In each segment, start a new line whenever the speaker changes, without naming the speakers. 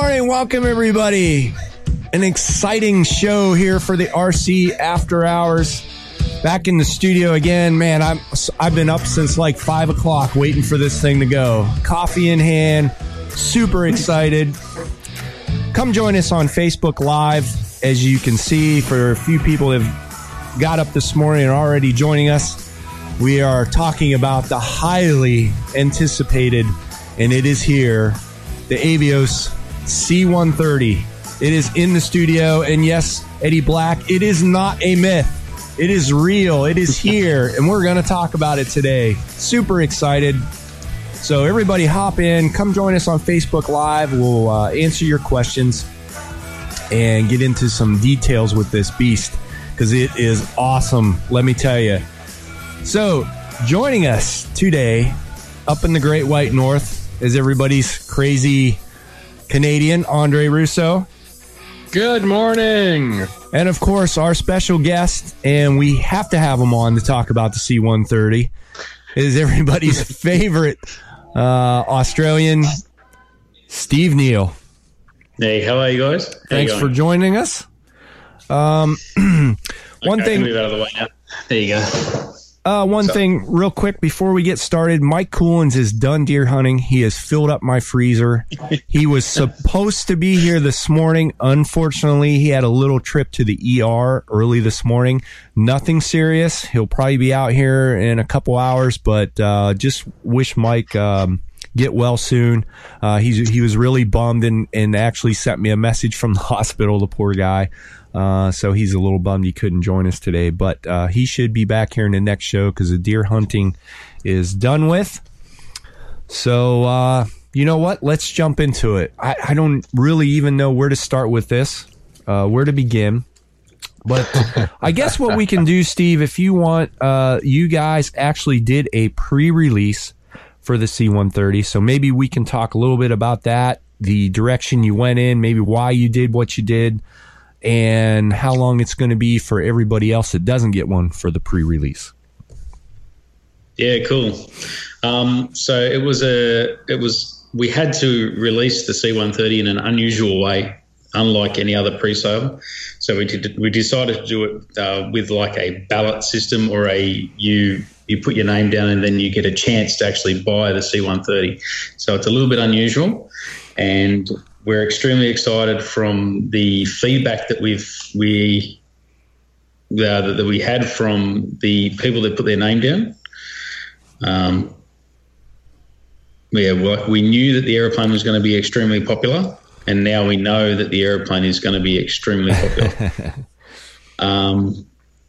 Morning. Welcome, everybody. An exciting show here for the RC After Hours. Back in the studio again, man. I'm I've been up since like five o'clock waiting for this thing to go. Coffee in hand, super excited. Come join us on Facebook Live. As you can see, for a few people that have got up this morning and already joining us, we are talking about the highly anticipated, and it is here, the Avios C130. It is in the studio, and yes, Eddie Black, it is not a myth. It is real. It is here, and we're going to talk about it today. Super excited. So, everybody, hop in, come join us on Facebook Live. We'll uh, answer your questions and get into some details with this beast because it is awesome. Let me tell you. So, joining us today up in the Great White North is everybody's crazy Canadian, Andre Russo.
Good morning.
And of course, our special guest, and we have to have him on to talk about the C130, is everybody's favorite uh, Australian, Steve Neal.
Hey, how are you guys? How
Thanks
you
for joining us. Um, one
Okay,
thing,
move out of the way now. There you go.
Uh, one thing, real quick before we get started. Mike Coolins is done deer hunting. He has filled up my freezer. he was supposed to be here this morning. Unfortunately, he had a little trip to the ER early this morning. Nothing serious. He'll probably be out here in a couple hours, but uh, just wish Mike. Um, Get well soon. Uh, he's he was really bummed and, and actually sent me a message from the hospital. The poor guy. Uh, so he's a little bummed he couldn't join us today, but uh, he should be back here in the next show because the deer hunting is done with. So uh, you know what? Let's jump into it. I, I don't really even know where to start with this, uh, where to begin. But I guess what we can do, Steve, if you want, uh, you guys actually did a pre-release for the C130, so maybe we can talk a little bit about that, the direction you went in, maybe why you did what you did, and how long it's going to be for everybody else that doesn't get one for the pre-release.
Yeah, cool. Um, so it was a it was we had to release the C130 in an unusual way, unlike any other pre-sale. So we did we decided to do it uh, with like a ballot system or a you you put your name down and then you get a chance to actually buy the C130. So it's a little bit unusual, and we're extremely excited from the feedback that we've we uh, that, that we had from the people that put their name down. Um, yeah, we knew that the aeroplane was going to be extremely popular, and now we know that the aeroplane is going to be extremely popular. um,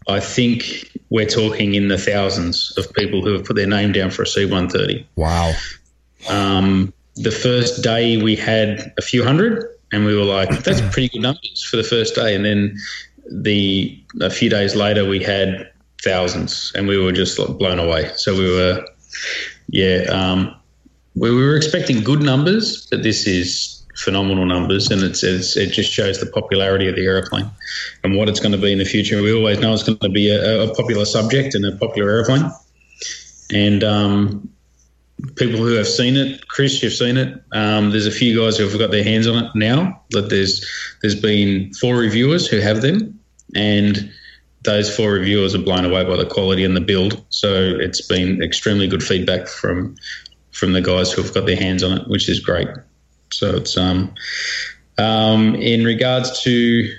I think we're talking in the thousands of people who have put their name down for a C-130.
Wow.
Um, the first day we had a few hundred, and we were like, "That's pretty good numbers for the first day." And then the a few days later, we had thousands, and we were just like blown away. So we were, yeah, um, we were expecting good numbers, but this is phenomenal numbers, and it's, it's it just shows the popularity of the aeroplane and what it's going to be in the future. We always know it's going to be a, a popular subject and a popular aeroplane, and um, people who have seen it, Chris, you've seen it. Um, there's a few guys who have got their hands on it now. That there's there's been four reviewers who have them, and those four reviewers are blown away by the quality and the build. So it's been extremely good feedback from from the guys who have got their hands on it, which is great. So it's um, um, in regards to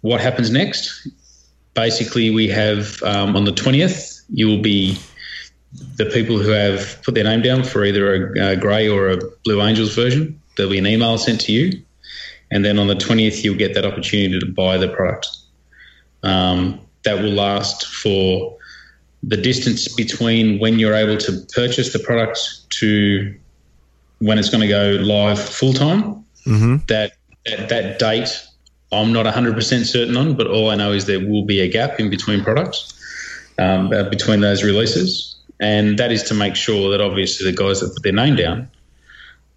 what happens next. Basically, we have um, on the twentieth, you will be the people who have put their name down for either a, a grey or a Blue Angels version. There'll be an email sent to you, and then on the twentieth, you'll get that opportunity to buy the product. Um, that will last for the distance between when you're able to purchase the product to when it's going to go live full time.
Mm-hmm.
That, that that date, I'm not 100% certain on, but all I know is there will be a gap in between products, um, uh, between those releases, and that is to make sure that obviously the guys that put their name down,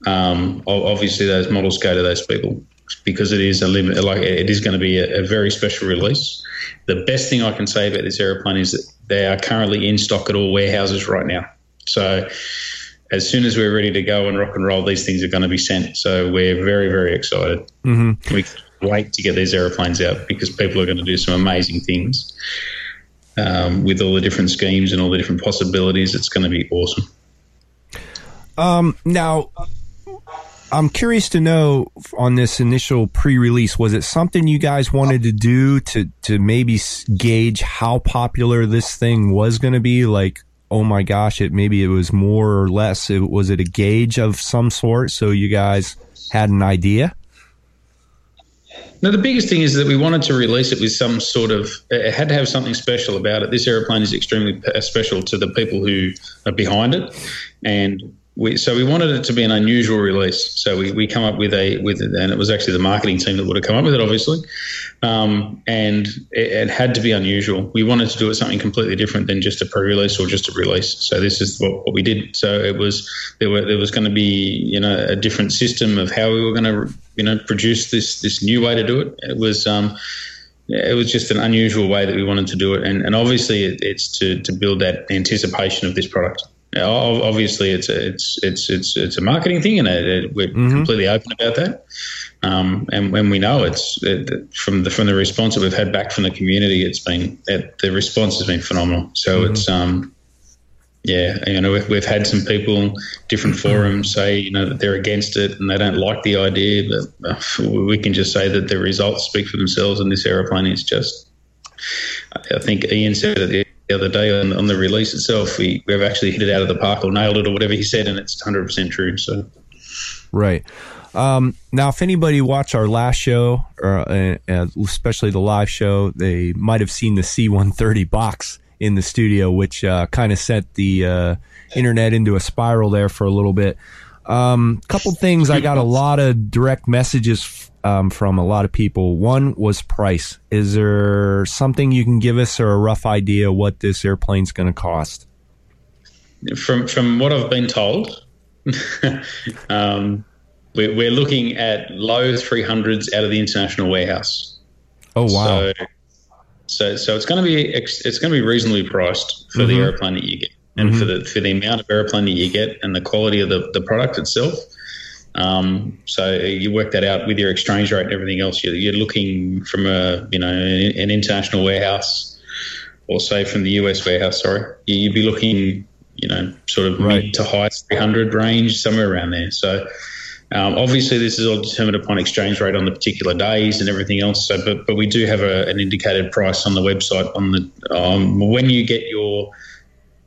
um, obviously those models go to those people because it is a limit. Like it is going to be a, a very special release. The best thing I can say about this aeroplane is that they are currently in stock at all warehouses right now. So as soon as we're ready to go and rock and roll, these things are going to be sent. So we're very, very excited.
Mm-hmm.
We can't wait to get these aeroplanes out because people are going to do some amazing things um, with all the different schemes and all the different possibilities. It's going to be awesome.
Um, now, I'm curious to know on this initial pre-release, was it something you guys wanted to do to to maybe gauge how popular this thing was going to be? Like, oh my gosh, it maybe it was more or less. It, was it a gauge of some sort? So you guys had an idea.
Now, the biggest thing is that we wanted to release it with some sort of, it had to have something special about it. This aeroplane is extremely uh, special to the people who are behind it. And we, so we wanted it to be an unusual release. So we, we come up with a, with it, and it was actually the marketing team that would have come up with it, obviously. Um, and it, it had to be unusual. We wanted to do it something completely different than just a pre-release or just a release. So this is what, what we did. So it was, there were, there was going to be, you know, a different system of how we were going to, you know, produce this, this new way to do it. It was, um, it was just an unusual way that we wanted to do it, and, and obviously it, it's to, to build that anticipation of this product. Obviously, it's a it's it's it's it's a marketing thing, and it, it, we're completely open about that. Um, and when we know it's it, from the from the response that we've had back from the community, it's been the response has been phenomenal. So it's um, yeah, you know, we've, we've had some people, different forums say, you know, that they're against it and they don't like the idea, but uh, we can just say that the results speak for themselves. And this aeroplane is just, I think Ian said it the- the other day on, on the release itself, we, we've actually hit it out of the park or nailed it or whatever he said, and it's 100% true. So,
Right. Um, now, if anybody watched our last show, or uh, uh, especially the live show, they might have seen the C-130 box in the studio, which uh, kind of sent the uh, internet into a spiral there for a little bit. Um, couple things. I got a lot of direct messages um, from a lot of people. One was price. Is there something you can give us or a rough idea what this airplane's going to cost?
from from what I've been told, um, we're, we're looking at low 300s out of the international warehouse.
Oh wow!
So, so, so it's going to be it's going to be reasonably priced for the
Mhm.
airplane that you get, and for the for the amount of airplane that you get, and the quality of the, the product itself. Um, so you work that out with your exchange rate and everything else. You're, you're looking from a you know an, international warehouse, or say from the US warehouse. Sorry, you- you'd be looking you know sort of
Right.
mid to high 300 range, somewhere around there. So. Um, obviously, this is all determined upon exchange rate on the particular days and everything else. So, but but we do have a, an indicated price on the website. On the um, when you get your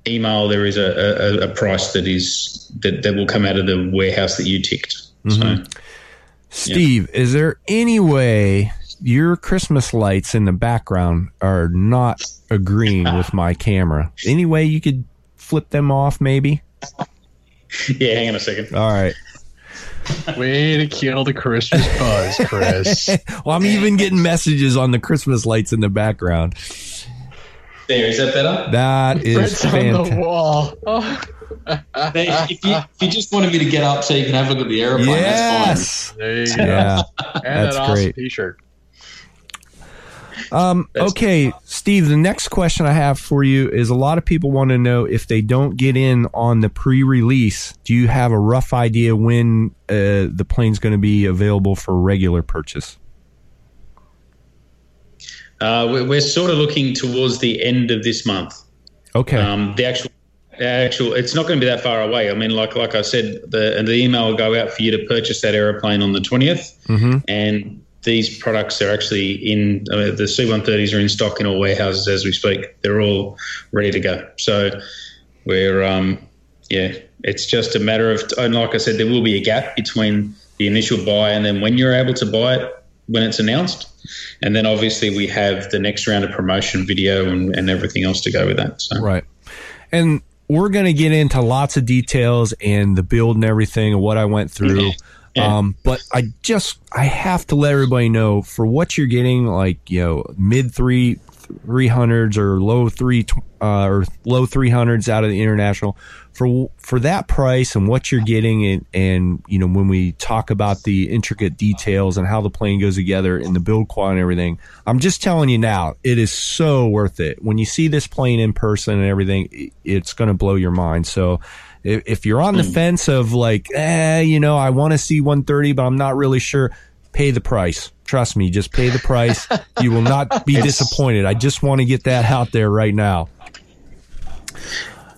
email, there is a, a, a price that is that, that will come out of the warehouse that you ticked. So, mm-hmm.
Steve, is there any way your Christmas lights in the background are not agreeing with my camera? Any way you could flip them off, maybe?
yeah, hang on a second.
All right.
Way to kill the Christmas buzz, Chris.
Well, I'm even getting messages on the Christmas lights in the background.
There, is that better?
That is
It's on the
fantastic.
wall. Oh,
if, you, if you just wanted me to get up so you can have a look at the aeroplane,
Yes.
there you go.
Yeah.
And
That's
an awesome
great.
T-shirt.
Um, okay, Steve, the next question I have for you is a lot of people want to know if they don't get in on the pre release, do you have a rough idea when uh, the plane's going to be available for regular purchase?
Uh, we're, we're sort of looking towards the end of this month.
Okay.
Um, the actual, actual, it's not going to be that far away. I mean, like like I said, the the email will go out for you to purchase that aeroplane on the 20th
hmm
and these products are actually in uh, the C130s are in stock in all warehouses as we speak. They're all ready to go. So we're um, yeah, it's just a matter of and like I said, there will be a gap between the initial buy and then when you're able to buy it when it's announced. And then obviously we have the next round of promotion video and, and everything else to go with that. So
Right. And we're going to get into lots of details and the build and everything and what I went through.
Yeah.
Um, but I just, I have to let everybody know for what you're getting, like, you know, mid three, 300s or low three uh, or low 300s out of the international. For for that price and what you're getting and and you know when we talk about the intricate details and how the plane goes together and the build quality and everything i'm just telling you now it is so worth it. When you see this plane in person and everything it's going to blow your mind. So if, if you're on the mm. fence of like eh you know i want to C-130 but i'm not really sure pay the price trust me just pay the price you will not be disappointed i just want to get that out there right now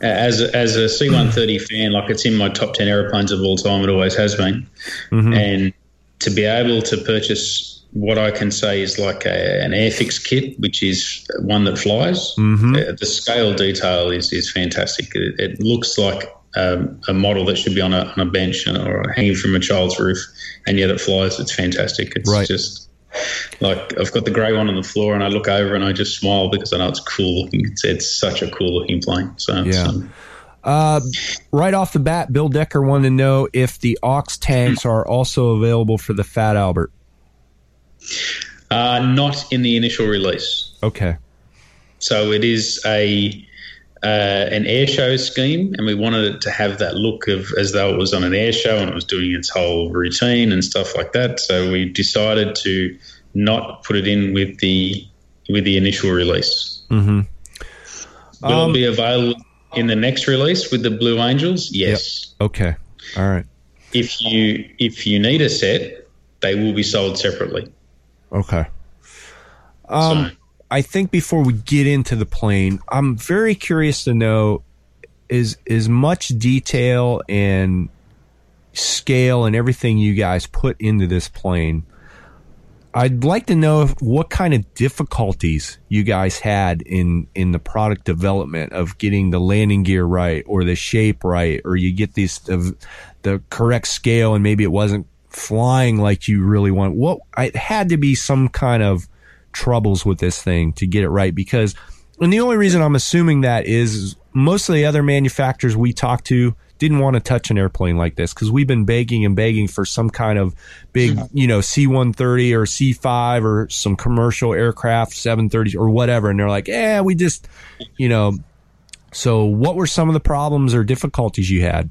as a, as a C130 fan, like it's in my top 10 aeroplanes of all time. It always has been. Mm-hmm. And to be able to purchase what I can say is like a, an Airfix kit, which is one that flies, mm-hmm. Uh, the scale detail is, is fantastic. It, it looks like um, a model that should be on a, on a bench or hanging from a child's roof, and yet it flies. It's fantastic. It's right. just like I've got the grey one on the floor, and I look over and I just smile because I know it's cool looking. It's, it's such a cool looking plane. So
yeah. Um, uh, right off the bat, Bill Decker wanted to know if the aux tanks are also available for the Fat Albert.
Uh, not in the initial release.
Okay.
So it is a uh, an air show scheme, and we wanted it to have that look of as though it was on an air show and it was doing its whole routine and stuff like that. So we decided to not put it in with the with the initial release. Mm-hmm. Will um, it be available in the next release with the Blue Angels? Yes.
Yep. Okay. All right.
If you if you need a set, they will be sold separately.
Okay. Um, so, I think before we get into the plane, I'm very curious to know is is much detail and scale and everything you guys put into this plane. I'd like to know what kind of difficulties you guys had in in the product development of getting the landing gear right or the shape right, or you get these the, the correct scale and maybe it wasn't flying like you really want. What it had to be some kind of troubles with this thing to get it right because and the only reason I'm assuming that is most of the other manufacturers we talked to didn't want to touch an airplane like this because we've been begging and begging for some kind of big, you know, C-130 or C-5 or some commercial aircraft, 730s or whatever. And they're like, yeah, we just, you know. So, what were some of the problems or difficulties you had?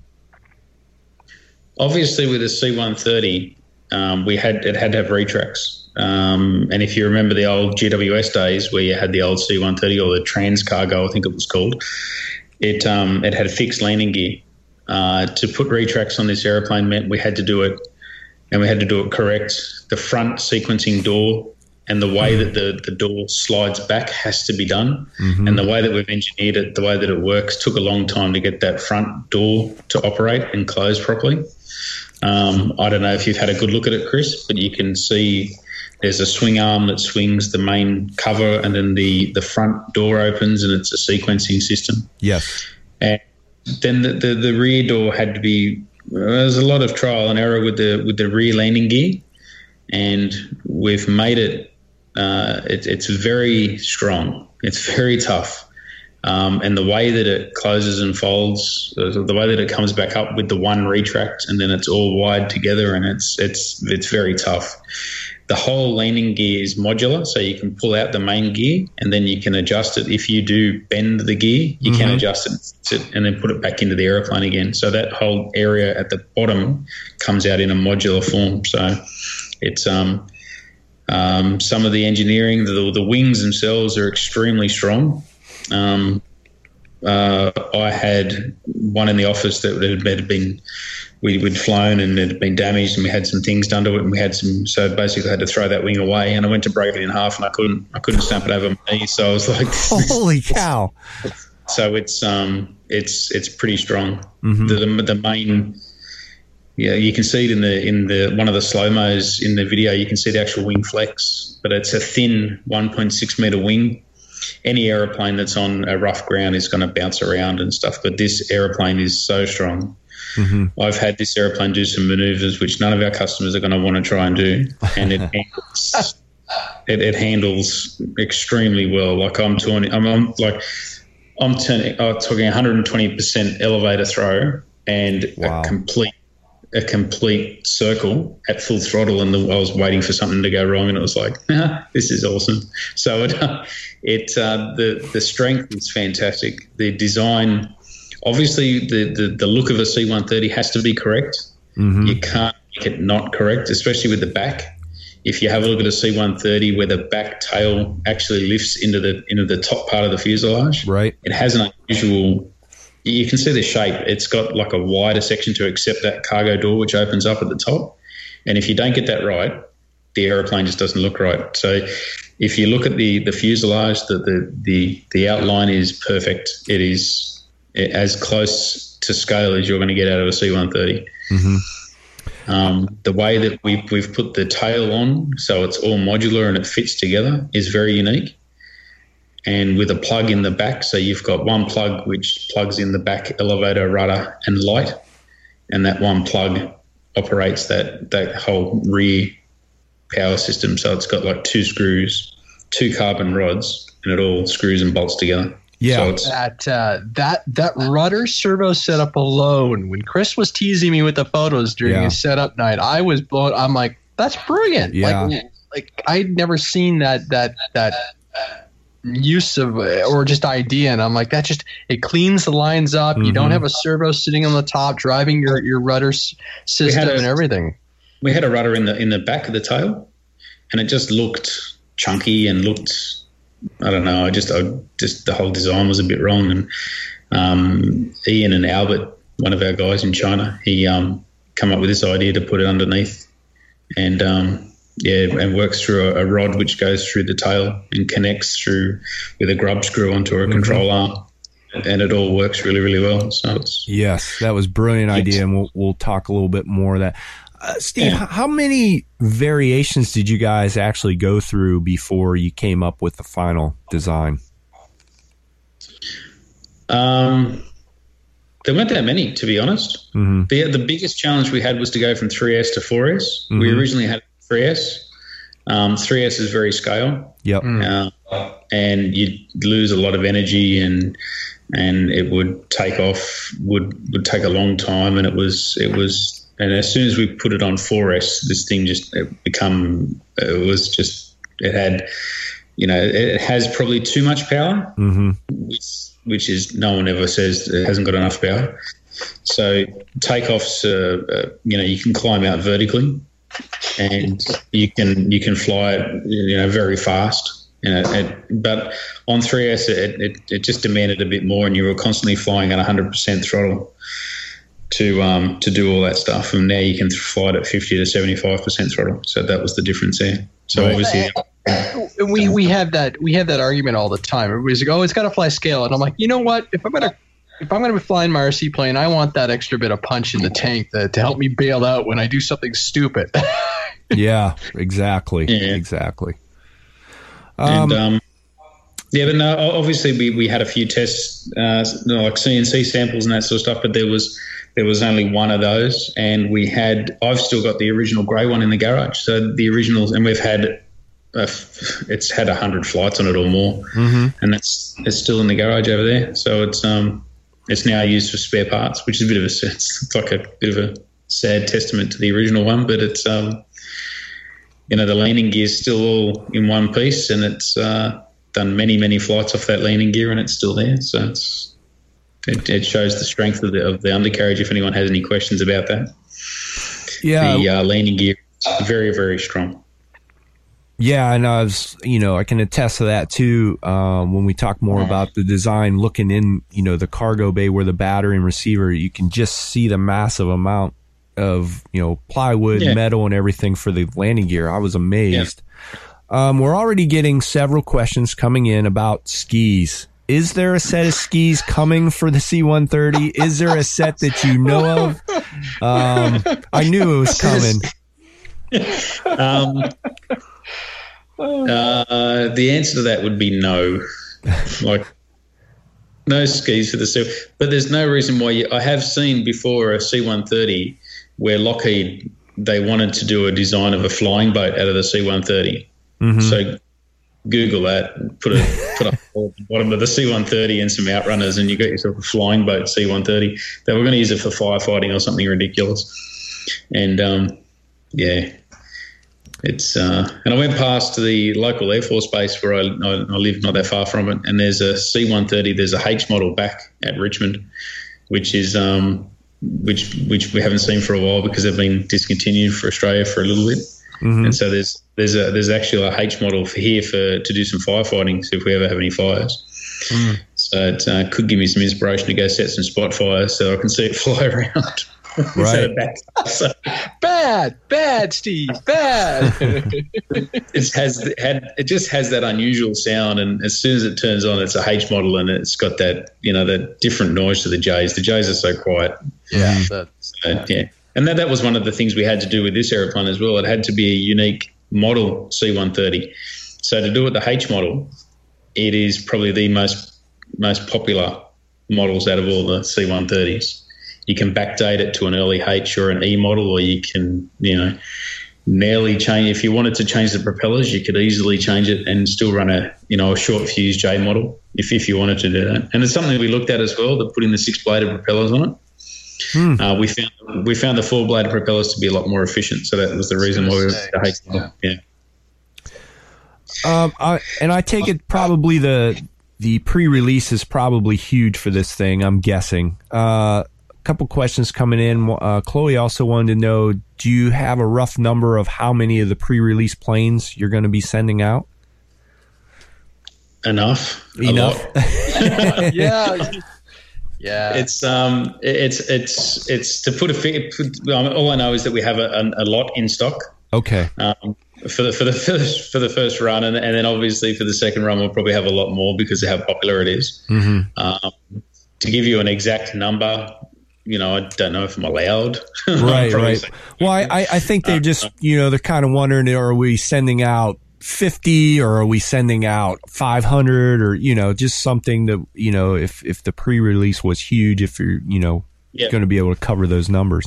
Obviously, with the C-130, um, we had it had to have retracts. Um, and if you remember the old GWS days where you had the old C130 or the Transcargo, I think it was called, it um, it had a fixed landing gear. Uh, to put retracts on this aeroplane meant we had to do it, and we had to do it correct. The front sequencing door and the way that the, the door slides back has to be done. Mm-hmm. And the way that we've engineered it, the way that it works, took a long time to get that front door to operate and close properly. Um, I don't know if you've had a good look at it, Chris, but you can see there's a swing arm that swings the main cover, and then the the front door opens, and it's a sequencing system.
Yes.
And then the, the, the rear door had to be. There's a lot of trial and error with the with the rear landing gear, and we've made it. Uh, it it's very strong. It's very tough. Um, and the way that it closes and folds, the way that it comes back up with the one retract, and then it's all wide together, and it's it's it's very tough the whole landing gear is modular, so you can pull out the main gear and then you can adjust it. If you do bend the gear, you mm-hmm. can adjust it and then put it back into the aeroplane again. So that whole area at the bottom comes out in a modular form. So it's um, um, some of the engineering, the, the wings themselves are extremely strong. Um, uh, I had one in the office that had been we, would flown and it had been damaged and we had some things done to it and we had some so basically I had to throw that wing away and I went to break it in half and I couldn't I couldn't snap it over my knee so I was like
holy cow.
So it's um it's it's pretty strong. Mm-hmm. the, the, the main yeah you can see it in the in the one of the slow mos in the video you can see the actual wing flex but it's a thin 1.6 meter wing. Any aeroplane that's on a rough ground is going to bounce around and stuff but this aeroplane is so strong Mm-hmm. I've had this airplane do some maneuvers which none of our customers are going to want to try and do, and it handles, it, it, handles extremely well. Like I'm turning, I'm, I'm like I'm turning, I'm talking 120 percent elevator throw and wow. a complete a complete circle at full throttle, and the, I was waiting for something to go wrong, and it was like, ah, this is awesome. So it, uh, it uh, the the strength is fantastic. The design, obviously, the the, the look of a C130 has to be correct.
Mm-hmm.
You can't make it not correct, especially with the back. If you have a look at a C130 where the back tail actually lifts into the into the top part of the fuselage,
Right.
it has an unusual. You can see the shape. It's got like a wider section to accept that cargo door, which opens up at the top. And if you don't get that right, the aeroplane just doesn't look right. So, if you look at the the fuselage, the the the, the outline is perfect. It is as close to scale as you're going to get out of a C-130.
Mhm.
Um, the way that we've, we've put the tail on, so it's all modular and it fits together, is very unique. And with a plug in the back, so you've got one plug which plugs in the back elevator, rudder, and light, and that one plug operates that that whole rear power system. So it's got like two screws, two carbon rods, and it all screws and bolts together.
Yeah.
So
That uh, that that rudder servo setup alone. When Chris was teasing me with the photos during
Yeah.
his setup night, I was blown. I'm like, that's brilliant.
Yeah.
Like, like I'd never seen that that that use of or just idea, and I'm like, that just it cleans the lines up. You don't
Mhm.
have a servo sitting on the top driving your your rudder s- system
a-
and everything.
we had a rudder in the in the back of the tail, and it just looked chunky and looked. I don't know. I just I just the whole design was a bit wrong. And um, Ian and Albert, one of our guys in China, he um, come up with this idea to put it underneath, and um, yeah, and works through a, a rod which goes through the tail and connects through with a grub screw onto a control arm, and it all works really really well. So it's
Yes, that was brilliant idea, and we'll we'll talk a little bit more of that. Uh, Steve,
Yeah.
how many variations did you guys actually go through before you came up with the final design?
Um, there weren't that many, to be honest.
Mhm.
The the biggest challenge we had was to go from 3S to 4S. We
Mhm.
originally had 3S. Um, 3S is very scale,
Yep.
uh, and you'd lose a lot of energy, and and it would take off would would take a long time, and it was it was. And as soon as we put it on 4S, this thing just it become it was just it had you know it has probably too much power
hmm
which, which is no one ever says it hasn't got enough power. So takeoffs, uh, uh, you know, you can climb out vertically, and you can you can fly it, you know, very fast. You know, it, but on 3S, it, it, it just demanded a bit more, and you were constantly flying at 100% throttle to um, to do all that stuff. And now you can fly it at 50 to 75% throttle. So that was the difference there. So
Right.
obviously,
we we have that we have that argument all the time. Everybody's like, "Oh, it's got to fly scale," and I'm like, you know what? If I'm gonna if I'm gonna be flying my RC plane, I want that extra bit of punch in the tank to, to help me bail out when I do something stupid.
Yeah, exactly.
Yeah.
Exactly.
and
Um,
um, yeah, but no, obviously we, we had a few tests, uh, you know, like CNC samples and that sort of stuff, but there was there was only one of those, and we had I've still got the original grey one in the garage, so the originals, and we've had a it's had a hundred flights on it or more,
mhm.
and that's it's still in the garage over there. So it's um it's now used for spare parts, which is a bit of a it's like a bit of a sad testament to the original one, but it's um you know the landing gear is still all in one piece, and it's uh, done many many flights off that landing gear, and it's still there. So it's it, it shows the strength of the of the undercarriage. If anyone has any questions about that,
Yeah.
the uh, landing gear is very very strong.
Yeah, and I was, you know, I can attest to that too. Um, when we talk more about the design, looking in, you know, the cargo bay where the battery and receiver, you can just see the massive amount of, you know, plywood,
Yeah.
metal, and everything for the landing gear. I was amazed. Um, we're already getting several questions coming in about skis. Is there a set of skis coming for the C-130? Is there a set that you know of? Um, I knew it was coming.
Um, uh, the answer to that would be no. like no skis for the C. But there's no reason why you. I have seen before a C-130 where Lockheed they wanted to do a design of a flying boat out of the C-130.
Mhm.
So Google that, put a put a hole at the bottom of the C-130 and some outrunners, and you got yourself a flying boat C-130. They were going to use it for firefighting or something ridiculous. and um, yeah, it's uh, and I went past the local Air Force base where I, I, I live not that far from it, and there's a C-130. There's a H model back at Richmond, which is um, which which we haven't seen for a while because they've been discontinued for Australia for a little bit. Mm-hmm. And so there's there's a there's actually a H model for here for to do some firefighting. So if we ever have any fires, mm. so it uh, could give me some inspiration to go set some spot fires so I can see it fly around.
Right.
so, bad, bad, Steve, bad.
it has had it just has that unusual sound, and as soon as it turns on, it's a H model, and it's got that you know that different noise to the J's. The J's are so quiet.
Yeah, so,
yeah. And that, that was one of the things we had to do with this aeroplane as well. It had to be a unique model C-130. So to do it the H model, it is probably the most most popular models out of all the C-130s. You can backdate it to an early H or an E model, or you can, you know, nearly change. If you wanted to change the propellers, you could easily change it and still run a, you know, a short fuse J model if, if you wanted to do that. And it's something we looked at as well, to put in the six bladed propellers on it. Hmm. Uh, we found we found the four bladed propellers to be a lot more efficient, so that was the reason why we were the yeah. yeah.
Um, I, and I take it probably the the pre-release is probably huge for this thing. I'm guessing. Uh, a couple questions coming in. Uh, Chloe also wanted to know: Do you have a rough number of how many of the pre-release planes you're going to be sending out?
Enough.
Enough.
yeah. Yeah,
it's um, it's it's it's to put a figure. All I know is that we have a, a lot in stock.
Okay.
Um, for the for the first for the first run, and, and then obviously for the second run, we'll probably have a lot more because of how popular it is.
Mm-hmm.
Um, to give you an exact number, you know, I don't know if I'm allowed.
right, right. Well, I, I think they're just, you know, they're kind of wondering, are we sending out 50 or are we sending out 500 or you know just something that you know if if the pre-release was huge if you're you know yep. going to be able to cover those numbers?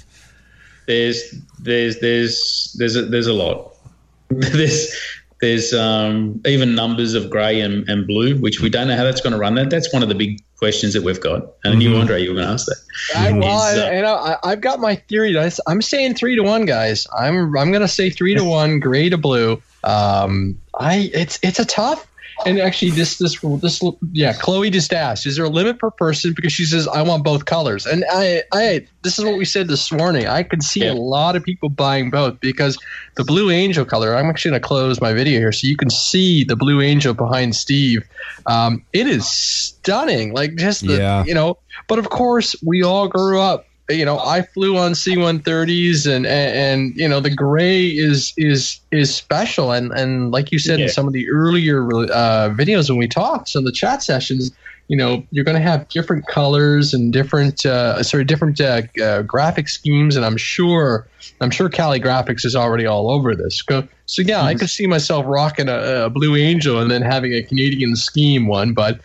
There's there's there's there's a, there's a lot. There's there's um, even numbers of grey and, and blue which we don't know how that's going to run. That that's one of the big questions that we've got. And mm-hmm. you andre you were going to ask that.
I, well, I, uh, and I, i've got my theory. I'm saying three to one guys. I'm i'm going to say three to one gray to blue um, I it's it's a tough. And actually, this this this yeah, Chloe just asked, is there a limit per person? Because she says I want both colors, and I I this is what we said this morning. I could see yeah. a lot of people buying both because the Blue Angel color. I'm actually going to close my video here so you can see the Blue Angel behind Steve. Um, it is stunning, like just the yeah. you know. But of course, we all grew up you know, I flew on C-130s, and, and, and you know the gray is is is special, and and like you said yeah. in some of the earlier uh, videos when we talked, so the chat sessions, you know, you're going to have different colors and different uh, sorry different uh, uh, graphic schemes, and I'm sure I'm sure Callie Graphics is already all over this. So, so yeah, mm-hmm. I could see myself rocking a, a Blue Angel and then having a Canadian scheme one, but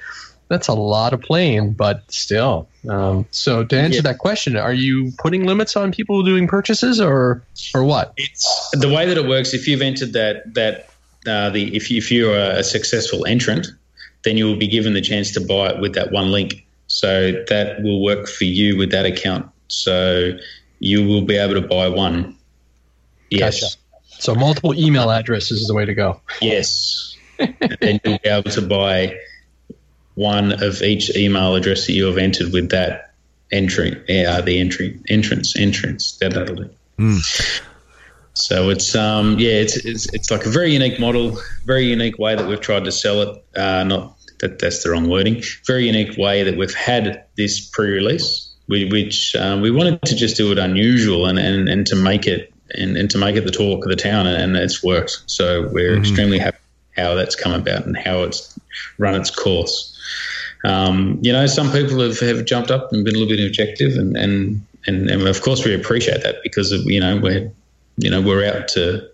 that's a lot of playing, but still. Um, so to answer yeah. that question, are you putting limits on people doing purchases, or or what?
It's the way that it works. If you've entered that that uh, the if you, if you're a successful entrant, then you will be given the chance to buy it with that one link. So that will work for you with that account. So you will be able to buy one. Yes. Gotcha.
So multiple email addresses is the way to go.
Yes. and you'll be able to buy one of each email address that you have entered with that entry, uh, the entry, entrance, entrance. That, that'll do.
Mm.
So it's um yeah it's, it's it's like a very unique model, very unique way that we've tried to sell it. Uh, not that that's the wrong wording. Very unique way that we've had this pre-release, which um, we wanted to just do it unusual and, and, and to make it and, and to make it the talk of the town, and, and it's worked. So we're mm-hmm. extremely happy how that's come about and how it's run its course um, you know, some people have, have jumped up and been a little bit objective, and, and, and, and of course we appreciate that because of, you know we're you know we're out to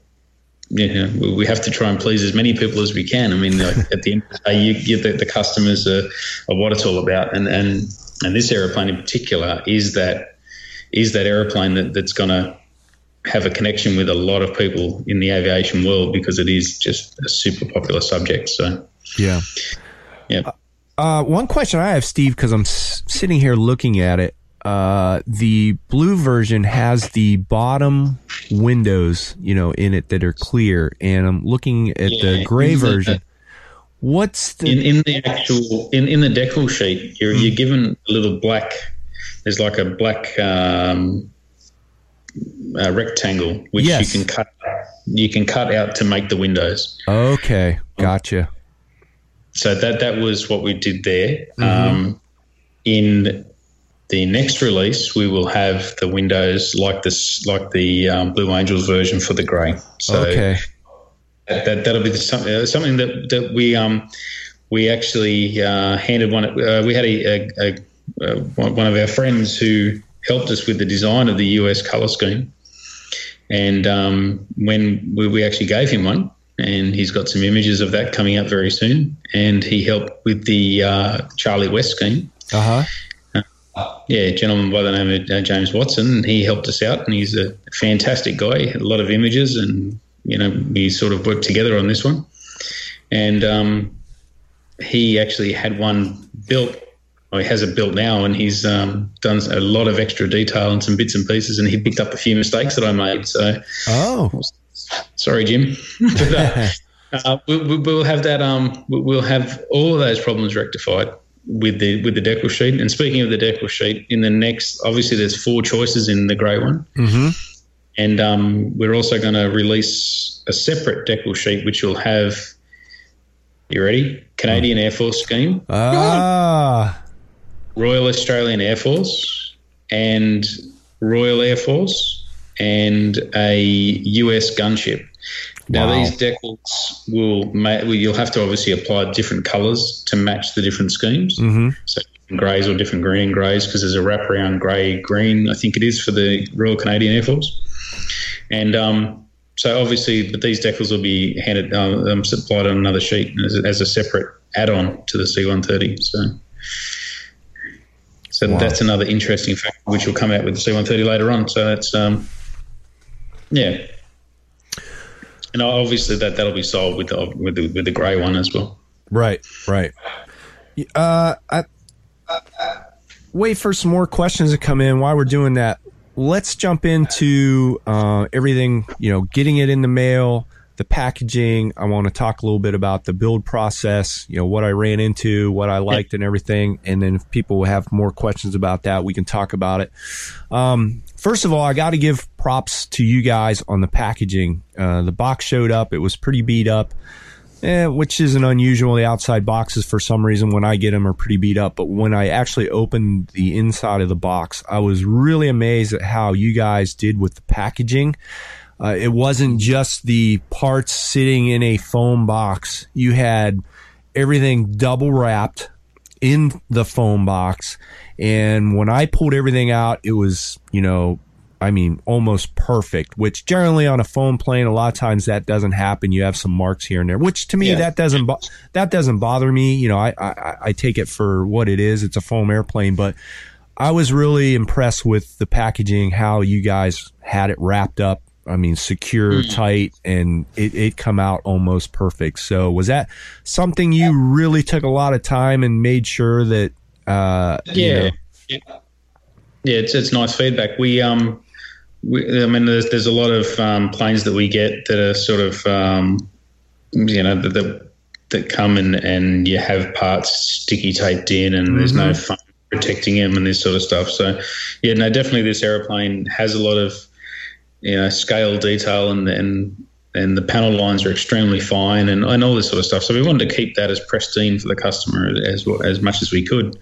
you know we have to try and please as many people as we can. I mean, like at the end of the day, you, you the, the customers are, are what it's all about, and and and this aeroplane in particular is that is that aeroplane that, that's going to have a connection with a lot of people in the aviation world because it is just a super popular subject. So
yeah,
yeah.
Uh, one question I have, Steve, because I'm s- sitting here looking at it. uh, the blue version has the bottom windows, you know, in it that are clear, and I'm looking at the gray
in the-
version. What's the
in in the actual in, in the decal sheet you're you're given a little black there's like a black um, uh, rectangle which
Yes.
you can cut you can cut out to make the windows
okay? Gotcha.
So that that was what we did there
Mm-hmm.
um, in the next release we will have the windows like this like the um, blue angels version for the gray so
okay.
that, that that'll be the, something uh, something that that we um we actually uh, handed one. Uh, we had a, a, a, a one of our friends who helped us with the design of the US color scheme, and um, when we, we actually gave him one, and he's got some images of that coming up very soon, and he helped with the uh, Charlie West scheme.
Uh huh.
Yeah, a gentleman by the name of uh, James Watson, he helped us out, and he's a fantastic guy. A lot of images, and you know, we sort of worked together on this one. And um, he actually had one built, or he has it built now, and he's um, done a lot of extra detail and some bits and pieces, and he picked up a few mistakes that I made. So
Oh.
Sorry, Jim. but, uh, uh, we, we'll have that. Um, we- we'll have all of those problems rectified with the with the decal sheet. And speaking of the decal sheet, in the next, obviously, there's four choices in the grey one,
Mm-hmm.
and um, we're also going to release a separate decal sheet, which will have. You ready? Canadian Air Force scheme,
Ah.
Royal Australian Air Force, and Royal Air Force, and a US gunship. Now
Wow.
these decals will, ma- well, you'll have to obviously apply different colours to match the different schemes.
Mm-hmm.
So different greys or different green and greys because there's a wraparound grey green. I think it is for the Royal Canadian Air Force. And um, so obviously, but these decals will be handed uh, um, supplied on another sheet as a, as a separate add-on to the C130. So. So
Wow.
that's another interesting fact which will come out with the C130 later on. So that's um, yeah, and obviously that that'll be sold with the with the, with the grey one as well.
Right, right. Uh, I, wait for some more questions to come in while we're doing that. Let's jump into uh, everything, you know, getting it in the mail, the packaging. I want to talk a little bit about the build process, you know, what I ran into, what I liked, and everything. And then if people have more questions about that, we can talk about it. Um, first of all, I got to give props to you guys on the packaging. Uh, the box showed up, it was pretty beat up. Eh, which isn't unusual. The outside boxes, for some reason, when I get them, are pretty beat up. But when I actually opened the inside of the box, I was really amazed at how you guys did with the packaging. Uh, it wasn't just the parts sitting in a foam box. You had everything double wrapped in the foam box. And when I pulled everything out, it was, you know, I mean, almost perfect, which generally on a foam plane, a lot of times that doesn't happen. You have some marks here and there, which to me,
Yeah.
that doesn't, bo- that doesn't bother me. You know, I, I, I take it for what it is. It's a foam airplane, but I was really impressed with the packaging, how you guys had it wrapped up. I mean, secure, mm. tight, and it, it come out almost perfect. So was that something you really took a lot of time and made sure that, uh, you
Yeah,
know-
yeah, yeah. It's it's nice feedback. We um, we, I mean, there's there's a lot of um, planes that we get that are sort of um, you know that that, that come and and you have parts sticky taped in, and there's no fun protecting them and this sort of stuff. So yeah, no, definitely this aeroplane has a lot of you know scale detail and and and the panel lines are extremely fine and, and all this sort of stuff. So we wanted to keep that as pristine for the customer as as much as we could.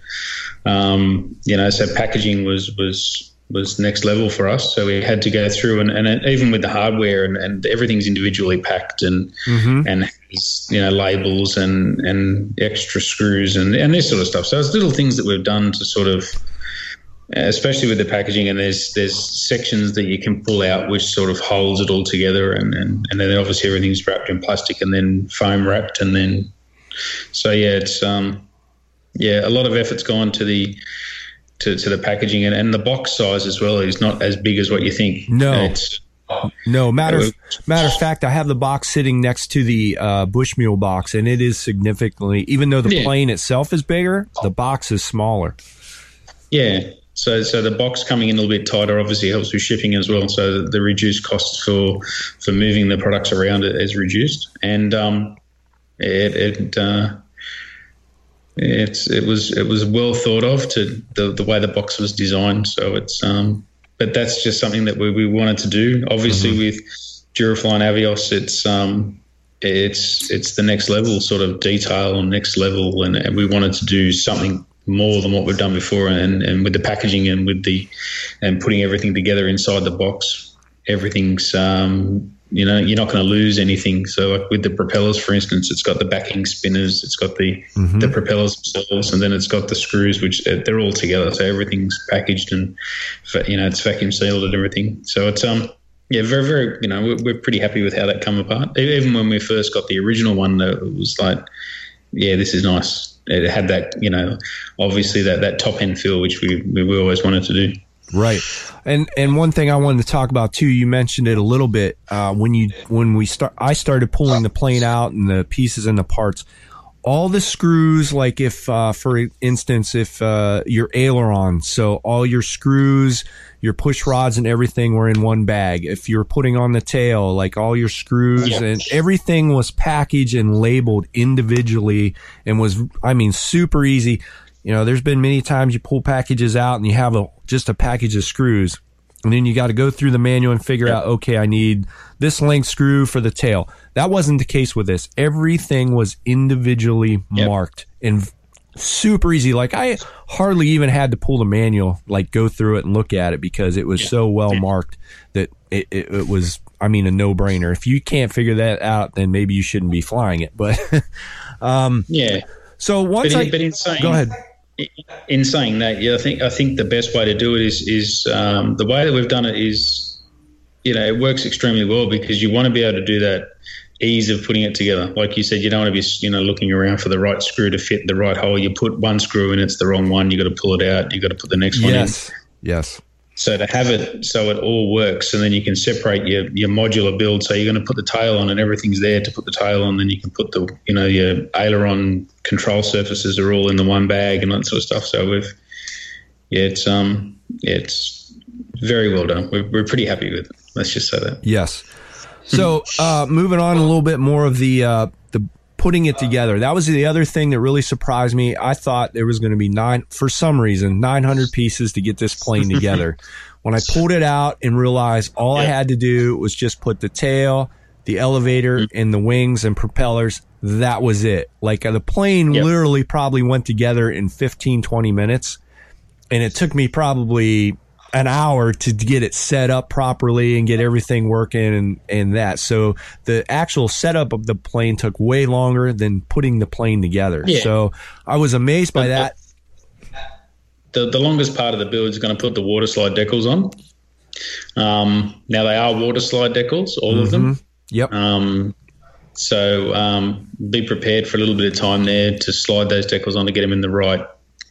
Um, you know, so packaging was was was next level for us. So we had to go through and, and even with the hardware and, and everything's individually packed and
Mhm.
and has, you know labels and and extra screws and and this sort of stuff. So it's little things that we've done to sort of especially with the packaging and there's there's sections that you can pull out which sort of holds it all together and, and, and then obviously everything's wrapped in plastic and then foam wrapped and then so yeah it's um yeah a lot of effort's gone to the to, to the packaging and, and the box size as well is not as big as what you think
No.
it's
No, matter of, matter of fact, I have the box sitting next to the uh, Bushmule box, and it is significantly. Even though the
Yeah.
plane itself is bigger, the box is smaller.
Yeah. So, so the box coming in a little bit tighter obviously helps with shipping as well. So the, reduced costs for for moving the products around it is reduced, and um, it, it uh, it's it was it was well thought of to the the way the box was designed. So it's um, but that's just something that we, we wanted to do. Obviously, mm-hmm. with Durafly and Avios, it's um, it's it's the next level sort of detail and next level, and, and we wanted to do something more than what we've done before, and, and with the packaging and with the and putting everything together inside the box, everything's um, you know you're not going to lose anything. So like with the propellers, for instance, it's got the backing spinners, it's got the mm-hmm. the propellers themselves, and then it's got the screws, which uh, they're all together. So everything's packaged and you know it's vacuum sealed and everything. So it's um yeah very very you know we're, we're pretty happy with how that come apart. Even when we first got the original one, it was like yeah this is nice. It had that you know obviously that that top end feel which we we always wanted to do.
Right. And and one thing I wanted to talk about too, you mentioned it a little bit uh, when you when we start. I started pulling the plane out and the pieces and the parts. All the screws, like if, uh, for instance, if uh, your aileron, so all your screws, your push rods, and everything were in one bag. If you're putting on the tail, like all your screws yeah. and everything was packaged and labeled individually, and was, I mean, super easy you know, there's been many times you pull packages out and you have a just a package of screws. And then you got to go through the manual and figure out, okay, I need this length screw for the tail. That wasn't the case with this. Everything was individually yep. marked and super easy. Like I hardly even had to pull the manual, like go through it and look at it because it was yeah. so well marked that it, it, it, was, I mean, a no brainer. If you can't figure that out, then maybe you shouldn't be flying it. But, um,
yeah.
So once
but,
I,
but insane,
go ahead
in saying that, yeah, I think I think the best way to do it is is um, the way that we've done it is, you know, it works extremely well because you want to be able to do that ease of putting it together. Like you said, you don't want to be you know looking around for the right screw to fit the right hole. You put one screw in, it's the wrong one. You got to pull it out. You got to put the next
yes.
one
in. Yes. Yes.
So to have it so it all works, and then you can separate your, your modular build. So you're going to put the tail on, and everything's there to put the tail on. Then you can put the you know your aileron control surfaces are all in the one bag and that sort of stuff. So we've yeah, it's um it's very well done. We're, we're pretty happy with it. Let's just say that.
Yes. So uh, moving on a little bit more of the uh, the putting it together. That was the other thing that really surprised me. I thought there was going to be nine, for some reason, 900 pieces to get this plane together. when I pulled it out and realized all I had to do was just put the tail, the elevator, mm-hmm. and the wings and propellers, that was it. Like uh, the plane yep. literally probably went together in 15, 20 minutes. And it took me probably an hour to get it set up properly and get everything working and, and that. So the actual setup of the plane took way longer than putting the plane together. Yeah. So I was amazed by that.
The, the longest part of the build is going to put the water slide decals on. Um, now they are water slide decals, all mm-hmm. of them. Mm-hmm.
Yep.
Um, so um, be prepared for a little bit of time there to slide those decals on to get them in the right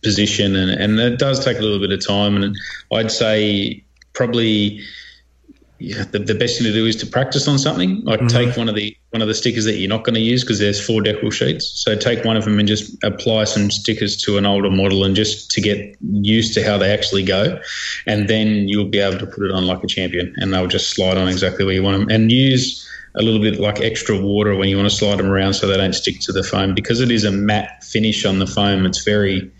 position, and, and it does take a little bit of time. And I'd say probably yeah, the, the best thing to do is to practice on something. Like mm-hmm. take one of the one of the stickers that you're not going to use because there's four decal sheets. So take one of them and just apply some stickers to an older model and just to get used to how they actually go, and then you'll be able to put it on like a champion, and they'll just slide on exactly where you want them. And use a little bit like extra water when you want to slide them around so they don't stick to the foam because it is a matte finish on the foam. It's very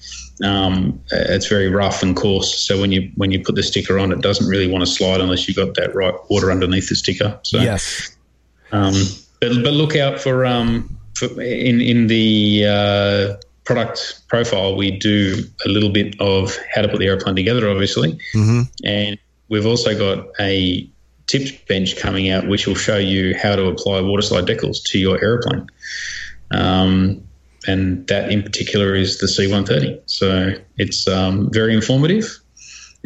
um, it's very rough and coarse. So when you when you put the sticker on, it doesn't really want to slide unless you've got that right water underneath the sticker. So
yes,
um, but but look out for um for in in the uh, product profile. We do a little bit of how to put the airplane together, obviously,
mm-hmm.
and we've also got a tips bench coming out, which will show you how to apply water slide decals to your aeroplane. Um, and that in particular is the C130. So it's um, very informative.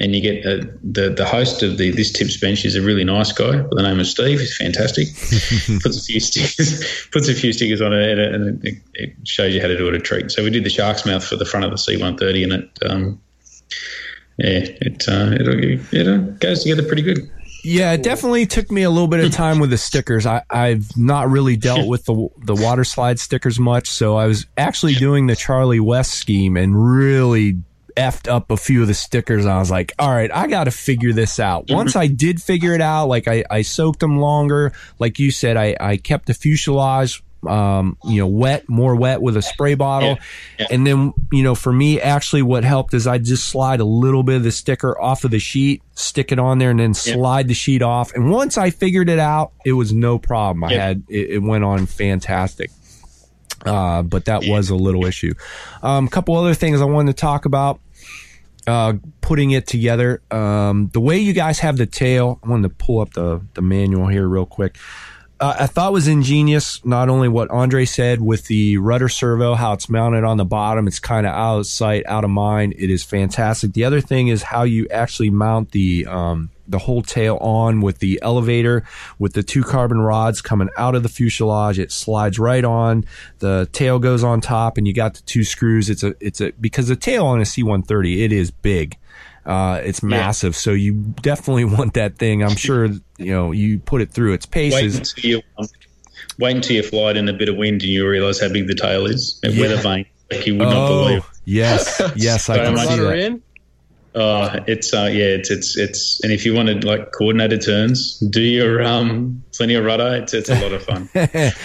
And you get uh, the the host of the this tips bench is a really nice guy by the name of Steve. He's fantastic. puts a few stickers puts a few stickers on it, and it, it, shows you how to do it a treat. So we did the shark's mouth for the front of the C130, and it um, yeah, it uh, it, it goes together pretty good.
Yeah, it definitely took me a little bit of time with the stickers. I, I've not really dealt with the the water slide stickers much, so I was actually doing the Charlie West scheme and really effed up a few of the stickers. I was like, all right, I got to figure this out.
Mm-hmm.
Once I did figure it out, like I, I soaked them longer. Like you said, I, I kept the fuselage, um, you know, wet, more wet with a spray bottle.
Yeah, yeah.
And then, you know, for me, actually what helped is I just slide a little bit of the sticker off of the sheet, stick it on there and then slide the sheet off. And once I figured it out, it was no problem. I had, it, it went on fantastic. Uh, but that was a little issue. A um, couple other things I wanted to talk about. Uh, putting it together. Um, the way you guys have the tail, I wanted to pull up the, the manual here real quick. Uh, I thought was ingenious. Not only what Andre said with the rudder servo, how it's mounted on the bottom, it's kind of out of sight, out of mind. It is fantastic. The other thing is how you actually mount the um, the whole tail on with the elevator, with the two carbon rods coming out of the fuselage. It slides right on. The tail goes on top, and you got the two screws. It's a it's a because the tail on a C-130 it is big. Uh, it's massive, so you definitely want that thing. I'm sure you know you put it through its
Wait
paces.
until you um, wait until you fly it in a bit of wind and you realise how big the tail is. And
Yeah.
weather vane, like you would not
Oh,
believe.
yes, yes, I
So
can
much-
see
Rudder
that.
in.
Uh, it's uh, yeah, it's it's it's, and if you wanted like coordinated turns, do your um plenty of rudder. It's it's a lot of fun.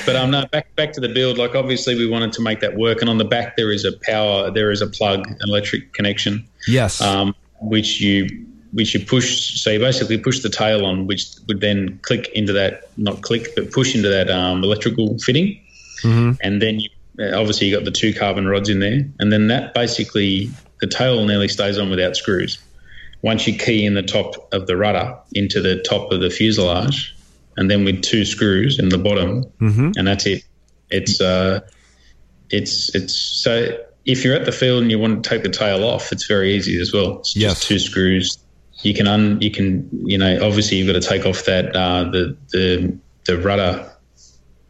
but um, no, back back to the build. Like obviously we wanted to make that work, and on the back there is a power, there is a plug, an electric connection,
Yes,
um, which you which you push. So you basically push the tail on, which would then click into that, not click, but push into that um, electrical fitting,
Mhm.
and then you uh, obviously you got the two carbon rods in there, and then that basically the tail nearly stays on without screws. Once you key in the top of the rudder into the top of the fuselage, and then with two screws in the bottom,
Mhm.
and that's it. It's uh, it's it's so if you're at the field and you want to take the tail off, it's very easy as well. It's
Yes.
just two screws. You can un you can you know obviously you've got to take off that uh, the the the rudder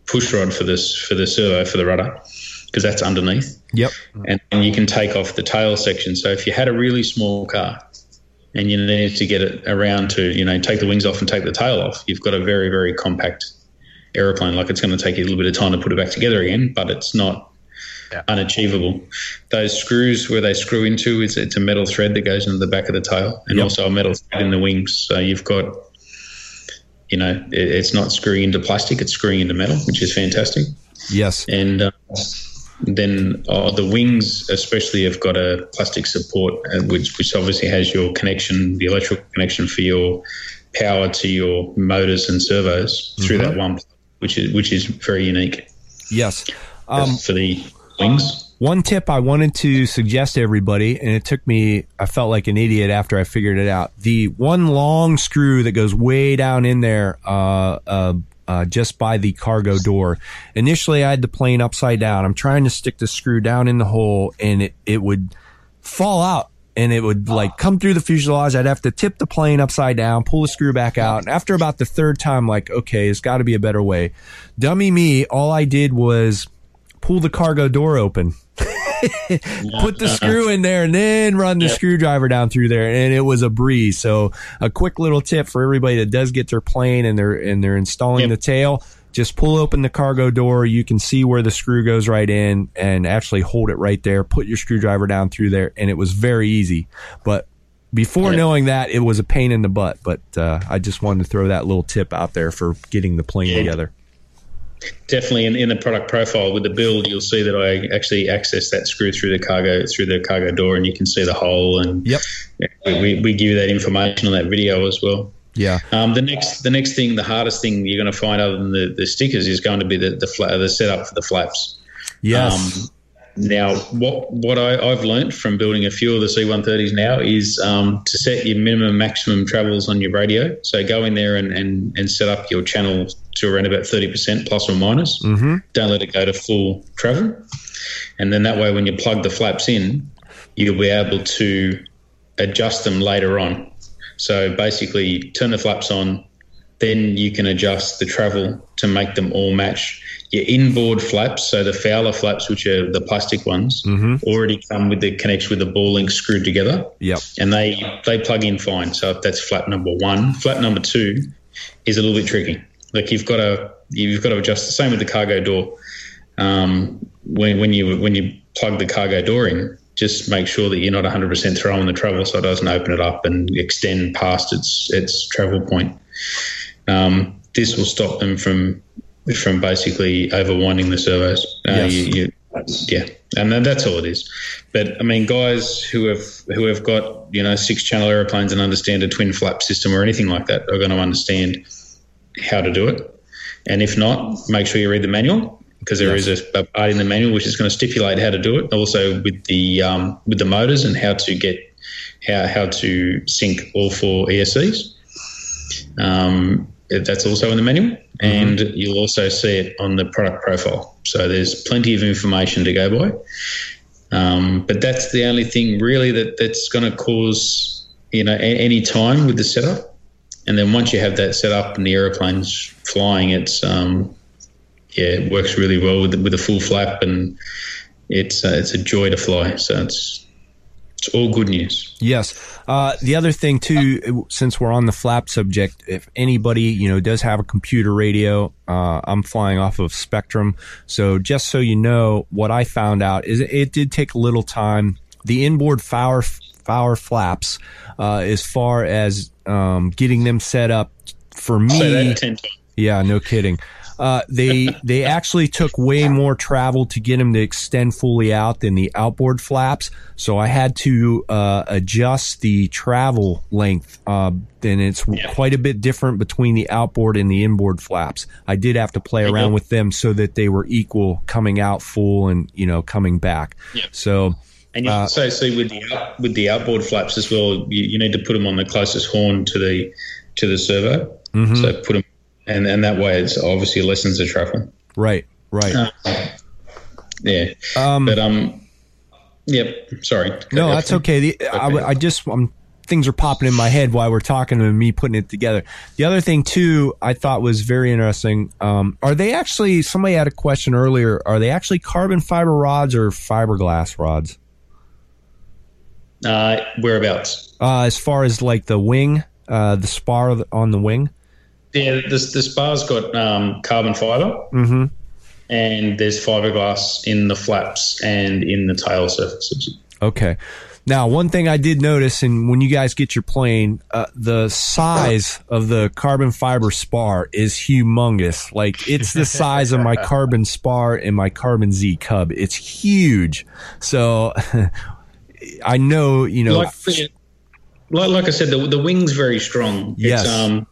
push rod for this for the servo for the rudder because that's underneath
yep,
and, and you can take off the tail section. So if you had a really small car and you needed to get it around to, you know, take the wings off and take the tail off, you've got a very, very compact aeroplane. Like it's going to take you a little bit of time to put it back together again, but it's not unachievable. Those screws where they screw into, it's, it's a metal thread that goes into the back of the tail and
Yep.
also a metal thread in the wings. So you've got, you know, it, it's not screwing into plastic, it's screwing into metal, which is fantastic
yes,
and uh, then uh, the wings especially have got a plastic support uh, which which obviously has your connection the electrical connection for your power to your motors and servos through that one which is which is very unique
yes. Um,
for the
One tip I wanted to suggest to everybody, and it took me, I felt like an idiot after I figured it out. The one long screw that goes way down in there, uh, uh, uh, just by the cargo door. Initially, I had the plane upside down. I'm trying to stick the screw down in the hole, and it, it would fall out. And it would like come through the fuselage. I'd have to tip the plane upside down, pull the screw back out. And after about the third time, like, okay, it's got to be a better way. Dummy me, all I did was pull the cargo door open. Put the screw in there and then run the screwdriver down through there and it was a breeze. So a quick little tip for everybody that does get their plane and they're and they're installing
Yep.
the tail just pull open the cargo door. You can see where the screw goes right in and actually hold it right there. Put your screwdriver down through there and it was very easy. But before
Yeah.
knowing that it was a pain in the butt. But uh, i just wanted to throw that little tip out there for getting the plane together
definitely in, in the product profile with the build you'll see that i actually access that screw through the cargo through the cargo door and you can see the hole and
yep.
We, we give you that information on that video as well.
Yeah.
Um, the next, the next thing, the hardest thing you're going to find other than the, the stickers is going to be the the, fla- the setup for the flaps.
yes.
Um, now, what what I, I've learned from building a few of the C130s now is um, to set your minimum maximum travels on your radio. So go in there and, and, and set up your channel to around about 30% plus or minus.
mm-hmm.
Don't let it go to full travel. And then that way, when you plug the flaps in, you'll be able to adjust them later on. So basically, turn the flaps on, then you can adjust the travel to make them all match. Your inboard flaps, so the Fowler flaps, which are the plastic ones,
Mm-hmm.
already come with the connection with the ball link screwed together,
yep
and they they plug in fine. So that's flap number one. Flap number two is a little bit tricky. Like you've got to you've got to adjust the same with the cargo door. Um, when when you when you plug the cargo door in, just make sure that you're not 100% throwing the travel so it doesn't open it up and extend past its its travel point. Um, this will stop them from from basically overwinding the servos. Uh,
Yes.
you, you, yeah, and that's all it is. But I mean, guys who have who have got you know six channel aeroplanes and understand a twin flap system or anything like that are going to understand how to do it. And if not, make sure you read the manual because there is a, a part in the manual which is going to stipulate how to do it. Also with the um, with the motors and how to get how how to sync all four ESCs. Um, that's also in the manual, and you'll also see it on the product profile. So there's plenty of information to go by. Um, but that's the only thing really that, that's going to cause you know a, any time with the setup. And then once you have that set up and the aeroplane's flying, it's um, yeah, it works really well with the, with a full flap, and it's uh, it's a joy to fly. So it's it's all good news.
Yes. Uh, the other thing too, since we're on the flap subject, if anybody you know does have a computer radio, uh, I'm flying off of Spektrum. So just so you know, what I found out is it did take a little time. The inboard Fowler Fowler flaps, uh, as far as um, getting them set up for me.
Say that ten times.
Yeah, no kidding. Uh, they they actually took way more travel to get them to extend fully out than the outboard flaps. So I had to uh, adjust the travel length. Uh, and it's quite a bit different between the outboard and the inboard flaps. I did have to play around with them so that they were equal coming out full and you know coming back.
Yeah.
So
And you
Uh,
also see with the out, with the outboard flaps as well, you, you need to put them on the closest horn to the to the servo.
Mm-hmm.
So put them, and and that way it's obviously lessens the travel.
right, right.
Yeah,
Um,
but um, yep. Sorry.
No, that's okay. The, I, I just um, things are popping in my head while we're talking and me putting it together. The other thing too, I thought was very interesting. Um, are they actually? Somebody had a question earlier. Are they actually carbon fiber rods or fiberglass rods?
Uh, whereabouts?
Uh, as far as like the wing, uh, the spar on the wing.
Yeah, this the spar's got um, carbon fiber,
Mm-hmm.
and there's fiberglass in the flaps and in the tail surfaces.
Okay. Now, one thing I did notice, and when you guys get your plane, uh, the size of the carbon fiber spar is humongous. Like it's the size of my carbon spar and my carbon Z Cub. It's huge. So I know, you know,
like, like, like I said, the, the wing's very strong.
Yes.
It's, um,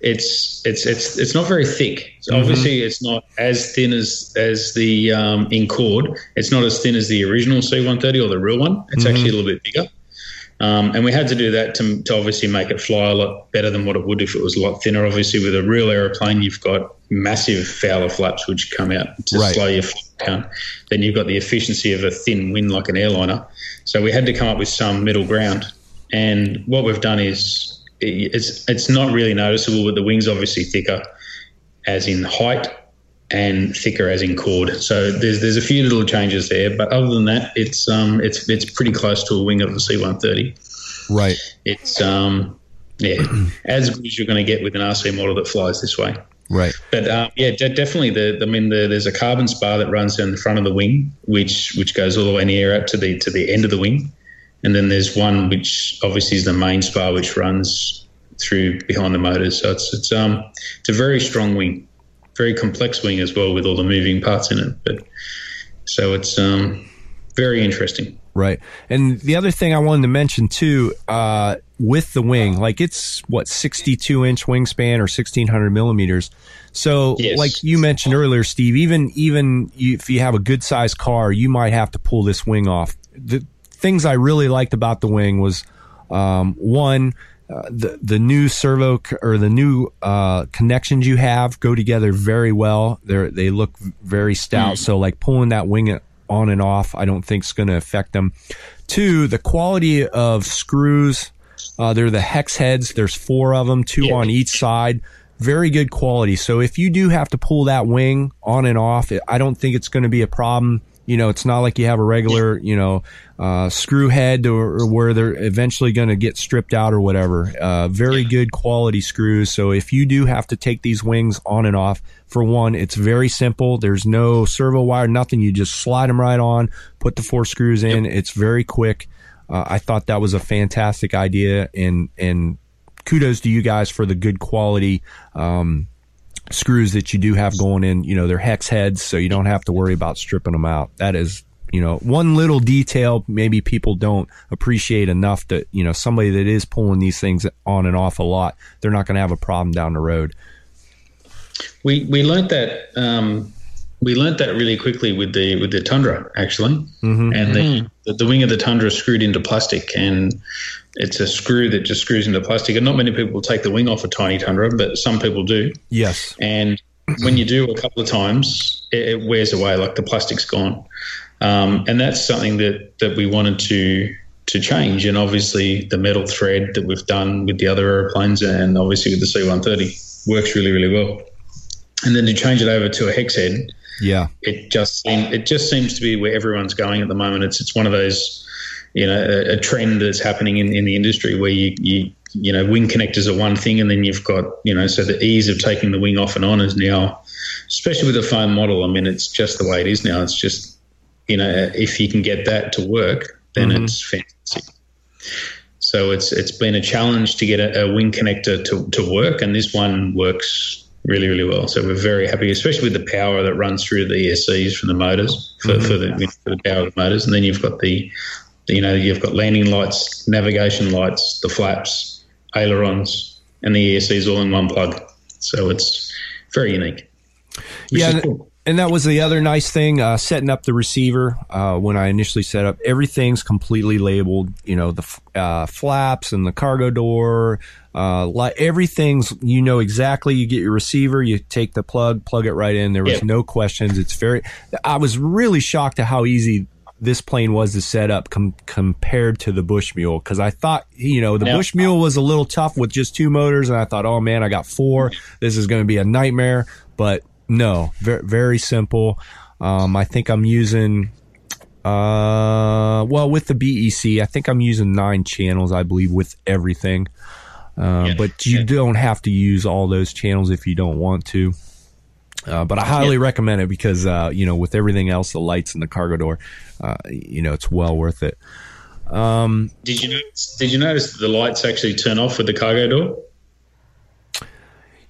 it's it's it's it's not very thick. So
Mm-hmm.
Obviously, it's not as thin as as the um, in chord. It's not as thin as the original C130 or the real one. It's
Mm-hmm.
actually a little bit bigger. Um, and we had to do that to, to obviously make it fly a lot better than what it would if it was a lot thinner. Obviously, with a real aeroplane, you've got massive Fowler flaps which come out to
Right.
slow your flight down. Then you've got the efficiency of a thin wing like an airliner. So we had to come up with some middle ground. And what we've done is it's it's not really noticeable, but the wing's obviously thicker, as in height, and thicker as in chord. So there's there's a few little changes there, but other than that, it's um it's it's pretty close to a wing of the C130.
right.
It's um yeah as good as you're going to get with an RC model that flies this way.
Right.
But um, yeah, de- definitely. The I mean, the, there's a carbon spar that runs down the front of the wing, which which goes all the way near out to the to the end of the wing, and then there's one which obviously is the main spar, which runs through behind the motors. So it's it's um it's a very strong wing, very complex wing as well with all the moving parts in it. But so it's um very interesting.
Right. And the other thing I wanted to mention too, uh, with the wing, like it's what, 62 inch wingspan or 1600 millimeters. So
Yes.
like you mentioned earlier, Steve, even, even you, if you have a good sized car, you might have to pull this wing off. The things I really liked about the wing was, um, one, uh, the the new servo c- or the new uh, connections you have go together very well. They they look very stout. So like pulling that wing on and off, I don't think is going to affect them. Two, the quality of screws. Uh, they're the hex heads. There's four of them, two
Yeah.
on each side. Very good quality. So if you do have to pull that wing on and off, I don't think it's going to be a problem. You know, it's not like you have a regular, you know, uh, screw head or, or where they're eventually going to get stripped out or whatever. Uh, very good quality screws. So if you do have to take these wings on and off, for one, it's very simple. There's no servo wire, nothing. You just slide them right on, put the four screws in. It's very quick. Uh, I thought that was a fantastic idea, and and kudos to you guys for the good quality um, screws that you do have going in. You know, they're hex heads, so you don't have to worry about stripping them out. That is, you know, one little detail maybe people don't appreciate enough that you know somebody that is pulling these things on and off a lot, they're not going to have a problem down the road.
We we learned that um, we learnt that really quickly with the with the Tundra actually, mm-hmm. and the, the, the wing of the Tundra screwed into plastic, and it's a screw that just screws into plastic. And not many people take the wing off a tiny Tundra, but some people do.
Yes,
and when you do a couple of times, it, it wears away, like the plastic's gone, um, and that's something that that we wanted to to change. And obviously, the metal thread that we've done with the other aeroplanes, and obviously with the C-130, works really really well. And then to change it over to a hex head
yeah,
it just seem, it just seems to be where everyone's going at the moment. It's it's one of those you know a, a trend that's happening in, in the industry where you, you you know wing connectors are one thing, and then you've got you know so the ease of taking the wing off and on is now, especially with the foam model. I mean, it's just the way it is now. It's just you know if you can get that to work, then mm-hmm. it's fantastic. So it's it's been a challenge to get a, a wing connector to, to work, and this one works really, really well. So we're very happy, especially with the power that runs through the ESCs from the motors for, mm-hmm. for, the, for the power of the motors. And then you've got the, you know, you've got landing lights, navigation lights, the flaps, ailerons, and the ESCs all in one plug. So it's very unique.
Yeah. Cool. And that was the other nice thing, uh, setting up the receiver. Uh, when I initially set up, everything's completely labeled. You know, the uh, flaps and the cargo door, uh, like everything's, you know exactly. You get your receiver, you take the plug, plug it right in. There was no questions. It's very. I was really shocked at how easy this plane was to set up com- compared to the Bushmule because I thought you know the yeah. Bushmule was a little tough with just two motors, and I thought, oh man, I got four. This is going to be a nightmare. But no, very very simple. Um, I think I'm using. Uh, well, with the BEC, I think I'm using nine channels. I believe with everything. Uh, yeah. But you yeah. don't have to use all those channels if you don't want to. Uh, but I highly yeah. recommend it because uh, you know with everything else, the lights and the cargo door, uh, you know it's well worth it. Um,
did you notice, did you notice the lights actually turn off with the cargo door?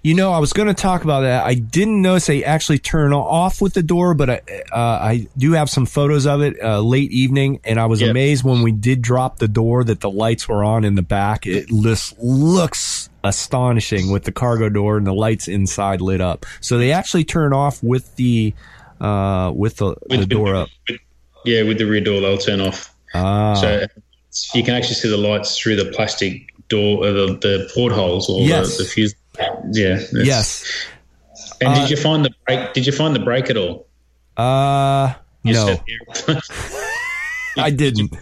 You know, I was going to talk about that. I didn't notice they actually turn off with the door, but I, uh, I do have some photos of it uh, late evening, and I was yep. amazed when we did drop the door that the lights were on in the back. It just looks astonishing with the cargo door and the lights inside lit up. So they actually turn off with the uh, with the, with, the door up.
With, yeah, with the rear door, they'll turn off.
Ah.
So you can actually see the lights through the plastic door, uh, the, the portholes or yes. the, the fuse yeah.
Yes.
And uh, did you find the brake? Did you find the brake at all?
Uh, you no. I didn't.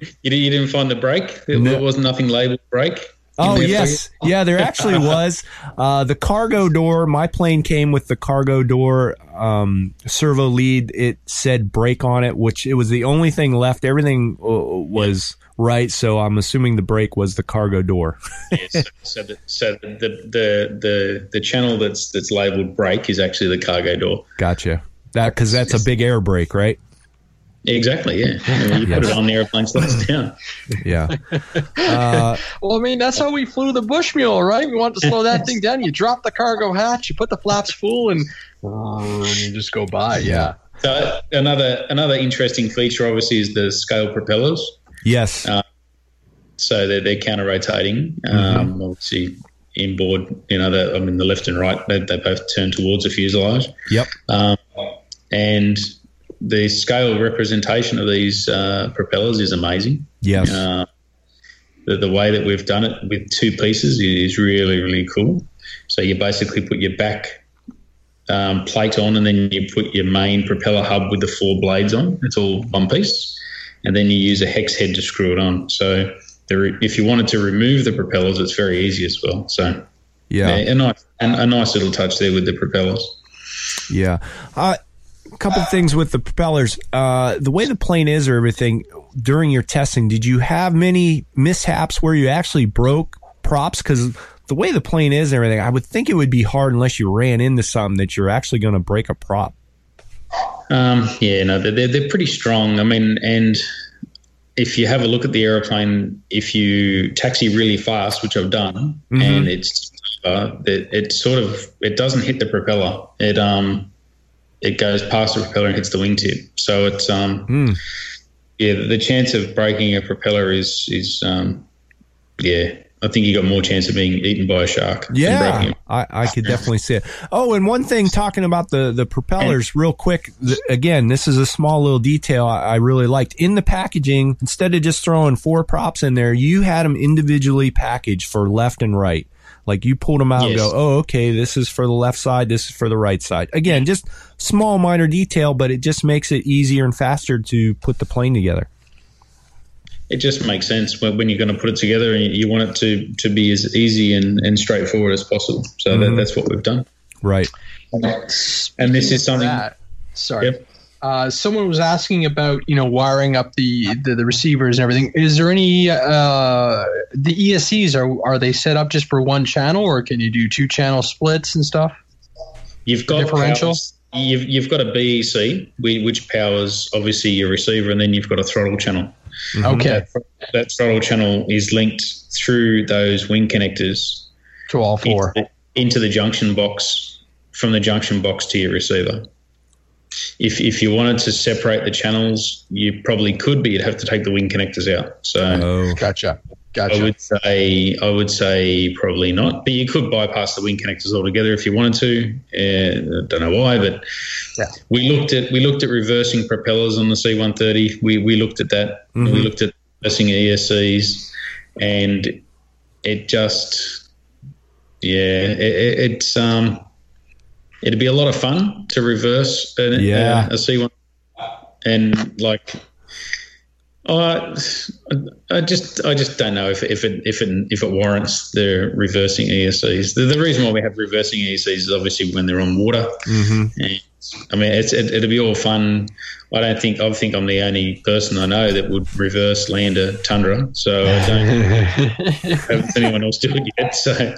You, you didn't find the brake? There no. was nothing labeled brake.
Oh yes, yeah. There actually was uh, the cargo door. My plane came with the cargo door um, servo lead. It said brake on it, which it was the only thing left. Everything uh, was right. So I'm assuming the brake was the cargo door.
so, so, the, so the, the the the channel that's that's labeled brake is actually the cargo door.
Gotcha. That because that's a big air brake, right?
Exactly. Yeah. You yes. put it on the airplane, slows down.
Yeah.
Uh, well, I mean, that's how we flew the Bushmule, right? We want to slow that thing down. You drop the cargo hatch, you put the flaps full, and you just go by. Yeah.
So another another interesting feature, obviously, is the scale propellers.
Yes. Uh,
so they're, they're counter rotating. Um, mm-hmm. Obviously, inboard, you know, the, I mean, the left and right, they, they both turn towards the fuselage.
Yep.
Um, and the scale representation of these uh, propellers is amazing.
Yes. Uh,
the, the way that we've done it with two pieces is really, really cool. So you basically put your back um, plate on and then you put your main propeller hub with the four blades on. It's all one piece and then you use a hex head to screw it on. So there, if you wanted to remove the propellers, it's very easy as well. So
yeah,
a nice a nice little touch there with the propellers.
Yeah. Uh, a couple of things with the propellers. Uh, the way the plane is or everything during your testing, did you have many mishaps where you actually broke props? Because the way the plane is and everything, I would think it would be hard unless you ran into something that you're actually going to break a prop.
Um, yeah, no, they're, they're pretty strong. I mean, and if you have a look at the aeroplane, if you taxi really fast, which I've done, mm-hmm. and it's uh, it, it, sort of it doesn't hit the propeller. It um it goes past the propeller and hits the wingtip. So it's um mm. yeah, the chance of breaking a propeller is is um yeah I think you got more chance of being eaten by a shark.
Yeah, I, I could definitely see it. Oh, and one thing, talking about the the propellers, real quick. The, again, this is a small little detail I, I, really liked in the packaging. Instead of just throwing four props in there, you had them individually packaged for left and right. Like you pulled them out yes. and go, oh, okay, this is for the left side, this is for the right side. Again, just small minor detail, but it just makes it easier and faster to put the plane together
it just makes sense when, when, you're going to put it together and you want it to, to be as easy and, and straightforward as possible. So mm-hmm. that, that's what we've done.
Right.
And this is something. That,
sorry. Yep. Uh, someone was asking about you know wiring up the, the, the receivers and everything. Is there any uh, the ESCs are are they set up just for one channel or can you do two channel splits and stuff?
You've got differential. You've you've got a BEC which powers obviously your receiver, and then you've got a throttle channel.
Mm-hmm. Okay.
That, throttle channel is linked through those wing connectors
to all four
into the, into the junction box from the junction box to your receiver. If, if you wanted to separate the channels, you probably could, but you'd have to take the wing connectors out. So,
oh, gotcha. Gotcha.
I would say I would say probably not, but you could bypass the wing connectors altogether if you wanted to. Uh, I don't know why, but yeah. we looked at we looked at reversing propellers on the C130. We we looked at that. Mm-hmm. We looked at reversing ESCs, and it just yeah, it, it's um it'd be a lot of fun to reverse a, yeah. a, a C1 and like uh, I just I just don't know if if it if it if it warrants the reversing ESCs. The, the reason why we have reversing ESCs is obviously when they're on water.
Mm-hmm. And,
I mean, it's, it, it'll be all fun. I don't think I think I'm the only person I know that would reverse land a tundra. So I don't have anyone else do it yet. So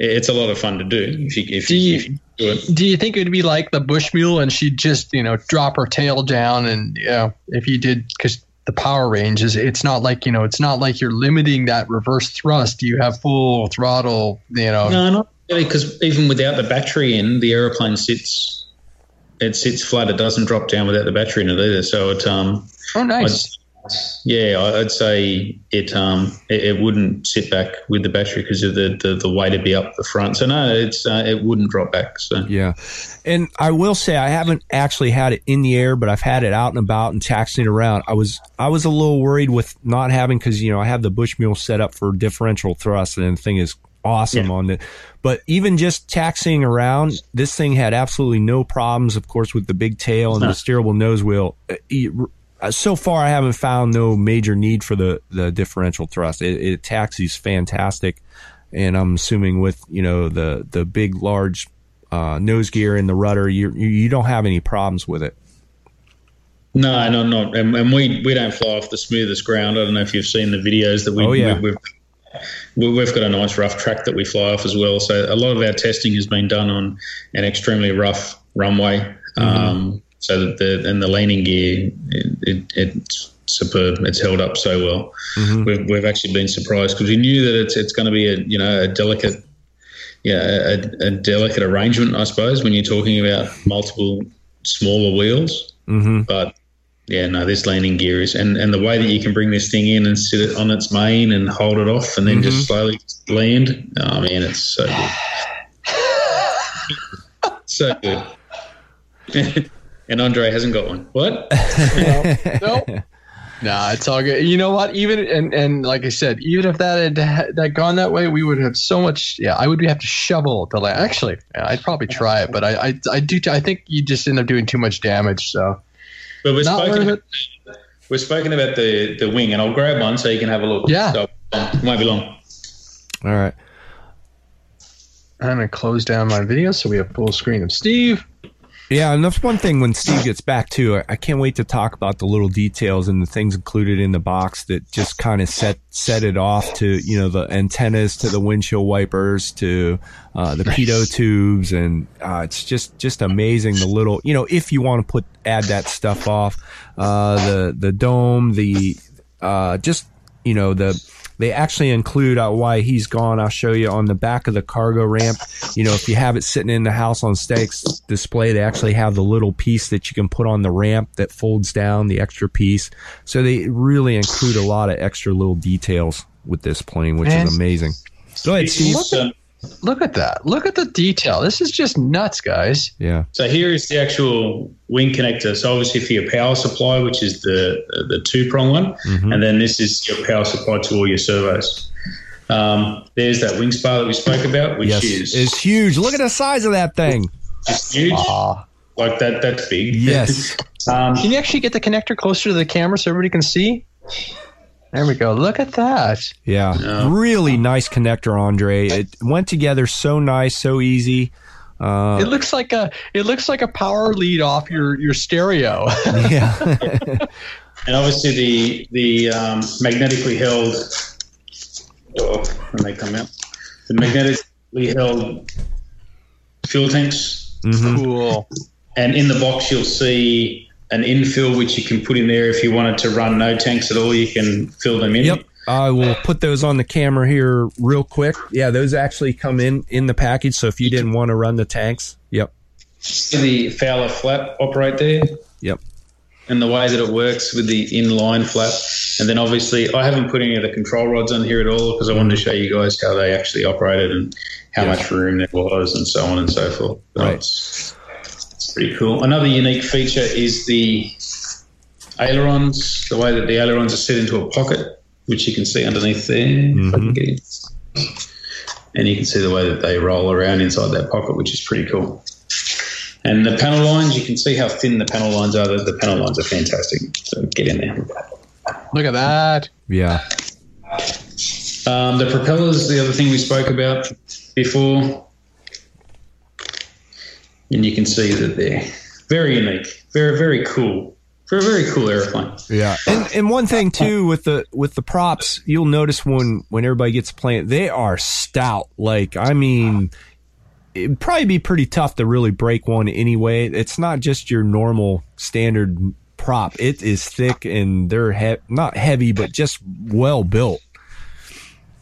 it's a lot of fun to do if you if,
do you,
if
you do it. Do you think it would be like the bush mule and she'd just you know drop her tail down and you know if you did because the power range is it's not like you know it's not like you're limiting that reverse thrust. You have full throttle you know.
No not really because even without the battery in the aeroplane sits it sits flat. It doesn't drop down without the battery in it either. So it um
oh nice
yeah, I'd say it um it, it wouldn't sit back with the battery because of the, the, the weight to be up the front. So no, it's uh, it wouldn't drop back. So
yeah, and I will say I haven't actually had it in the air, but I've had it out and about and taxiing around. I was I was a little worried with not having because you know I have the Bushmule set up for differential thrust, and the thing is awesome yeah. on it. But even just taxiing around, this thing had absolutely no problems. Of course, with the big tail and huh. the steerable nose wheel, uh, so far I haven't found no major need for the the differential thrust. It, it taxis fantastic, and I'm assuming with you know the the big large uh, nose gear and the rudder, you you don't have any problems with it.
No, no, not. And, and, we we don't fly off the smoothest ground. I don't know if you've seen the videos that we,
oh, yeah.
we, we've we've got a nice rough track that we fly off as well. So a lot of our testing has been done on an extremely rough runway. Mm-hmm. Um, so that the and the landing gear it, it, it's superb. It's held up so well. Mm-hmm. We've we've actually been surprised because we knew that it's it's going to be a you know a delicate yeah a, a, delicate arrangement I suppose when you're talking about multiple smaller wheels,
mm-hmm.
but. Yeah, no, this landing gear is, and, and the way that you can bring this thing in and sit it on its main and hold it off and then mm-hmm. just slowly land. Oh, man, it's so good. so good. and Andre hasn't got one. What?
no, no. Nah, it's all good. You know what? Even and and like I said, even if that had that gone that way, we would have so much. Yeah, I would have to shovel the land. Actually, yeah, I'd probably try it, but I I, I do. T- I think you just end up doing too much damage. So,
but we're spoken about, we're spoken about the the wing, and I'll grab one so you can have a look.
Yeah,
so, um, won't be long.
All right.
I'm gonna close down my video so we have full screen of Steve.
Yeah, and that's one thing when Steve gets back to. I can't wait to talk about the little details and the things included in the box that just kind of set set it off to you know the antennas to the windshield wipers to uh, the pitot tubes, and uh, it's just just amazing the little you know if you want to put add that stuff off uh, the the dome the uh, just you know the they actually include uh, why he's gone. I'll show you on the back of the cargo ramp. You know, if you have it sitting in the house on stakes display, they actually have the little piece that you can put on the ramp that folds down, the extra piece. So they really include a lot of extra little details with this plane, which is amazing. Go ahead, Steve.
Look at, that. Look at the detail. This is just nuts, guys.
Yeah.
So here is the actual wing connector. So obviously for your power supply, which is the the two prong one,
Mhm.
and then this is your power supply to all your servos. Um, there's that wing spar that we spoke about, which
Yes,
is
it's huge. Look at the size of that thing.
just huge.
Ah.
Like that, that's big.
Yes.
Um,
Can you actually get the connector closer to the camera so everybody can see? There we go. Look at that.
Yeah.
Yeah.
Really nice connector, Andre. It went together so nice, so easy. Uh,
It looks like a it looks like a power lead off your your stereo.
yeah.
and obviously the the um, magnetically held. Oh, when they come out, the magnetically held fuel tanks
Mhm.
cool.
And in the box, you'll see an infill which you can put in there if you wanted to run no tanks at all. You can fill them in.
Yep. I will put those on the camera here real quick. Yeah, those actually come in in the package. So if you didn't want to run the tanks, yep.
See the Fowler flap operate there,
Yep.
and the way that it works with the inline flap. And then obviously, I haven't put any of the control rods on here at all because I wanted to show you guys how they actually operated and how much room there was, and so on and so forth.
Right.
Pretty cool. Another unique feature is the ailerons. The way that the ailerons are set into a pocket, which you can see underneath there. If I can get it. And you can see the way that they roll around inside that pocket, which is pretty cool. And the panel lines, you can see how thin the panel lines are. The, the panel lines are fantastic. So get in there.
Look at that.
Yeah.
Um, the propellers, the other thing we spoke about before. And you can see that they're very unique, very, very cool. For a very cool airplane.
Yeah. And and one thing too with the with the props, you'll notice when when everybody gets playing, they are stout. Like I mean it'd probably be pretty tough to really break one anyway. It's not just your normal standard prop. It is thick and they're he- not heavy, but just well built.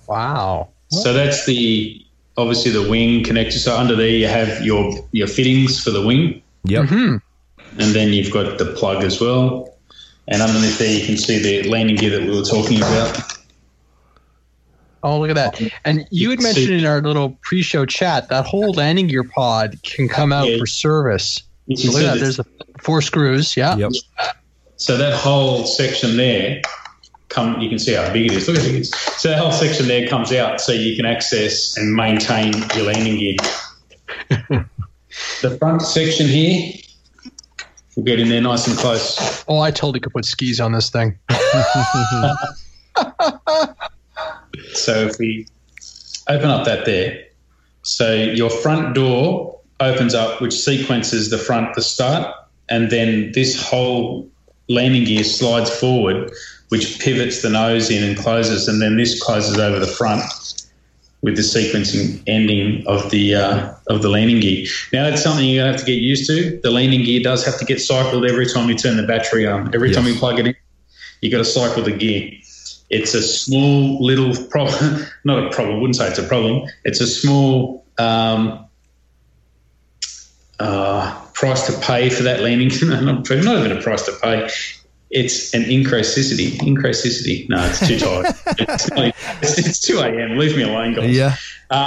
Wow.
So that's the obviously the wing connector. So under there you have your your fittings for the wing.
Yep.
Hmm.
and then you've got the plug as well. And underneath there, you can see the landing gear that we were talking about.
Oh, look at that. And you had mentioned in our little pre-show chat that whole landing gear pod can come out
Yeah.
for service.
You
So look at that. There's a four screws. Yeah.
Yep.
so that whole section there, come you can see how big it is. Look how big it is. So the whole section there comes out, so you can access and maintain your landing gear. the front section here, we'll get in there nice and close.
Oh, I totally could put skis on this thing.
So if we open up that there, so your front door opens up, which sequences the front, the start, and then this whole landing gear slides forward, which pivots the nose in and closes, and then this closes over the front with the sequencing ending of the uh, of the landing gear. Now that's something you're gonna have to get used to. The landing gear does have to get cycled every time you turn the battery on. Every time you plug it in, you got to cycle the gear. It's a small little problem, not a problem. I wouldn't say it's a problem. It's a small um, uh, price to pay for that landing. not even a price to pay. It's an incrasicity. Incrasicity. No, it's too tired. it's, it's, it's 2 a.m. Leave me alone, guys.
Yeah.
Uh,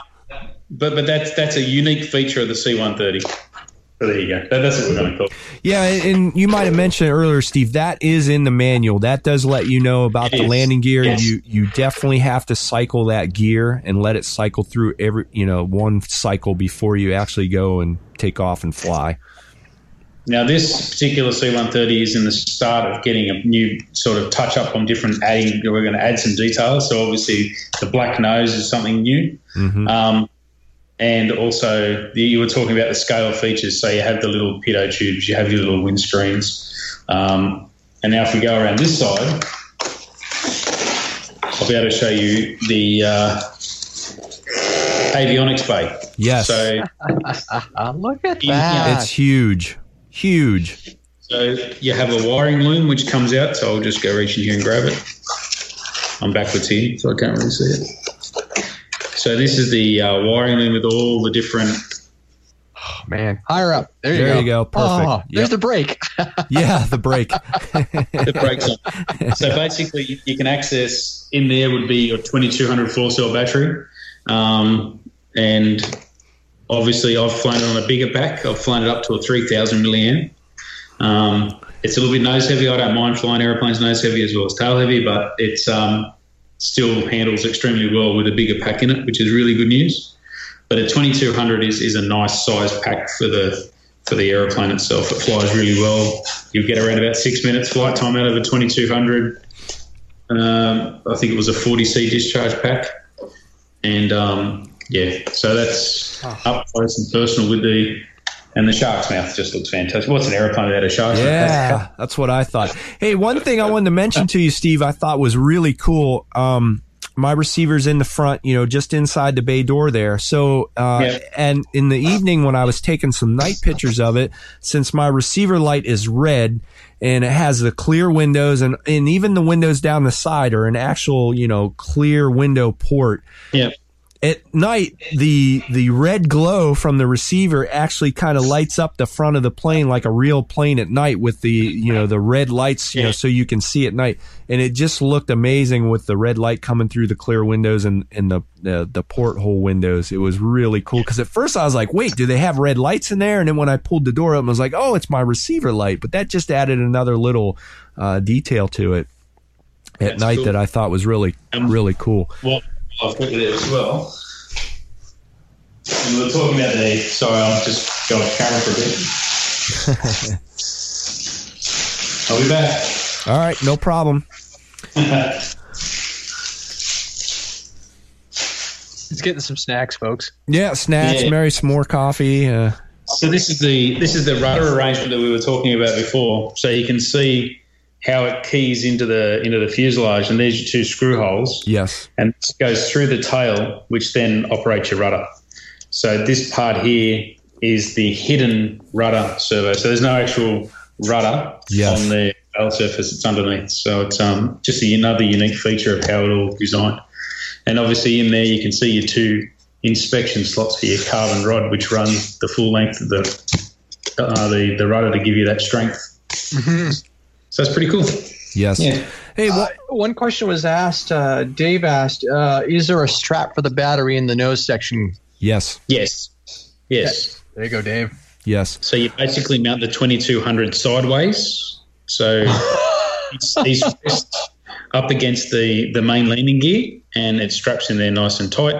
but but that's that's a unique feature of the C130. So there you go. That, that's what we're going to call. it.
Yeah, and and you might have mentioned earlier, Steve. That is in the manual. That does let you know about
It
the
is.
landing gear.
Yes.
You you definitely have to cycle that gear and let it cycle through every you know one cycle before you actually go and take off and fly.
Now, this particular C130 is in the start of getting a new sort of touch up on different adding. We're going to add some details. So obviously, the black nose is something new.
hmm
Um, and also the, you were talking about the scale features. So you have the little pitot tubes, you have your little wind screens, um, and now if we go around this side, I'll be able to show you the uh, avionics bay.
Yes.
So
Look at that.
It's huge, huge.
So you have a wiring loom which comes out. So I'll just go reach in here and grab it. I'm backwards here, so I can't really see it. So this is the uh, wiring loom with all the different.
Man, higher up. There you
There
go.
you go. Perfect.
Oh, there's
Yep.
the break.
Yeah, the brake.
The brakes on. So basically, you, you can access in there would be your 2200 four cell battery, um, and obviously I've flown it on a bigger back. I've flown it up to a 3000 milliamp. Um, it's a little bit nose heavy. I don't mind flying airplanes nose heavy as well as tail heavy, but it's um, still handles extremely well with a bigger pack in it, which is really good news. But a 2200 is, is a nice size pack for the for the aeroplane itself. It flies really well. You get around about six minutes flight time out of a 2200. Um, I think it was a 40C discharge pack, and um, yeah, so that's up close and personal with the. And the shark's mouth just looks fantastic. What's an aeroplane without a shark's mouth?
Yeah, that's what I thought. Hey, one thing I wanted to mention to you, Steve, I thought was really cool. Um, my receiver's in the front, you know, just inside the bay door there. So, uh,
Yeah.
and in the evening when I was taking some night pictures of it, since my receiver light is red and it has the clear windows and, and even the windows down the side are an actual, you know, clear window port
Yeah.
At night the the red glow from the receiver actually kind of lights up the front of the plane like a real plane at night with the you know the red lights you know so you can see at night. And it just looked amazing with the red light coming through the clear windows and and the the, the porthole windows. It was really cool. Because at first I was like wait do they have red lights in there? And then when I pulled the door up I was like oh it's my receiver light. But that just added another little uh, detail to it at
That's
night
cool.
that I thought was really
Um,
really cool.
Well, I've got you there as well. And we were talking about the. Sorry, I'll just go off camera for a bit. I'll be back.
all right no problem
It's getting some snacks, folks.
Yeah, snacks,
Yeah.
Mary, some more coffee. Uh,
So this is the this is the rudder arrangement that we were talking about before. So you can see how it keys into the into the fuselage, and there's your two screw holes.
yes.
and this goes through the tail, which then operates your rudder. So this part here is the hidden rudder servo. So there's no actual rudder
Yes.
on the tail surface; it's underneath. So it's um, just another unique feature of how it all designed. And obviously, in there you can see your two inspection slots for your carbon rod, which run the full length of the uh, the the rudder to give you that strength. So that's pretty cool.
Yes.
Yeah.
Hey,
Uh, one question was asked. Uh, Dave asked, uh, "Is there a strap for the battery in the nose section?"
yes.
Yes. Yes.
There you go, Dave.
Yes.
So you basically mount the 2200 sideways. So it's, he's pressed up against the, the main landing gear and it straps in there nice and tight.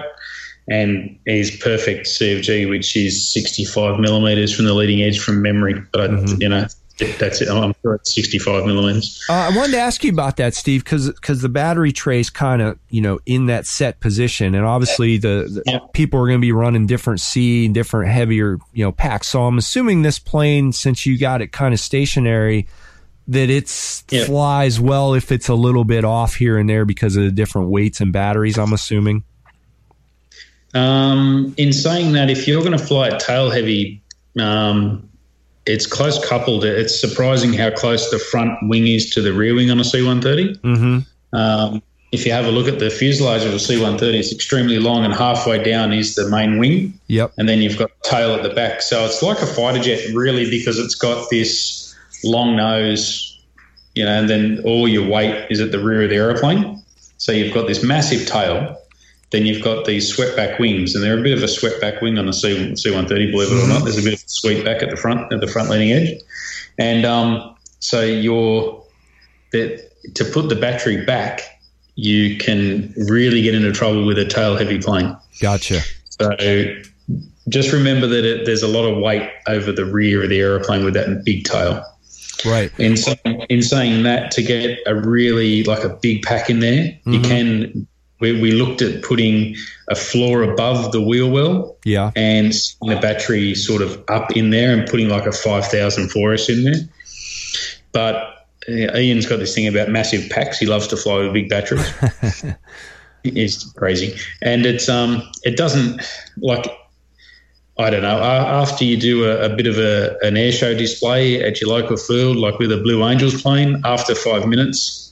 And he's perfect CFG, which is 65 millimeters from the leading edge from memory. But, I, you know, that's it. I'm sure it's 65 millimeters.
Uh, I wanted to ask you about that, Steve, because the battery tray's kind of you know in that set position, and obviously the, the
Yeah.
people are going to be running different C, and different heavier you know packs. So I'm assuming this plane, since you got it kind of stationary, that it
Yeah.
flies well if it's a little bit off here and there because of the different weights and batteries. I'm assuming.
Um, in saying that, if you're going to fly it tail heavy, um, it's close coupled. It's surprising how close the front wing is to the rear wing on a C-130.
Mm-hmm.
Um, if you have a look at the fuselage of a C-130, it's extremely long, and halfway down is the main wing,
Yep.
and then you've got tail at the back. So it's like a fighter jet, really, because it's got this long nose, you know, and then all your weight is at the rear of the aeroplane. So you've got this massive tail. Then you've got these swept-back wings, and they're a bit of a swept-back wing on the C one thirty. Believe it or not, there's a bit of a sweep back at the front, at the front leading edge, and um, so you're that to put the battery back, you can really get into trouble with a tail-heavy plane.
Gotcha.
So just remember that it, there's a lot of weight over the rear of the aeroplane with that big tail.
Right.
In, saying- in saying that, to get a really like a big pack in there, you
Mhm.
can we, we looked at putting a floor above the wheel well
Yeah.
and the battery sort of up in there and putting like a 5000 4S in there. But uh, Ian's got this thing about massive packs. He loves to fly with big batteries. it's crazy. And it's um it doesn't like I don't know. After you do a, a bit of a, an air show display at your local field, like with a Blue Angels plane, after five minutes,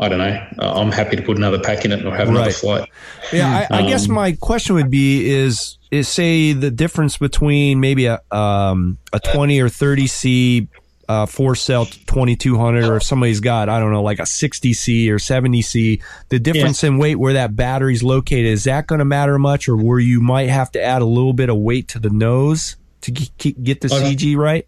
I don't know. uh, I'm happy to put another pack in it or have another flight.
Yeah, I, I guess
Um,
my question would be is is say the difference between maybe a um, a twenty or thirty C uh, four cell twenty two hundred, or if somebody's got I don't know like a sixty C or seventy C, the difference in weight where that battery's located is that going to matter much, or where you might have to add a little bit of weight to the nose to g- get the CG right?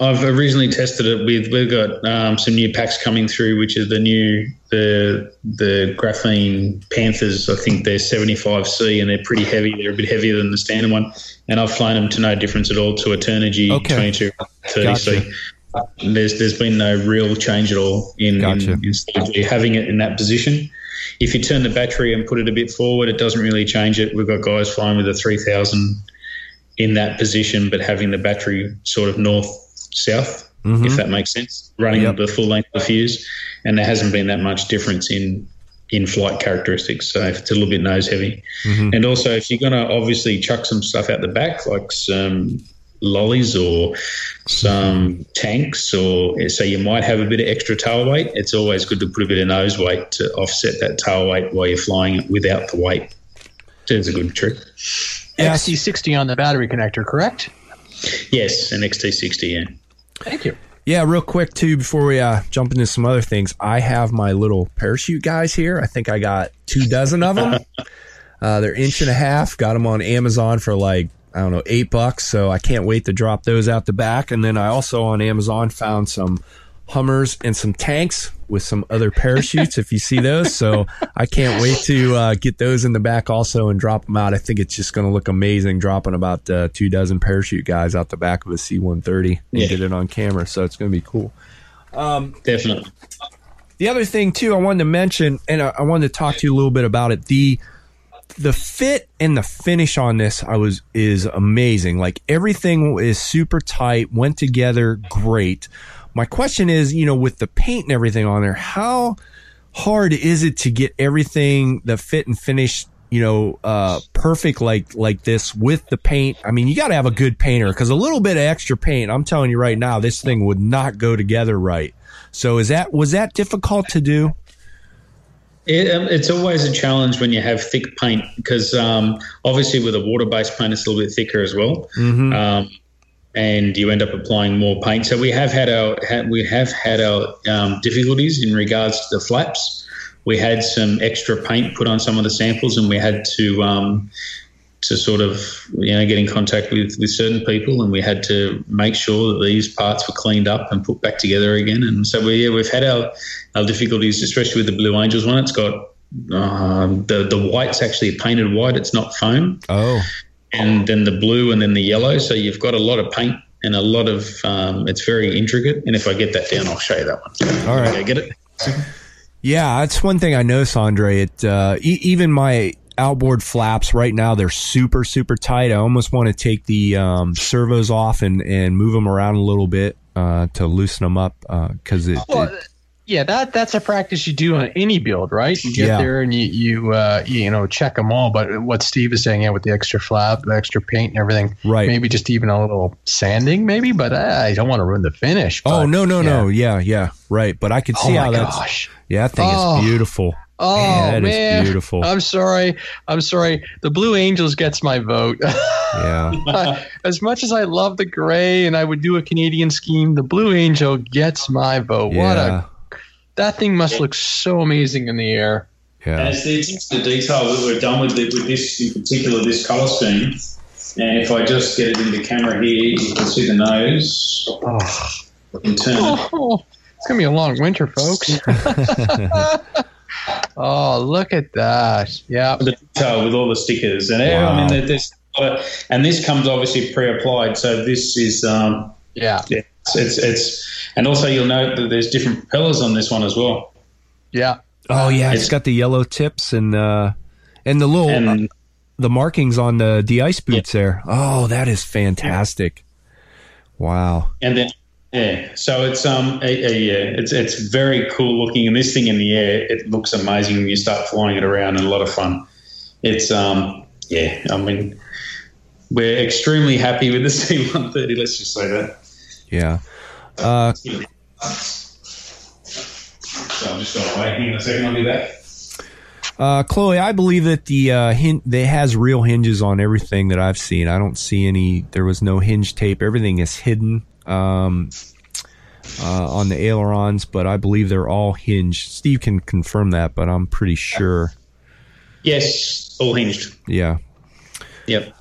I've originally tested it with. We've got um, some new packs coming through, which is the new the the graphene Panthers. I think they're 75C and they're pretty heavy. They're a bit heavier than the standard one, and I've flown them to no difference at all to a Turnigy
Okay.
2230C. There's there's been no real change at all in,
Gotcha.
in, in having it in that position. If you turn the battery and put it a bit forward, it doesn't really change it. We've got guys flying with a 3000 in that position, but having the battery sort of north south, if mm-hmm. that makes sense, running
Yep.
the full length of the fuse, and there hasn't been that much difference in in flight characteristics. So if it's a little bit nose heavy, mm-hmm. and also if you're going to obviously chuck some stuff out the back, like some lollies or some tanks, or so you might have a bit of extra tail weight. It's always good to put a bit of nose weight to offset that tail weight while you're flying it without the weight. It's a good trick.
Yes.
XT60 on the battery connector, correct?
Yes, an XT60, yeah.
Thank you.
Yeah, real quick too before we uh, jump into some other things. I have my little parachute guys here. I think I got two dozen of them. uh, they're inch and a half. Got them on Amazon for like I don't know eight bucks. So I can't wait to drop those out the back. And then I also on Amazon found some Hummers and some tanks with some other parachutes. if you see those, so I can't wait to uh, get those in the back also and drop them out. I think it's just going to look amazing dropping about uh, two dozen parachute guys out the back of a C one thirty and
Yeah.
get it on camera. So it's going to be cool.
Definitely.
The other thing too, I wanted to mention, and I, I wanted to talk to you a little bit about it. The the fit and the finish on this, I was is amazing. Like everything is super tight, went together great. My question is, you know, with the paint and everything on there, how hard is it to get everything the fit and finish you know uh perfect like like this with the paint? I mean you got to have a good painter because a little bit of extra paint i'm telling you right now this thing would not go together right. So is that was that difficult to do?
It, um, it's always a challenge when you have thick paint because um, obviously with a water-based paint, it's a little bit thicker as well, um, and you end up applying more paint. So we have had our we have had our um, difficulties in regards to the flaps. We had some extra paint put on some of the samples, and we had to um, to sort of you know get in contact with with certain people, and we had to make sure that these parts were cleaned up and put back together again. And so we yeah, we've had our our difficulties, especially with the Blue Angels one. It's got um, the the white's actually painted white; it's not foam,
oh
and then the blue, and then the yellow. So you've got a lot of paint and a lot of um, it's very intricate. And if I get that down, I'll show you that one.
All right.
Okay, get it.
Yeah, that's one thing I noticed, Andre. It uh, e- even my outboard flaps right now they're super super tight. I almost want to take the um, servos off and and move them around a little bit uh, to loosen them up because it,
Well,
it-
yeah, that that's a practice you do on any build, right? You get
Yeah.
there and you you uh, you know check them all. But what Steve is saying, yeah, with the extra flap, the extra paint and everything,
Right.
Maybe just even a little sanding, maybe. But uh, I don't want to ruin the finish.
oh no no
yeah.
no yeah yeah right. But I could
Oh
see
my
how that's
gosh.
yeah that thing
Oh.
is beautiful.
Oh
Man, that is
man,
beautiful.
I'm sorry. I'm sorry. The Blue Angels gets my vote.
Yeah.
as much as I love the gray and I would do a Canadian scheme, the Blue Angel gets my vote. What a that thing must look so amazing in the air.
And
Yeah.
it's the, it's the detail that we've done with, the, with this, in particular, this colour scheme. And if I just get it into camera here, you can see the nose. In turn,
Oh, it's gonna be a long winter, folks. oh, look at that! Yeah,
the detail with all the stickers. And yeah, I mean, there- there's, and this comes obviously pre-applied. So this is, um,
yeah,
yeah, it's, it's, it's, and also you'll note that there's different propellers on this one as well.
yeah.
Oh yeah, it's,
It's-
got the yellow tips and uh, and the little
And
uh, the markings on the the ice boots there. Oh, that is fantastic. Wow.
and then yeah, so it's um a, a, yeah, it's it's very cool looking, and this thing in the air, it looks amazing when you start flying it around, and a lot of fun. It's um yeah, I mean we're extremely happy with the C130. Let's just say that.
Yeah. Uh,
So I'm just going to wait here in a second. I'll be back.
uh, Chloe, I believe that the uh, hin- they has real hinges on everything that I've seen. I don't see any. There was no hinge tape. Everything is hidden um, uh, on the ailerons, but I believe they're all hinged. Steve can confirm that, but I'm pretty sure.
Yes, all hinged.
Yeah.
Yep.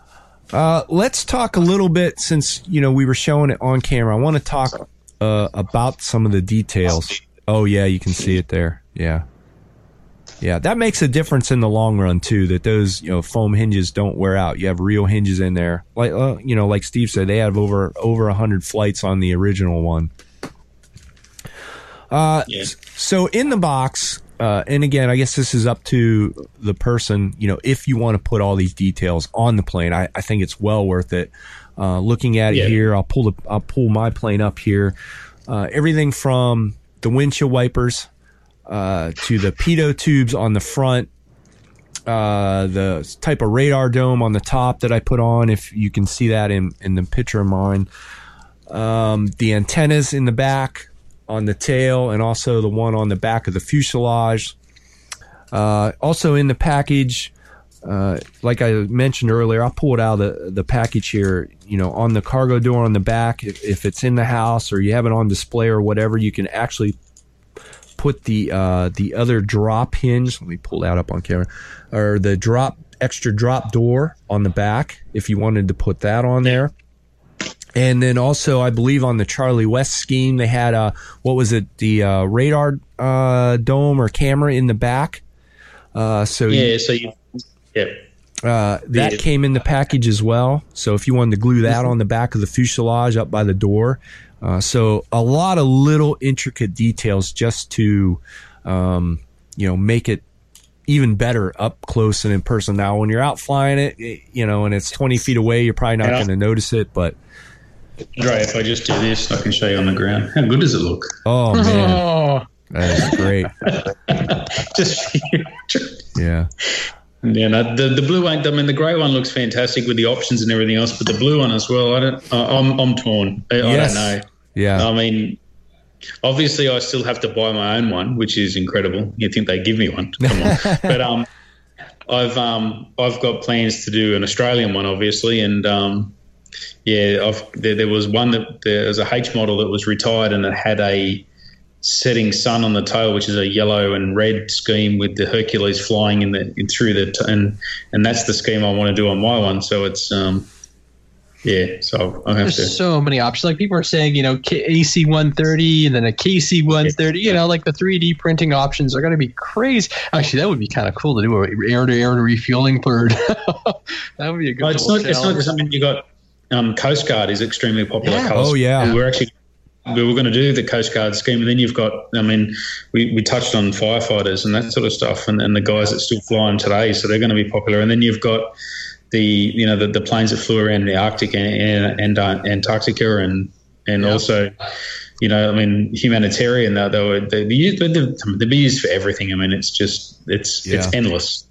Uh, let's talk a little bit since you know we were showing it on camera. I want to talk uh, about some of the details. Oh yeah, you can see it there. Yeah, yeah, that makes a difference in the long run too. That those you know foam hinges don't wear out. You have real hinges in there. Like uh, you know, like Steve said, they have over over a hundred flights on the original one. Uh,
Yeah.
so in the box, uh, and again, I guess this is up to the person. You know, if you want to put all these details on the plane, I, I think it's well worth it. Uh, looking at it
Yeah.
here, I'll pull the I'll pull my plane up here. Uh, everything from the windshield wipers uh, to the pitot tubes on the front, uh, the type of radar dome on the top that I put on. If you can see that in in the picture of mine, um, the antennas in the back on the tail, and also the one on the back of the fuselage. Uh, also in the package, uh, like I mentioned earlier, I'll pull it out the, the package here. You know, on the cargo door on the back, if, if it's in the house or you have it on display or whatever, you can actually put the uh, the other drop hinge. Let me pull that up on camera, or the drop extra drop door on the back if you wanted to put that on there. And then also, I believe on the Charlie West scheme, they had a what was it, the uh, radar uh, dome or camera in the back. Uh, so you-
Yeah. So you. Yep.
uh, that
Yeah.
came in the package as well. So if you wanted to glue that on the back of the fuselage up by the door, uh, so a lot of little intricate details just to, um, you know, make it even better up close and in person. Now, when you're out flying it, it- you know, and it's 20 feet away, you're probably not going to notice it. But
Andre, if I just do this, I can show you on the ground. How good does it look?
oh man,
Oh,
that is great.
Just
Yeah,
yeah, no, the the blue one. I mean, the grey one looks fantastic with the options and everything else, but the blue one as well. I don't. Uh, I'm I'm torn. I,
Yes.
I don't know.
yeah.
I mean, obviously, I still have to buy my own one, which is incredible. You'd think they'd give me one. Come on, but um, I've um, I've got plans to do an Australian one, obviously, and um, yeah, I've, there, there was one that there was a H model that was retired and it had a setting sun on the tail, which is a yellow and red scheme with the Hercules flying in the in through the t- and and that's the scheme I want to do on my one. So it's um, yeah, so I have to.
so many options. Like people are saying, you know, K- AC 130 and then a KC 130. You know, like the 3D printing options are going to be crazy. Actually, that would be kind of cool to do a air to air refueling bird. that would be a good.
No, it's not. It's not
challenge.
just. I mean, you got um, Coast Guard is extremely popular.
Yeah.
Coast-
Oh, yeah.
We're actually we were going to do the Coast Guard scheme, and then you've got. I mean, we, we touched on firefighters and that sort of stuff, and, and the guys that still fly them today, so they're going to be popular. And then you've got the you know the, the planes that flew around the Arctic and, and, and uh, Antarctica, and and also. You know, I mean, humanitarian. They, they were they, they, used- they, they'd be used for everything. I mean, it's just it's it's endless.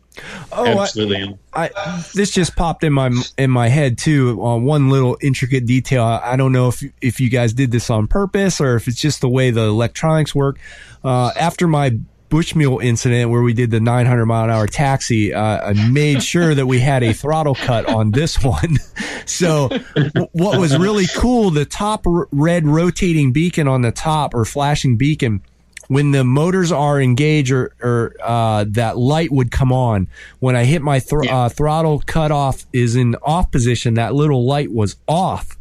Oh, I,
Absolutely.
I this just popped in my in my head too. Uh, one little intricate detail. I, I don't know if if you guys did this on purpose or if it's just the way the electronics work. Uh, after my Bush Mule incident where we did the 900 mile an hour taxi, uh, I made sure that we had a throttle cut on this one. so w- what was really cool, the top r- red rotating beacon on the top or flashing beacon when the motors are engaged or, or uh, that light would come on when i hit my thr- uh, throttle cutoff is in off position that little light was off.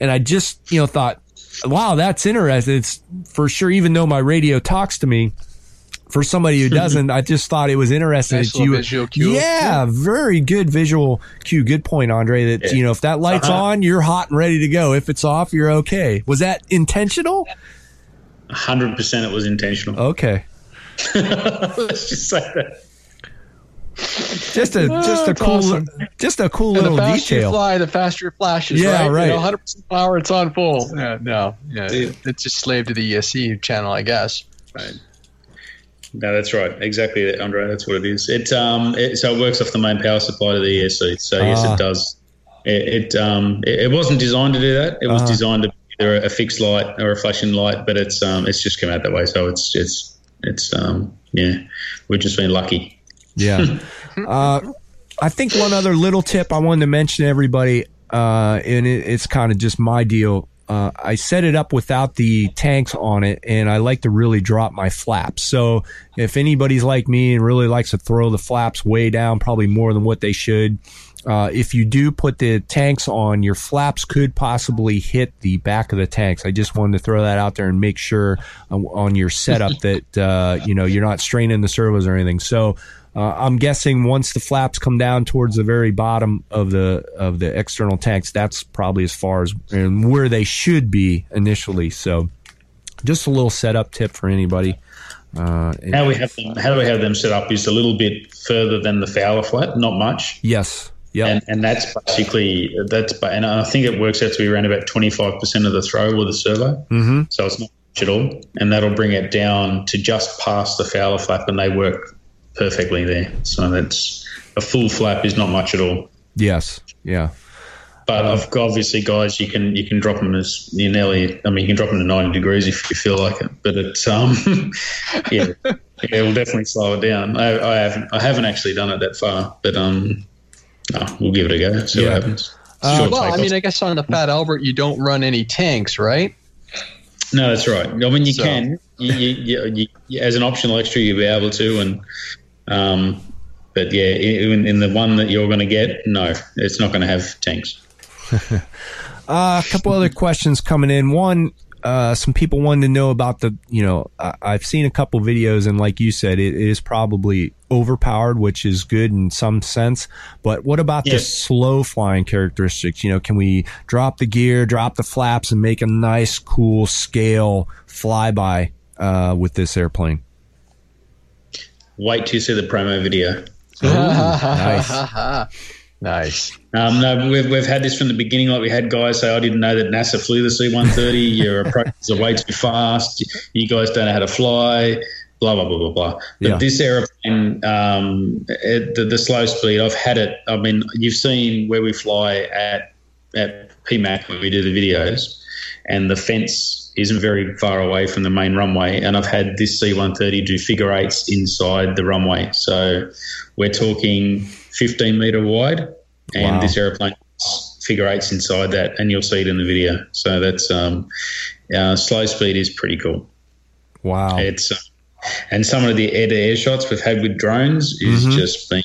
And i just you know thought wow that's interesting. It's for sure even though my radio talks to me for somebody who doesn't i just thought it was interesting
Nice
that you
visual cue.
yeah very good visual cue. Good point andre that you know if that light's
Uh-huh.
on you're hot and ready to go. If it's off you're okay. Was that intentional
hundred percent, it was intentional.
Okay.
Let's just say that.
Just a just a cool
awesome.
just a cool
And the
little
faster you fly, the faster it flashes.
Yeah,
right.
right.
You know, 100% power, it's on full. Yeah, no, yeah,
Yeah.
it's just slave to the ESC channel, I guess.
Right. No, that's right. Exactly, Andre. That's what it is. It um, it, so it works off the main power supply to the ESC. So yes,
Ah.
it does. It, it um, it, it wasn't designed to do that. It was
Ah.
designed to be either a fixed light or a flashing light, but it's um, it's just come out that way. So it's it's it's um, yeah, we've just been lucky.
Yeah. uh, I think one other little tip I wanted to mention to everybody, uh, and it, it's kind of just my deal. Uh, I set it up without the tanks on it, and I like to really drop my flaps. So if anybody's like me and really likes to throw the flaps way down, probably more than what they should, uh, if you do put the tanks on, your flaps could possibly hit the back of the tanks. I just wanted to throw that out there and make sure uh, on your setup that uh, you know you're not straining the servos or anything. So uh, I'm guessing once the flaps come down towards the very bottom of the of the external tanks, that's probably as far as and where they should be initially. So just a little setup tip for anybody. Uh,
How we have them, how do we have them set up is a little bit further than the Fowler flap, not much.
yes. Yep.
and and that's basically that's and I think it works out to be around about twenty five percent of the throw with a servo.
mm-hmm.
So it's not much at all, and that'll bring it down to just past the Fowler flap, and they work perfectly there. So that's a full flap is not much at all.
Yes. Yeah.
But I've got- obviously, guys, you can you can drop them as you nearly. I mean, you can drop them to ninety degrees if you feel like it. But it's um, yeah, yeah, it will definitely slow it down. I, I haven't I haven't actually done it that far, but um, no, we'll give it a go. See
Yeah.
what happens.
Uh,
Short
well, I mean, I guess on the Fat Albert, you don't run any tanks, right?
No, that's right. I mean, you
So-
can, you, you, you, you, as an optional extra, you'll be able to, and um, but yeah, in, in the one that you're going to get, no, it's not going to have tanks.
Uh, a couple other questions coming in. One, uh, some people wanted to know about the, you know, I, I've seen a couple videos, and like you said, it is probably overpowered, which is good in some sense. But what about the slow flying characteristics? You know, can we drop the gear, drop the flaps, and make a nice, cool scale flyby uh, with this airplane?
Wait till you see the promo video.
nice.
nice.
Um, no, we've, we've had this from the beginning. Like we had guys say, "I didn't know that NASA flew the C-130. Your approaches are way too fast. You guys don't know how to fly." Blah blah blah blah blah. But
Yeah.
this aeroplane, um, it, the, the slow speed, I've had it. I mean, you've seen where we fly at at PMAC when we do the videos, and the fence isn't very far away from the main runway. And I've had this C-130 do figure eights inside the runway. So we're talking 15 meter wide, and
Wow.
this aeroplane figure eights inside that, and you'll see it in the video. So that's um, uh, slow speed is pretty cool.
Wow.
It's uh, and some of the air to air shots we've had with drones is
Mhm.
just been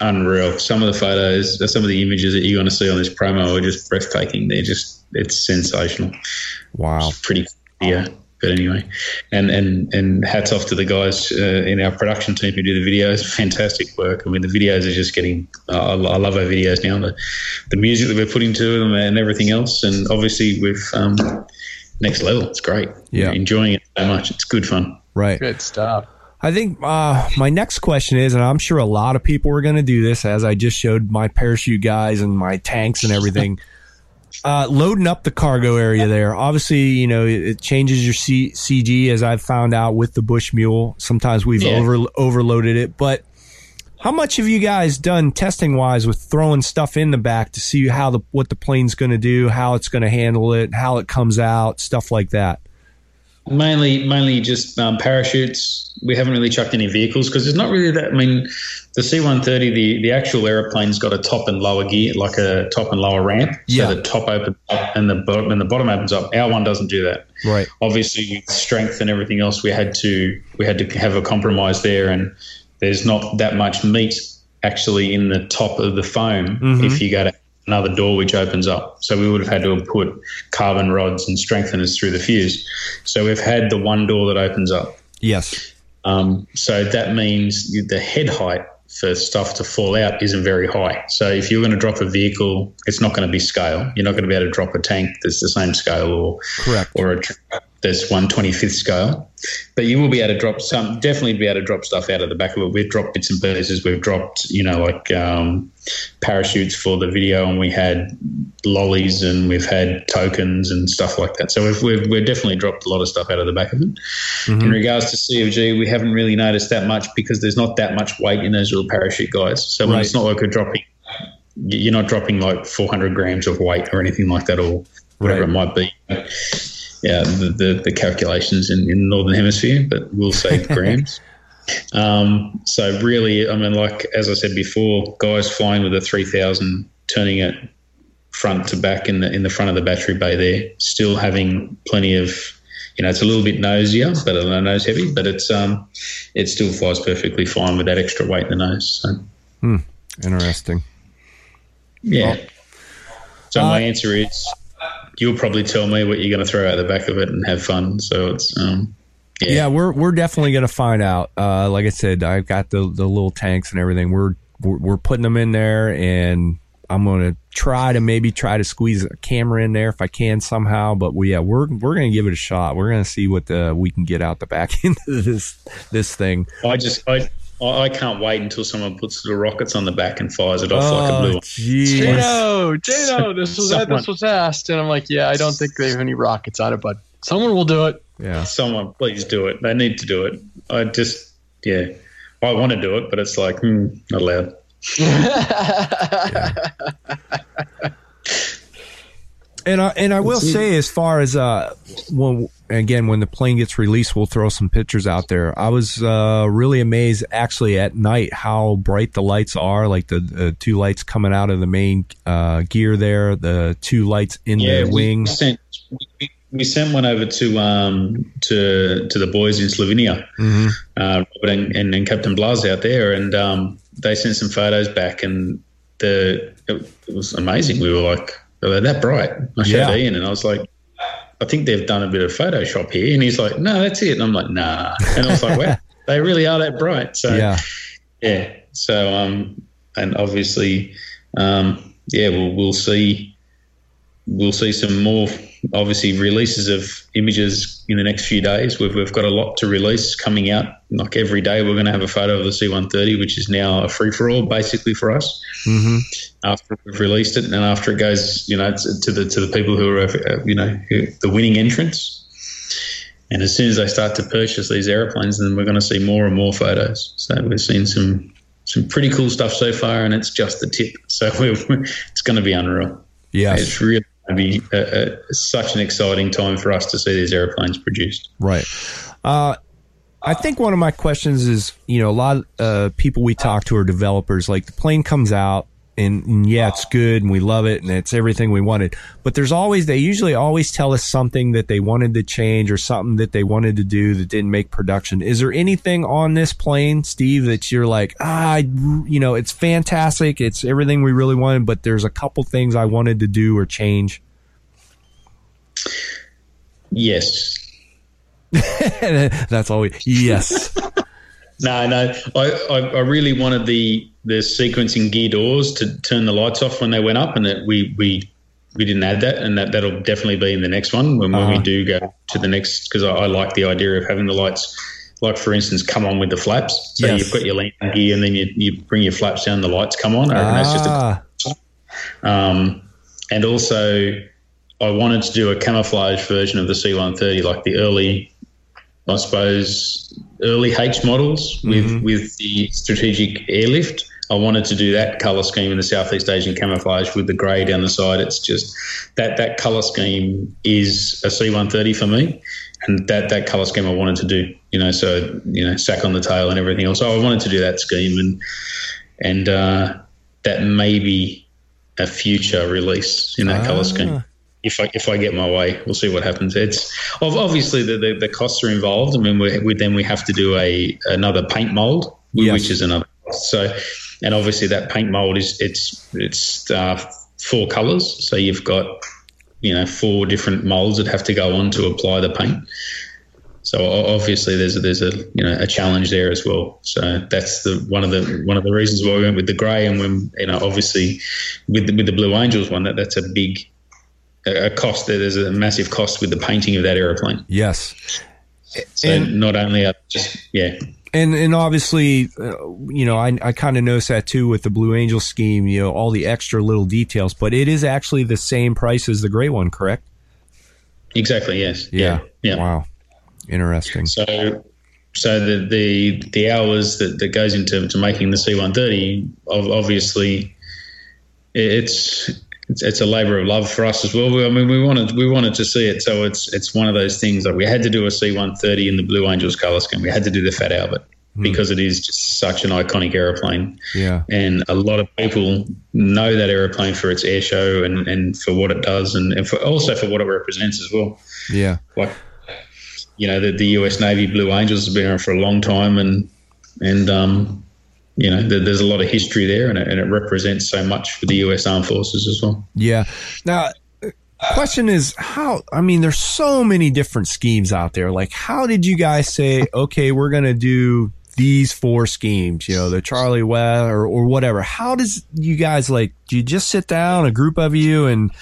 unreal. Some of the photos, some of the images that you're going to see on this promo are just breathtaking. They're just it's sensational.
Wow.
It's pretty yeah. But anyway, and and and hats off to the guys uh, in our production team who do the videos. Fantastic work. I mean, the videos are just getting. Uh, I I love our videos now. The, the music that we're putting to them and everything else, and obviously with um, next level. It's great.
Yeah.
enjoying it so much. It's good fun.
Right.
Good stuff.
I think uh, my next question is, and I'm sure a lot of people are going to do this, as I just showed my parachute guys and my tanks and everything. uh, loading up the cargo area there. Obviously, you know it, it changes your C- CG, as I've found out with the Bush Mule. Sometimes we've
Yeah.
over overloaded it, but how much have you guys done testing wise with throwing stuff in the back to see how the what the plane's going to do, how it's going to handle it, how it comes out, stuff like that?
Mainly, mainly just um, parachutes. We haven't really chucked any vehicles because there's not really that. I mean, the C-130, the the actual aeroplane's got a top and lower gear, like a top and lower ramp.
Yeah.
So the top opens up and the bottom and the bottom opens up. Our one doesn't do that.
Right.
Obviously, with strength and everything else, we had to we had to have a compromise there, and there's not that much meat actually in the top of the foam
Mhm.
if you go to another door which opens up. So we would have had to have put carbon rods and strengtheners through the fuse. So we've had the one door that opens up.
Yes.
Um, so that means the head height for stuff to fall out isn't very high. So if you're going to drop a vehicle, it's not going to be scale. You're not going to be able to drop a tank that's the same scale or
Correct.
or a truck this one 25th scale. But you will be able to drop some, definitely be able to drop stuff out of the back of it. We've dropped bits and pieces. We've dropped, you know, like um, parachutes for the video, and we had lollies, and we've had tokens and stuff like that. So we've, we've, we've definitely dropped a lot of stuff out of the back of it. Mm-hmm. In regards to CFG, we haven't really noticed that much because there's not that much weight in those little parachute guys. So right. it's not like we're dropping, you're not dropping like 400 grams of weight or anything like that, or whatever right. it might be yeah, the, the, the calculations in, in, the northern hemisphere, but we'll say grams. um, so really, I mean, like as I said before, guys flying with a three thousand, turning it front to back in the in the front of the battery bay, there, still having plenty of. You know, it's a little bit nosier, but a nose heavy, but it's um, it still flies perfectly fine with that extra weight in the nose. So.
Hmm. Interesting.
Yeah. Well, so uh, my answer is you'll probably tell me what you're going to throw out the back of it and have fun. So it's um,
yeah. yeah, we're we're definitely going to find out. Uh, like I said, I've got the the little tanks and everything. We're we're, we're putting them in there, and I'm going to try to maybe try to squeeze a camera in there if I can somehow. But we, yeah, we're we're going to give it a shot. We're going to see what the we can get out the back into this this thing.
I just I I can't wait until someone puts the rockets on the back and fires it off oh, like a blue.
Jano, Jano, this was someone, this was asked, and I'm like, yeah, I don't think they have any rockets on it, but someone will do it.
Yeah, someone, please do it. They need to do it. I just, yeah, I want to do it, but it's like, hmm, not allowed.
And I and I will say, as far as uh, when again when the plane gets released, we'll throw some pictures out there. I was uh, really amazed, actually, at night how bright the lights are. Like the, the two lights coming out of the main uh, gear there, the two lights in yeah, the wing. We
sent, we, sent one over to um, to to the boys in Slovenia, mm-hmm. uh, and, and, and, Captain Blas out there, and um, they sent some photos back, and the it, it was amazing. We were like they're that bright. I showed yeah. Ian and I was like, I think they've done a bit of Photoshop here. And he's like, no, that's it. And I'm like, nah. And I was like, wow, they really are that bright. So, yeah. Yeah. So, um, and obviously, um, yeah, we'll, we'll see, we'll see some more obviously releases of images in the next few days. We've, we've got a lot to release coming out. Like every day, we're going to have a photo of the C130, which is now a free for all basically for us. Mm-hmm. After we've released it, and after it goes, you know, to the to the people who are, uh, you know, who, the winning entrants. And as soon as they start to purchase these airplanes, then we're going to see more and more photos. So we've seen some some pretty cool stuff so far, and it's just the tip. So it's going to be unreal.
Yeah,
it's really to be a, a, such an exciting time for us to see these airplanes produced.
Right. Uh, I think one of my questions is, you know, a lot of uh, people we talk to are developers. Like the plane comes out, and, and, yeah, it's good and we love it and it's everything we wanted. But there's always, they usually always tell us something that they wanted to change or something that they wanted to do that didn't make production. Is there anything on this plane, Steve, that you're like, ah, you know, it's fantastic. It's everything we really wanted, but there's a couple things I wanted to do or change?
Yes.
That's always, yes.
no, no. I, I, I really wanted the the sequencing gear doors to turn the lights off when they went up, and that we we we didn't add that, and that that'll definitely be in the next one when, uh-huh. we do go to the next. Because I, I, like the idea of having the lights, like for instance, come on with the flaps. So yes. you've got your landing gear, and then you, you bring your flaps down, the lights come on. I reckon that's just a. Ah. Um, and also, I wanted to do a camouflage version of the C130, like the early, I suppose, early H models with mm-hmm. with the strategic airlift I wanted to do that color scheme in the Southeast Asian camouflage with the grey down the side. It's just that that color scheme is a C130 for me, and that that color scheme I wanted to do. You know, so you know, sack on the tail and everything else. So I wanted to do that scheme, and and uh, that may be a future release in that ah. color scheme. If I if I get my way, we'll see what happens. It's obviously the, the, the costs are involved. I mean, we, we, then we have to do a another paint mold, yes. which is another. So and obviously that paint mold is it's it's uh, four colors. So you've got you know four different molds that have to go on to apply the paint. So obviously there's a, there's a you know a challenge there as well. So that's the one of the one of the reasons why we went with the grey and when you know obviously with the, with the Blue Angels one that that's a big a cost. There's a massive cost with the painting of that aeroplane.
Yes.
So and, not only are just yeah.
And and obviously, uh, you know, I I kind of noticed that too with the Blue Angel scheme. You know, all the extra little details, but it is actually the same price as the gray one, correct?
Exactly. Yes.
Yeah.
Yeah.
Wow. Interesting.
So so the the the hours that, that goes into to making the C130, obviously, it's it's, it's a labour of love for us as well. I mean, we wanted we wanted to see it, so it's it's one of those things that we had to do a C130 in the Blue Angels colour scheme. We had to do the Fat Albert mm. because it is just such an iconic aeroplane.
Yeah,
and a lot of people know that aeroplane for its air show and, and for what it does, and, and for also for what it represents as well.
Yeah,
like you know, the, the US Navy Blue Angels has been around for a long time, and and um, you know, there's a lot of history there, and it, and it represents so much for the U.S. Armed Forces as well.
Yeah. Now, question is how i mean there's so many different schemes out there like how did you guys say okay we're going to do these four schemes you know the charlie west or, or whatever how does you guys like do you just sit down a group of you and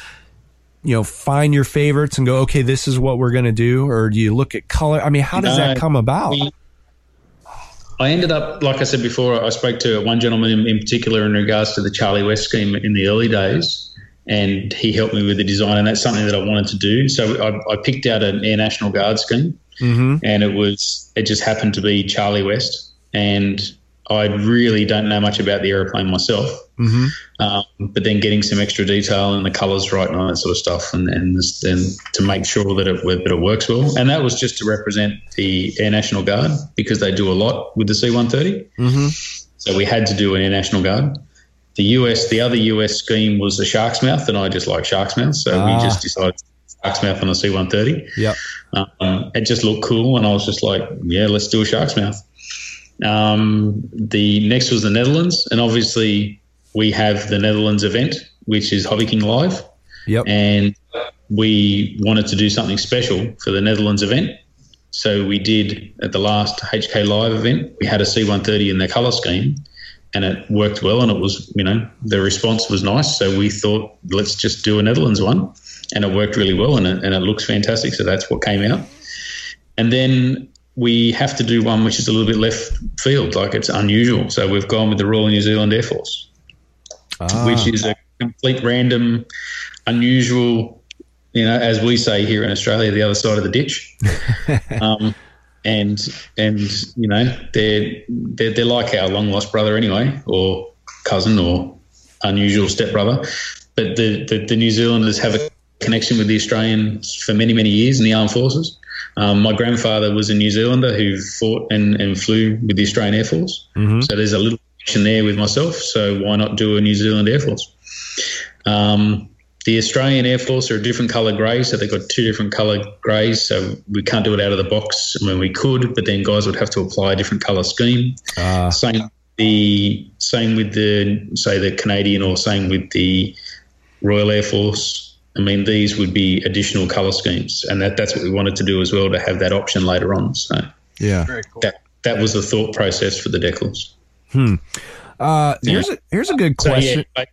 you know find your favorites and go okay this is what we're going to do or do you look at color i mean how does that come about we,
I ended up, like I said before, I spoke to one gentleman in, in particular in regards to the Charlie West scheme in the early days, and he helped me with the design, and that's something that I wanted to do. So I, I picked out an Air National Guard scheme, mm-hmm. and it was it just happened to be Charlie West, and I really don't know much about the aeroplane myself, mm-hmm. um, but then getting some extra detail and the colours right and all that sort of stuff, and and then to make sure that it that it works well, and that was just to represent the Air National Guard because they do a lot with the C-130. Mm-hmm. So we had to do an Air National Guard. The US, the other US scheme was the Shark's Mouth, and I just like Shark's Mouth, so ah. we just decided Shark's Mouth on the C-130.
Yeah,
um, it just looked cool, and I was just like, yeah, let's do a Shark's Mouth. Um, the next was the Netherlands, and obviously we have the Netherlands event, which is Hobby King Live.
Yep.
And we wanted to do something special for the Netherlands event. So we did at the last HK Live event, we had a C130 in their colour scheme and it worked well and it was, you know, the response was nice. So we thought, let's just do a Netherlands one. And it worked really well and it, and it looks fantastic. So that's what came out. And then we have to do one which is a little bit left field, like it's unusual. So we've gone with the Royal New Zealand Air Force, ah. which is a complete random, unusual, you know, as we say here in Australia, the other side of the ditch. um, and and you know they're, they're they're like our long lost brother anyway, or cousin, or unusual stepbrother. But the, the the New Zealanders have a connection with the Australians for many many years in the armed forces. Um, my grandfather was a New Zealander who fought and, and flew with the Australian Air Force. Mm-hmm. So there's a little connection there with myself. So why not do a New Zealand Air Force? Um, the Australian Air Force are a different colour grey, so they've got two different colour greys. So we can't do it out of the box. I mean, we could, but then guys would have to apply a different colour scheme. Uh. Same the same with the say the Canadian or same with the Royal Air Force. I mean, these would be additional color schemes, and that, that's what we wanted to do as well to have that option later on. So,
yeah,
cool.
that that was the thought process for the decals.
Hmm. Uh, yeah. Here's a here's a good question. So, yeah,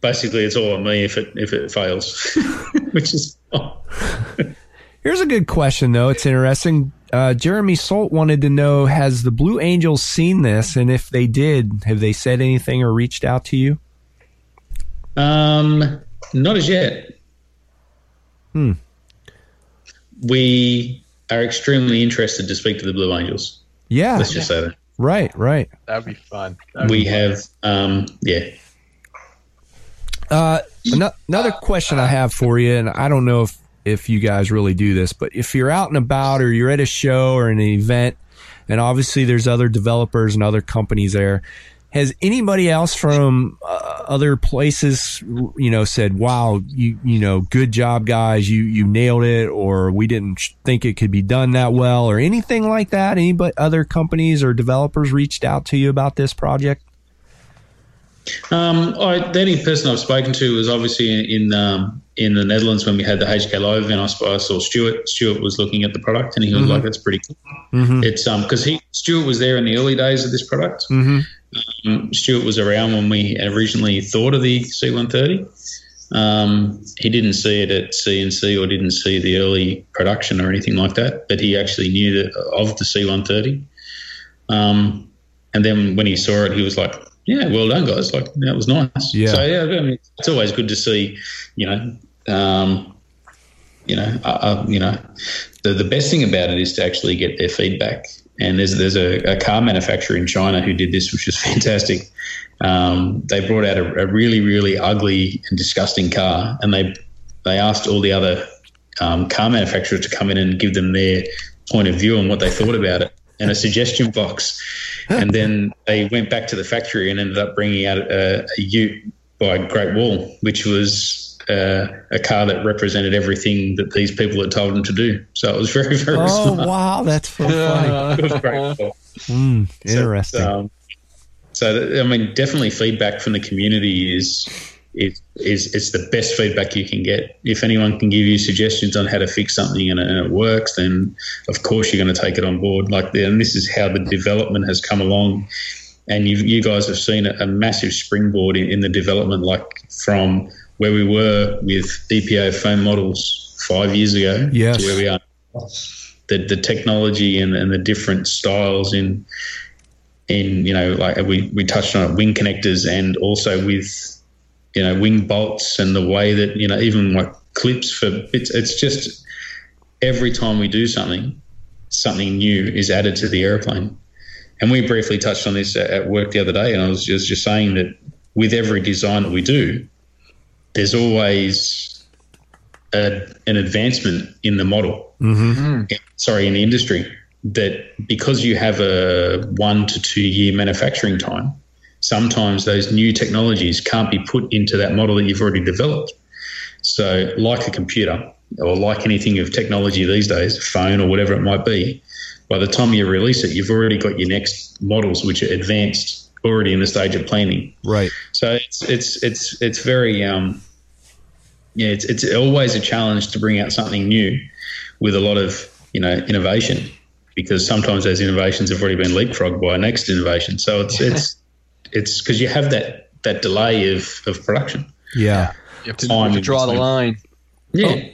basically, it's all on me if it if it fails, which is.
Here's a good question, though. It's interesting. Uh, Jeremy Salt wanted to know: Has the Blue Angels seen this, and if they did, have they said anything or reached out to you?
Um not as yet.
Hmm.
We are extremely interested to speak to the Blue Angels.
Yeah.
Let's just say that.
Right, right.
That'd be fun. That'd
we
be
have, um, yeah.
Uh, another question I have for you, and I don't know if, if you guys really do this, but if you're out and about or you're at a show or an event, and obviously there's other developers and other companies there, has anybody else from uh, other places, you know, said, "Wow, you you know, good job, guys, you you nailed it," or "We didn't think it could be done that well," or anything like that? Any but other companies or developers reached out to you about this project?
Um, I, the only person I've spoken to was obviously in in, um, in the Netherlands when we had the HK Live event. I, I saw Stuart. Stuart was looking at the product and he was mm-hmm. like, "That's pretty cool." Mm-hmm. It's um because he Stuart was there in the early days of this product.
Mm-hmm.
Um, Stuart was around when we originally thought of the C130. Um, he didn't see it at CNC or didn't see the early production or anything like that, but he actually knew that of the C130. Um, and then when he saw it, he was like, "Yeah, well done, guys! Like that was nice."
Yeah.
So yeah, I mean, it's always good to see, you know, um, you know, uh, uh, you know, the the best thing about it is to actually get their feedback. And there's there's a, a car manufacturer in China who did this, which was fantastic. Um, they brought out a, a, really really ugly and disgusting car, and they they asked all the other um, car manufacturers to come in and give them their point of view on what they thought about it and a suggestion box. And then they went back to the factory and ended up bringing out a, a Ute by Great Wall, which was uh, a car that represented everything that these people had told them to do. So it was very, very
Oh
smart.
wow, that's so funny.
It was great.
Mm, interesting.
So, um, so, I mean, definitely feedback from the community is is is it's the best feedback you can get. If anyone can give you suggestions on how to fix something and it, and it works, then of course you're going to take it on board. Like, the, and this is how the development has come along. And you you guys have seen a, a massive springboard in, in the development, like from where we were with EPO foam models five years ago
Yes.
to where we are. The the technology and, and the different styles in in you know like we we touched on it, wing connectors and also with you know wing bolts and the way that you know even like clips for it's it's just every time we do something something new is added to the airplane and we briefly touched on this at at work the other day and I was just, just saying that with every design that we do there's always a, an advancement in the model mm-hmm. sorry in the industry that because you have a one to two year manufacturing time sometimes those new technologies can't be put into that model that you've already developed. So, like a computer or like anything of technology these days, a phone or whatever it might be, by the time you release it, you've already got your next models which are advanced already in the stage of planning.
Right.
So it's it's it's it's very um, yeah, it's it's always a challenge to bring out something new with a lot of you know innovation because sometimes those innovations have already been leapfrogged by a next innovation. So it's it's it's because you have that that delay of of production.
Yeah.
You have to,
Time
to draw the line.
Yeah.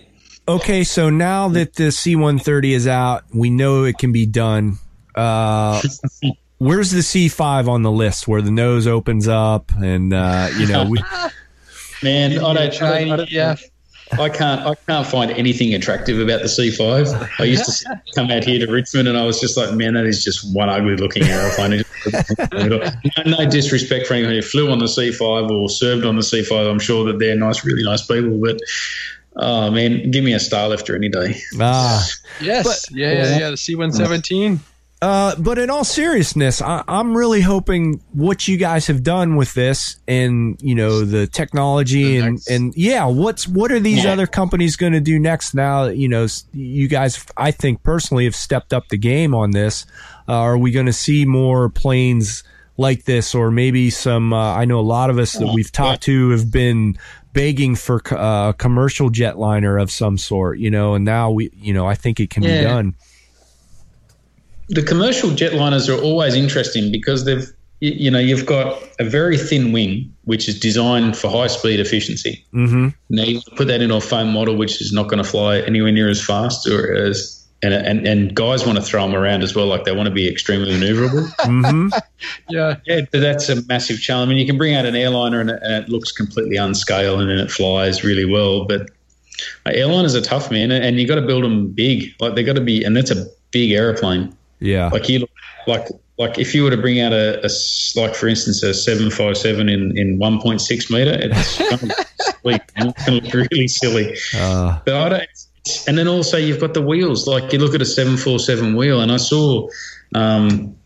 Okay, so now that the C130 is out, we know it can be done. Uh, where's the C5 on the list where the nose opens up and uh, you know we,
Man, I don't, I I don't-
yeah.
I can't I can't find anything attractive about the C5. I used to come out here to Richmond and I was just like, man, that is just one ugly looking aeroplane. no, no disrespect for anyone who flew on the C5 or served on the C5. I'm sure that they're nice, really nice people, but oh man, give me a Starlifter any day.
ah.
Yes. yeah, yeah, yeah. The C117.
Uh, but in all seriousness, I, I'm really hoping what you guys have done with this and you know the technology
The
and
next-
and yeah, what's what are these
Yeah.
other companies going to do next? Now that, you know you guys, I think personally have stepped up the game on this. Uh, are we going to see more planes like this, or maybe some? Uh, I know a lot of us that we've talked to have been begging for uh, a commercial jetliner of some sort, you know, and now we, you know, I think it can be done.
The commercial jetliners are always interesting because they've you, you know you've got a very thin wing which is designed for high speed efficiency.
Mm-hmm.
Now you put that into a foam model which is not going to fly anywhere near as fast or as and, and and guys want to throw them around as well like they want to be extremely maneuverable.
Mm-hmm.
Yeah.
yeah, but that's a massive challenge. I mean, you can bring out an airliner and it, and it looks completely unscale and then it flies really well, but uh, airliners are tough, man, and you got to build them big. Like they got to be, and that's a big airplane.
Yeah.
Like you, like like if you were to bring out a like for instance a seven five seven in in one point six meter, it's going to look, it's going to look really silly.
Uh,
But I don't. And then also you've got the wheels. Like you look at a seven four seven wheel, and I saw. Um,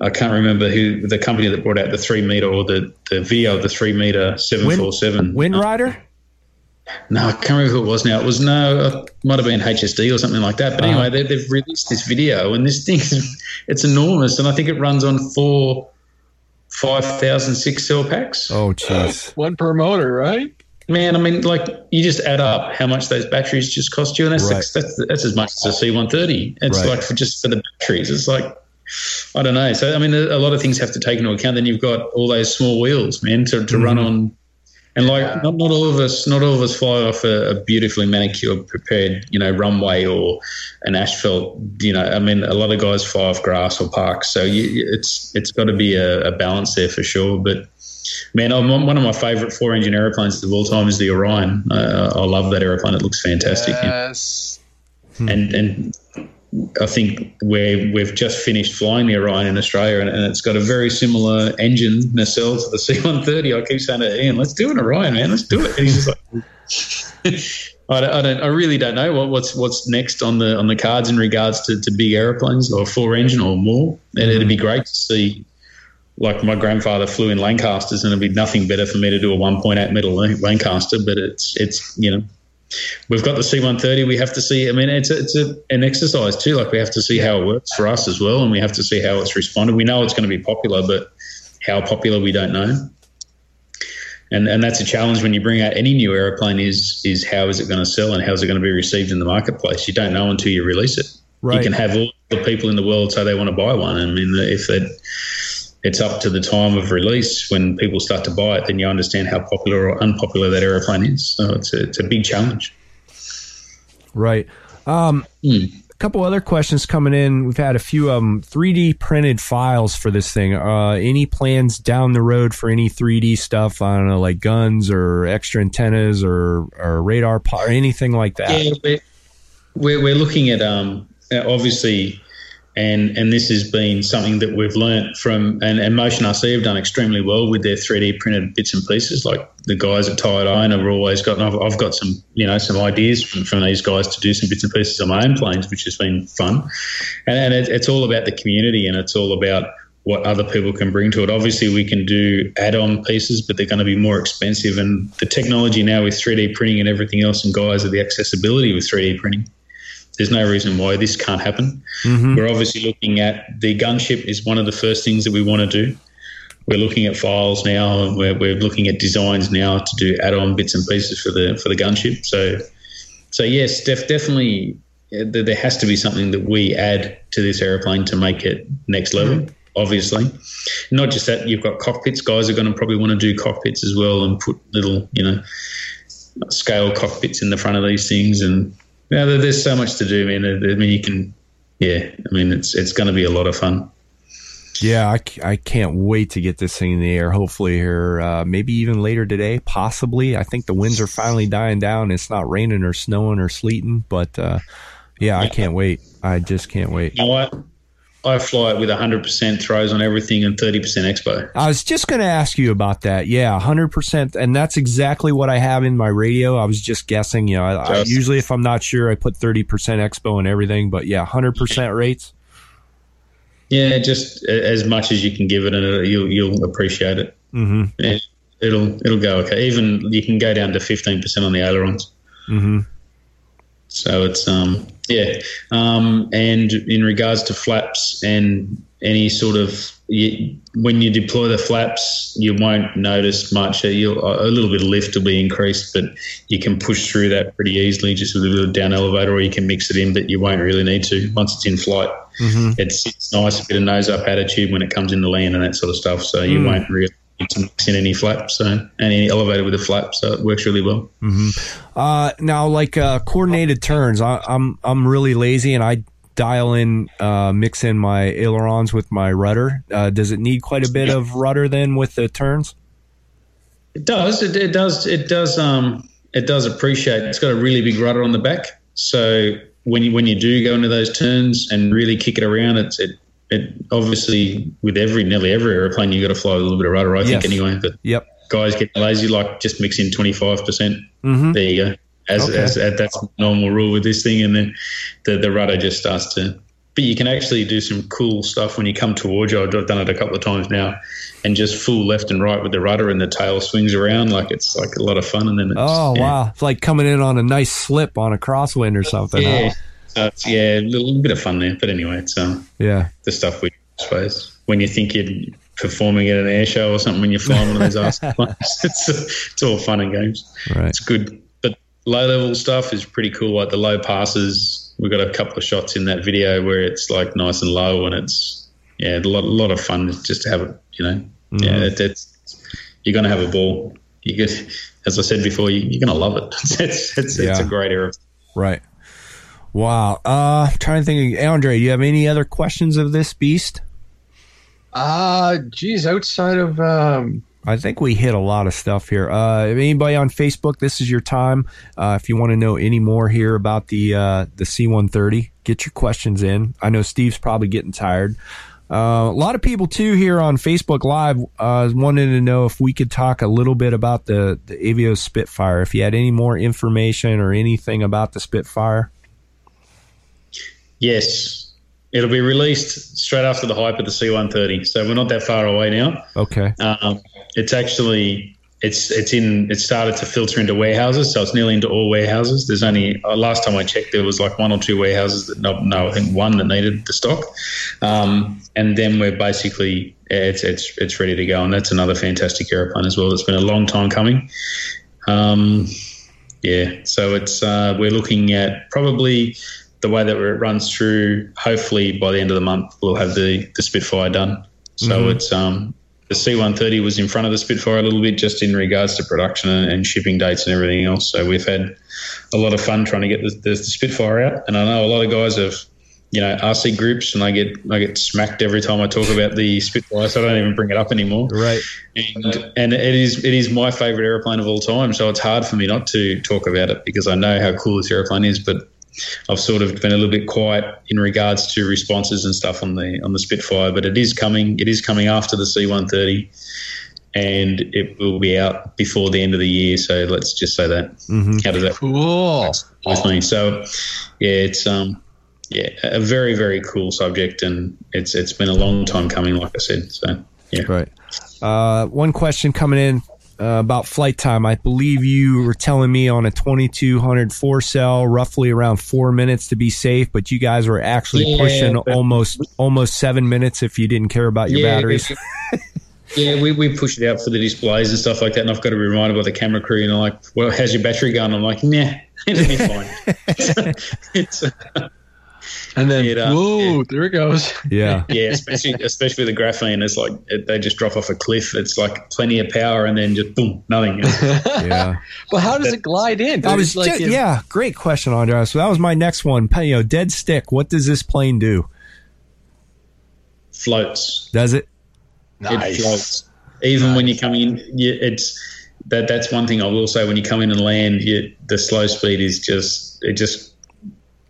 I can't remember who the company that brought out the three meter or the, the of the three meter seven four seven.
Wind Rider?
No, I can't remember who it was now. It was no, it might have been HSD or something like that. But
Uh-huh.
anyway, they, they've released this video, and this thing is it's enormous, and I think it runs on four five thousand six cell packs.
Oh, jeez.
One per motor, right?
Man, I mean, like you just add up how much those batteries just cost you, and that's
Right.
that's, that's as much as a C one thirty. It's
Right.
like for just for the batteries, it's like. I don't know. So I mean, a lot of things have to take into account. Then you've got all those small wheels, man, to, to run
Mhm.
on, And like, not, not all of us, not all of us fly off a, a, beautifully manicured, prepared, you know, runway or an asphalt. You know, I mean, a lot of guys fly off grass or parks, so you, it's it's got to be a, a, balance there for sure. But man, I'm, one of my favourite four-engine aeroplanes of all time is the Orion. Uh, I love that aeroplane; it looks fantastic.
Yes.
And and I think we we've just finished flying the Orion in Australia, and, and, it's got a very similar engine nacelle to the C-130. I keep saying to Ian, "Let's do an Orion, man. Let's do it." And he's just like, I, don't, I, don't, I really don't know what, what's what's next on the on the cards in regards to, to big aeroplanes or four engine or more. And it'd be great to see. Like my grandfather flew in Lancasters, and it'd be nothing better for me to do a 1.8 meter Lancaster. But it's it's you know we've got the C130. We have to see. I mean, it's a, it's a, an exercise too. Like we have to see how it works for us as well, and we have to see how it's responded. We know it's going to be popular, but how popular we don't know. And and that's a challenge when you bring out any new aeroplane. Is is how is it going to sell and how is it going to be received in the marketplace? You don't know until you release it. Right. You can have all the people in the world say they want to buy one. I mean, if that it's up to the time of release when people start to buy it, then you understand how popular or unpopular that aeroplane is. So it's a, it's a big challenge.
Right. Um, mm. A couple other questions coming in. We've had a few of them. 3D printed files for this thing. Uh, any plans down the road for any 3D stuff? I don't know, like guns or extra antennas or, or radar or anything like that.
Yeah, we're, we're, we're looking at um, obviously and and this has been something that we've learnt from and, and Motion RC have done extremely well with their 3D printed bits and pieces. Like the guys at Tired Iron have always got. I've, I've got some you know some ideas from, from these guys to do some bits and pieces on my own planes, which has been fun. And, and it, it's all about the community and it's all about what other people can bring to it. Obviously, we can do add-on pieces, but they're going to be more expensive. And the technology now with 3D printing and everything else, and guys, are the accessibility with 3D printing there's no reason why this can't happen. Mm-hmm. We're obviously looking at the gunship is one of the first things that we want to do. We're looking at files now, and we're, we're looking at designs now to do add-on bits and pieces for the for the gunship. So, so yes, def, definitely there has to be something that we add to this airplane to make it next level. Mm-hmm. Obviously, not just that. You've got cockpits. Guys are going to probably want to do cockpits as well and put little, you know, scale cockpits in the front of these things and yeah, there's so much to do, man. I mean, you can, yeah. I mean, it's it's going to be a lot of fun.
Yeah, I, I can't wait to get this thing in the air. Hopefully here, uh, maybe even later today, possibly. I think the winds are finally dying down. It's not raining or snowing or sleeting, but uh, yeah, I can't wait. I just can't wait.
You know what? I fly it with 100% throws on everything and 30% expo.
I was just going to ask you about that. Yeah, 100%. And that's exactly what I have in my radio. I was just guessing. You know, I, I, usually if I'm not sure, I put 30% expo and everything. But yeah, 100% rates.
Yeah, just as much as you can give it, and you'll you'll appreciate it. Mm-hmm. Yeah, it'll it'll go okay. Even you can go down to 15% on the ailerons. Mm-hmm. So it's um yeah, um, and in regards to flaps and any sort of you, when you deploy the flaps, you won't notice much. You'll, a little bit of lift will be increased, but you can push through that pretty easily just with a little down elevator, or you can mix it in, but you won't really need to once it's in flight. Mm-hmm. It's, it's nice, a bit of nose up attitude when it comes into land and that sort of stuff. So you mm. won't really to mix in any flap, so any elevator with a flap, so it works really well.
Mm-hmm. Uh, now, like uh, coordinated turns, I, am I'm, I'm really lazy and I dial in, uh, mix in my ailerons with my rudder. Uh, does it need quite a bit of rudder then with the turns?
It does. It, it does. It does. Um, it does appreciate. It's got a really big rudder on the back, so when you when you do go into those turns and really kick it around, it's it it obviously with every nearly every airplane you got to fly a little bit of rudder. I yes. think anyway. But
yep.
guys get lazy, like just mix in twenty five percent. Mm-hmm. There you go. As, okay. as, as, that's normal rule with this thing, and then the the rudder just starts to. But you can actually do some cool stuff when you come towards you. I've done it a couple of times now, and just full left and right with the rudder, and the tail swings around like it's like a lot of fun. And then
oh yeah. wow, it's like coming in on a nice slip on a crosswind or something.
Yeah. Huh? So it's, yeah, a little bit of fun there. But anyway, it's um,
yeah,
the stuff we I suppose when you think you're performing at an air show or something when you're flying one of those ass planes, it's it's all fun and games.
Right,
it's good. But low level stuff is pretty cool. Like the low passes, we've got a couple of shots in that video where it's like nice and low, and it's yeah, a lot a lot of fun just to have it. You know, mm-hmm. yeah, it, it's you're gonna have a ball you get, as I said before, you, are going to love it. it's it's, yeah. it's a great era.
Right. Wow. Uh, trying to think. Andre, do you have any other questions of this beast?
Uh, geez, outside of um,
I think we hit a lot of stuff here. Uh, anybody on Facebook, this is your time. Uh, if you want to know any more here about the uh, the C130, get your questions in. I know Steve's probably getting tired. Uh, a lot of people too here on Facebook Live uh, wanted to know if we could talk a little bit about the the Avios Spitfire. If you had any more information or anything about the Spitfire.
Yes, It'll be released straight after the hype of the C130, so we're not that far away now.
Okay.
Um, it's actually it's it's in it started to filter into warehouses, so it's nearly into all warehouses. There's only uh, last time I checked, there was like one or two warehouses that no, no I think one that needed the stock, um, and then we're basically it's it's it's ready to go, and that's another fantastic aeroplane as well. It's been a long time coming. Um, yeah, so it's uh, we're looking at probably the way that it runs through. Hopefully by the end of the month, we'll have the the Spitfire done. So mm-hmm. it's um the C130 was in front of the Spitfire a little bit just in regards to production and shipping dates and everything else. So we've had a lot of fun trying to get the, the, the Spitfire out. And I know a lot of guys have, you know, RC groups, and I get I get smacked every time I talk about the Spitfire, so I don't even bring it up anymore.
Right.
And and it is it is my favourite airplane of all time. So it's hard for me not to talk about it because I know how cool this airplane is, but I've sort of been a little bit quiet in regards to responses and stuff on the on the Spitfire, but it is coming. It is coming after the C130, and it will be out before the end of the year. So let's just say that.
Mm-hmm.
How does that
cool
with me? So yeah, it's um yeah a very very cool subject, and it's it's been a long time coming. Like I said, so yeah.
Right. Uh, one question coming in uh, about flight time. I believe you were telling me on a 2200 four cell, roughly around four minutes to be safe, but you guys were actually yeah, pushing almost almost seven minutes if you didn't care about your yeah, batteries.
yeah, we, we push it out for the displays and stuff like that. And I've got to be reminded by the camera crew, and they're like, well, how's your battery going? I'm like, nah, it'll be fine. it's, uh,
and then, it, uh, whoa, yeah. there it goes.
Yeah.
yeah, especially especially the graphene. It's like it, they just drop off a cliff. It's like plenty of power and then just boom, nothing.
yeah.
But how does it glide in?
I was like, just, yeah, great question, Andre. So that was my next one. You know, dead stick. What does this plane do?
Floats.
Does it?
Nice. It floats. Even nice. when you come in, you, it's that. That's one thing I will say. When you come in and land, you, the slow speed is just it just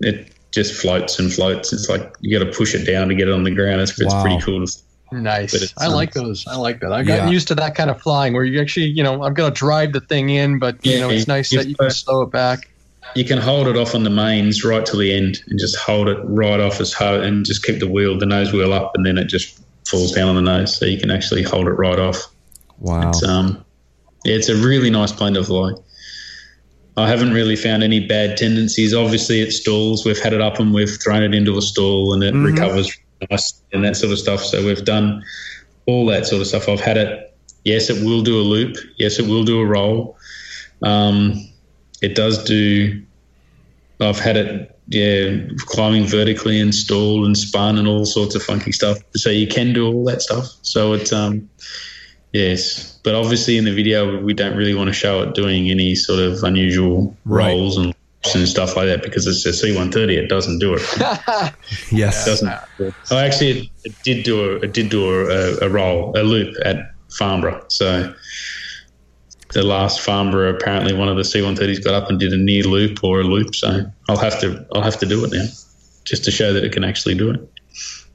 it just floats and floats. It's like you got to push it down to get it on the ground. It's, it's wow. pretty cool.
Nice. I um, like those. I like that. I've gotten yeah. used to that kind of flying where you actually, you know, I'm going to drive the thing in, but, you yeah, know, it's nice that you can slow it back.
You can hold it off on the mains right to the end and just hold it right off as hard and just keep the wheel, the nose wheel up, and then it just falls down on the nose. So you can actually hold it right off.
Wow.
It's, um, yeah, it's a really nice plane to fly. I haven't really found any bad tendencies. Obviously, it stalls. We've had it up and we've thrown it into a stall and it mm-hmm. recovers nice and that sort of stuff. So we've done all that sort of stuff. I've had it. Yes, it will do a loop. Yes, it will do a roll. Um, it does do. I've had it. Yeah, climbing vertically and stalled and spun and all sorts of funky stuff. So you can do all that stuff. So it's um, Yes, but obviously in the video we don't really want to show it doing any sort of unusual right. rolls and and stuff like that because it's a C130. It doesn't do it.
yes,
it doesn't. Oh, actually, it, it, did do a it did do a, a, roll a loop at Farnborough. So the last Farnborough, apparently one of the C130s got up and did a near loop or a loop. So I'll have to I'll have to do it now, just to show that it can actually do it.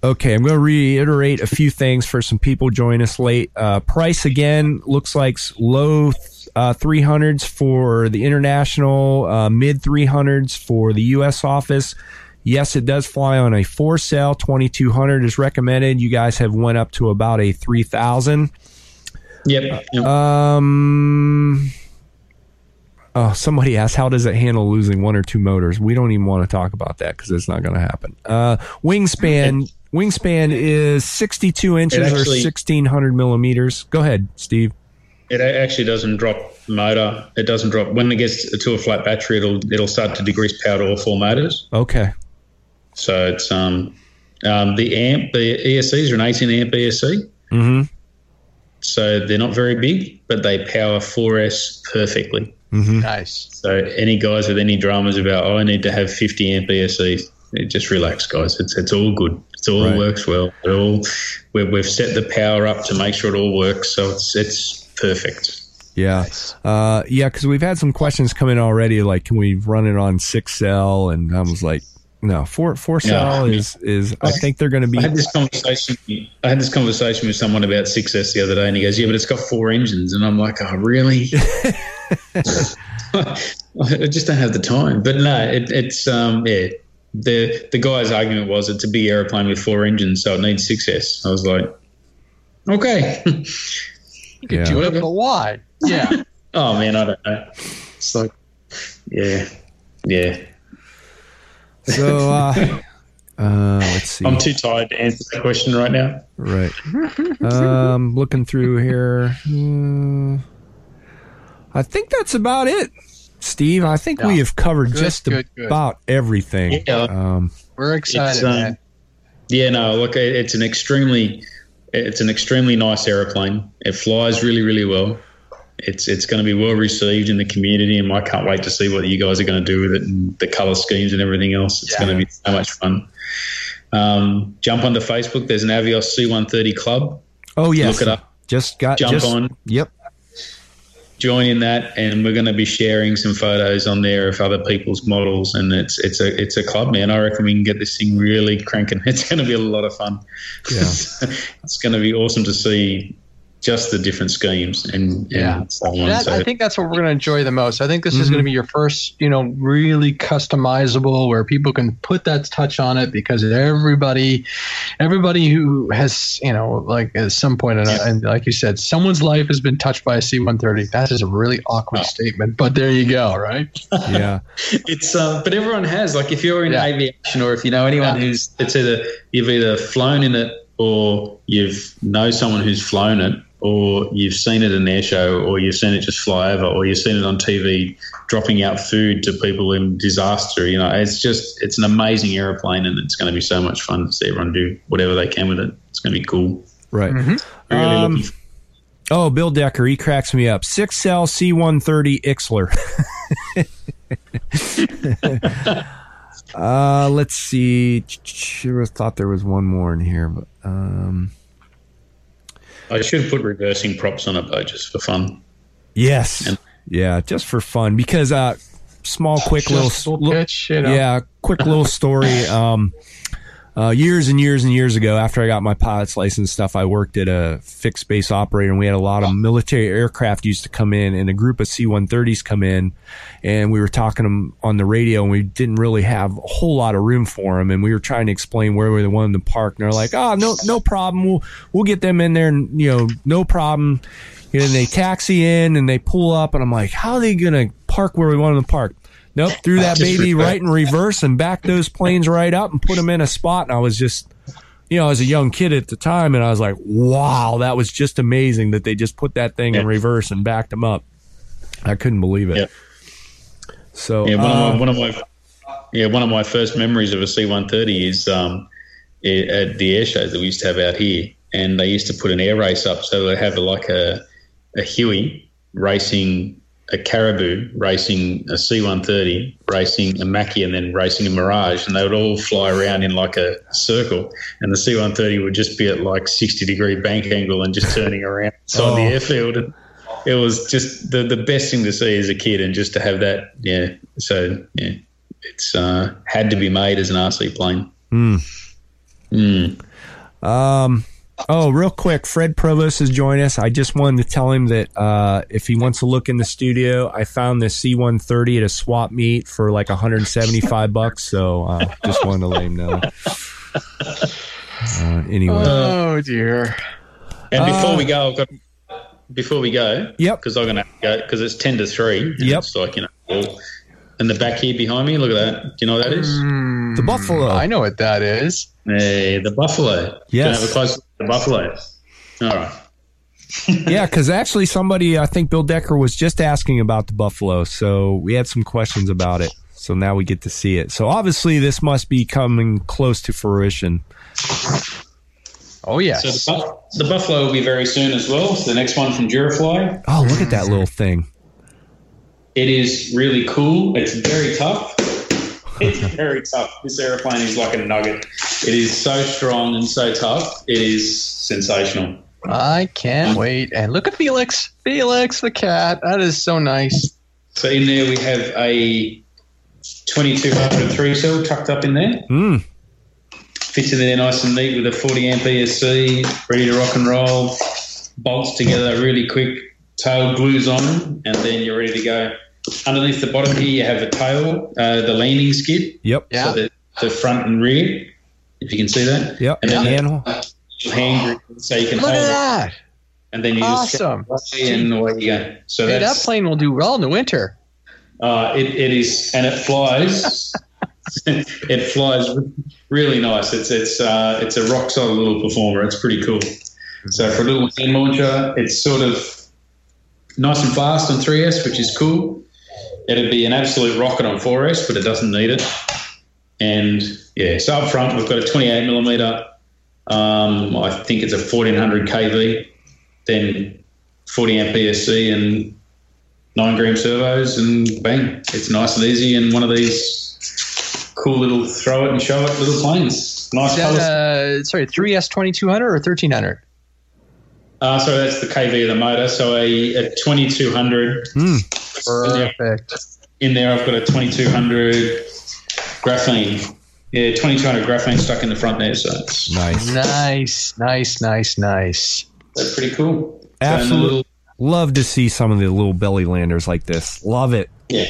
Okay, I'm going to reiterate a few things for some people join us late. Uh, price again looks like low uh, 300s for the international, uh, mid 300s for the U.S. office. Yes, it does fly on a four cell. 2200 is recommended. You guys have went up to about a 3000.
Yep.
yep. Um. Oh, somebody asked, how does it handle losing one or two motors? We don't even want to talk about that because it's not going to happen. Uh, wingspan Wingspan is 62 inches actually, or 1600 millimeters. Go ahead, Steve.
It actually doesn't drop motor. It doesn't drop when it gets to a flat battery. It'll it'll start to decrease power to all four motors.
Okay.
So it's um, um the amp the ESCs are an 18 amp ESC.
Mm-hmm.
So they're not very big, but they power 4S perfectly.
Mm-hmm.
Nice.
So any guys with any dramas about, oh, I need to have 50 amp ESCs, just relax, guys. It's it's all good. It all
Right.
works well. It all we we've set the power up to make sure it all works, so it's it's perfect.
Yeah. Uh, yeah, because we've had some questions come in already. Like, can we run it on six cell? And I was like, no, four four cell
Yeah.
is is. I think they're going to be.
I had this conversation. I had this conversation with someone about six 6S the other day, and he goes, "Yeah, but it's got four engines," and I'm like, "Oh, really?" I just don't have the time. But no, it, it's um, yeah. The the guy's argument was it's a big aeroplane with four engines, so it needs 6S. I was like, okay.
You could
Yeah.
do it, but why? Yeah.
oh man, I don't know. It's like, yeah, yeah.
So, uh, uh, let's see.
I'm too tired to answer that question right now.
Right. Um, looking through here. Hmm. I think that's about it, Steve. I think we have covered
Good,
just
good, good.
about everything.
Yeah.
Um,
We're excited,
um,
man.
Yeah, no, look, it's an extremely, it's an extremely nice aeroplane. It flies really, really well. It's it's going to be well received in the community, and I can't wait to see what you guys are going to do with it and the color schemes and everything else. It's
Yeah.
going to be so much fun. Um, jump onto Facebook. There's an Avios C130 club.
oh yes.
Look it up.
Just got
Jump
just,
on.
Yep.
Join in that, and we're going to be sharing some photos on there of other people's models. And it's it's a it's a club, man. I reckon we can get this thing really cranking. It's going to be a lot of fun.
Yeah.
it's going to be awesome to see just the different schemes and, and
Yeah.
so on.
That,
so,
I think that's what we're going to enjoy the most. I think this is
Mhm.
going to be your first, you know, really customizable where people can put that touch on it because everybody, everybody who has, you know, like at some point, in a,
Yeah.
and like you said, someone's life has been touched by a C-130. That is a really awkward
Oh.
statement, but there you go, right?
Yeah.
it's uh, but everyone has like if you're in
Yeah.
aviation or if you know anyone
Yeah.
who's it's either you've either flown in it or you've know someone who's flown it or you've seen it in their show or you've seen it just fly over or you've seen it on TV dropping out food to people in disaster you know it's just it's an amazing aeroplane and it's going to be so much fun to see everyone do whatever they can with it it's going to be cool
Right.
Mm-hmm.
really
Um,
looking
Oh, Bill Decker, he cracks me up. Six cell C130 Ixler. uh, let's see. Sure thought there was one more in here, but um,
I should put reversing props on it though, just for fun.
yes,
And-
yeah, just for fun because uh, small, quick
Just
little,
little pitch, you know.
yeah, quick little story. Um, uh, years and years and years ago, after I got my pilot's license stuff, I worked at a fixed base operator, and we had a lot of military aircraft used to come in, and a group of C-130s come in, and we were talking them on the radio, and we didn't really have a whole lot of room for them, and we were trying to explain where we wanted to park, and they're like, "Oh, no, no problem. We'll we'll get them in there, and you know, no problem." And they taxi in and they pull up, and I'm like, "How are they gonna park where we want them to park?" Nope, threw that baby right in reverse and backed those planes right up and put them in a spot. And I was just, you know, I was a young kid at the time, and I was like, "Wow, that was just amazing that they just put that thing in reverse and backed them up." I couldn't believe it.
Yeah.
So,
Yeah, one
uh,
of my one of my yeah one of my first memories of a C one thirty is um, i- at the air shows that we used to have out here, and they used to put an air race up, so they have like a a Huey racing a Caribou, racing a C one thirty, racing a Macchi, and then racing a Mirage, and they would all fly around in like a circle, and the C one thirty would just be at like sixty degree bank angle and just turning around inside
Oh.
the airfield. And, it was just the, the best thing to see as a kid and just to have that yeah so yeah it's uh, had to be made as an rc plane
Hmm.
mm.
Um, oh, real quick, Fred Provost has joined us. I just wanted to tell him that uh, if he wants to look in the studio, I found the C130 at a swap meet for like 175 bucks. So uh, just wanted to let him know. Uh, anyway,
Oh dear.
and before
Uh,
we go i've got before we go
Yep.
because i'm gonna go because it's 10 to 3
Yep.
it's like you know well, and the back here behind me look at that do you know what that is
Hmm,
The buffalo.
I know what that is.
Hey, the buffalo
Yes.
Have a close the buffalo all right
yeah, because actually somebody, I think Bill Decker was just asking about the buffalo. So we had some questions about it. So now we get to see it. So obviously this must be coming close to fruition.
Oh yes.
So the, buff- the Buffalo will be very soon as well. So the next one from Durafly.
Oh, look at that little thing.
It is really cool. It's very tough. It's very tough. This airplane is like a nugget. It is so strong and so tough. It is sensational.
I can't wait. And look at Felix. Felix the cat. That is so nice.
So in there we have a 2200 three cell tucked up in there.
Mm.
Fits in there nice and neat with a 40 amp ESC, ready to rock and roll. Bolts together really quick. Tail glues on, and then you're ready to go. Underneath the bottom here, you have a tail, uh, the leaning skid.
Yep.
Yeah.
So the, the front and rear, if you can see that.
Yep.
And then
Handle.
the hand grip, so you can
Look
hold
at
it,
that.
and then you just
Awesome.
and away you go. So
Hey, that
that's
plane will do well in the winter.
uh, it, it is, and it flies. it flies really nice. It's it's uh, it's a rock solid little performer. It's pretty cool. So for a little hand launcher, it's sort of nice and fast on 3S, which is cool. It'd be an absolute rocket on 4S, but it doesn't need it. And yeah, so up front we've got a 28 millimeter. Um, I think it's a 1400 kV, then 40 amp ESC and nine gram servos, and bang, it's nice and easy. And one of these cool little throw it and show it little planes. Nice
that, uh, sorry, 3S 2200 or 1300?
Uh, so that's the KV of the motor. So a, a 2200
Mm.
Perfect.
in there. I've got a 2200 graphene. Yeah, 2200 graphene stuck in the front there. So it's
Nice.
Nice, nice, nice, nice.
that's pretty cool. So, and the
Absolutely.
little-
Love to see some of the little belly landers like this. Love it.
yeah.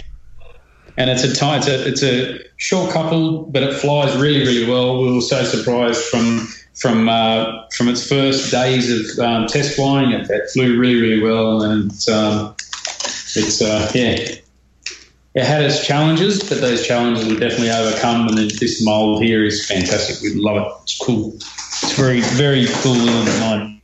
And it's a tight, it's a, it's a short couple, but it flies really, really well. We were so surprised from from uh, from its first days of um, test flying. It, it flew really, really well, and um, it's uh, yeah, it had its challenges, but those challenges were definitely overcome. And then this mold here is fantastic. We love it. It's cool. It's very, very cool little design.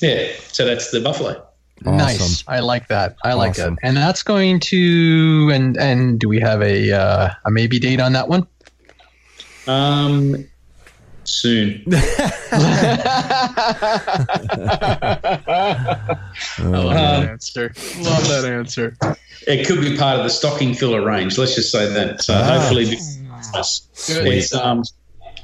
Yeah, so that's the buffalo.
Nice. I like that. I like
Awesome.
it. And that's going to and and do we have a uh, a maybe date on that one?
Um, soon.
I love that answer. Love that answer.
It could be part of the stocking filler range. Let's just say that. So
Ah.
hopefully, this Christmas.
Good.
It's um,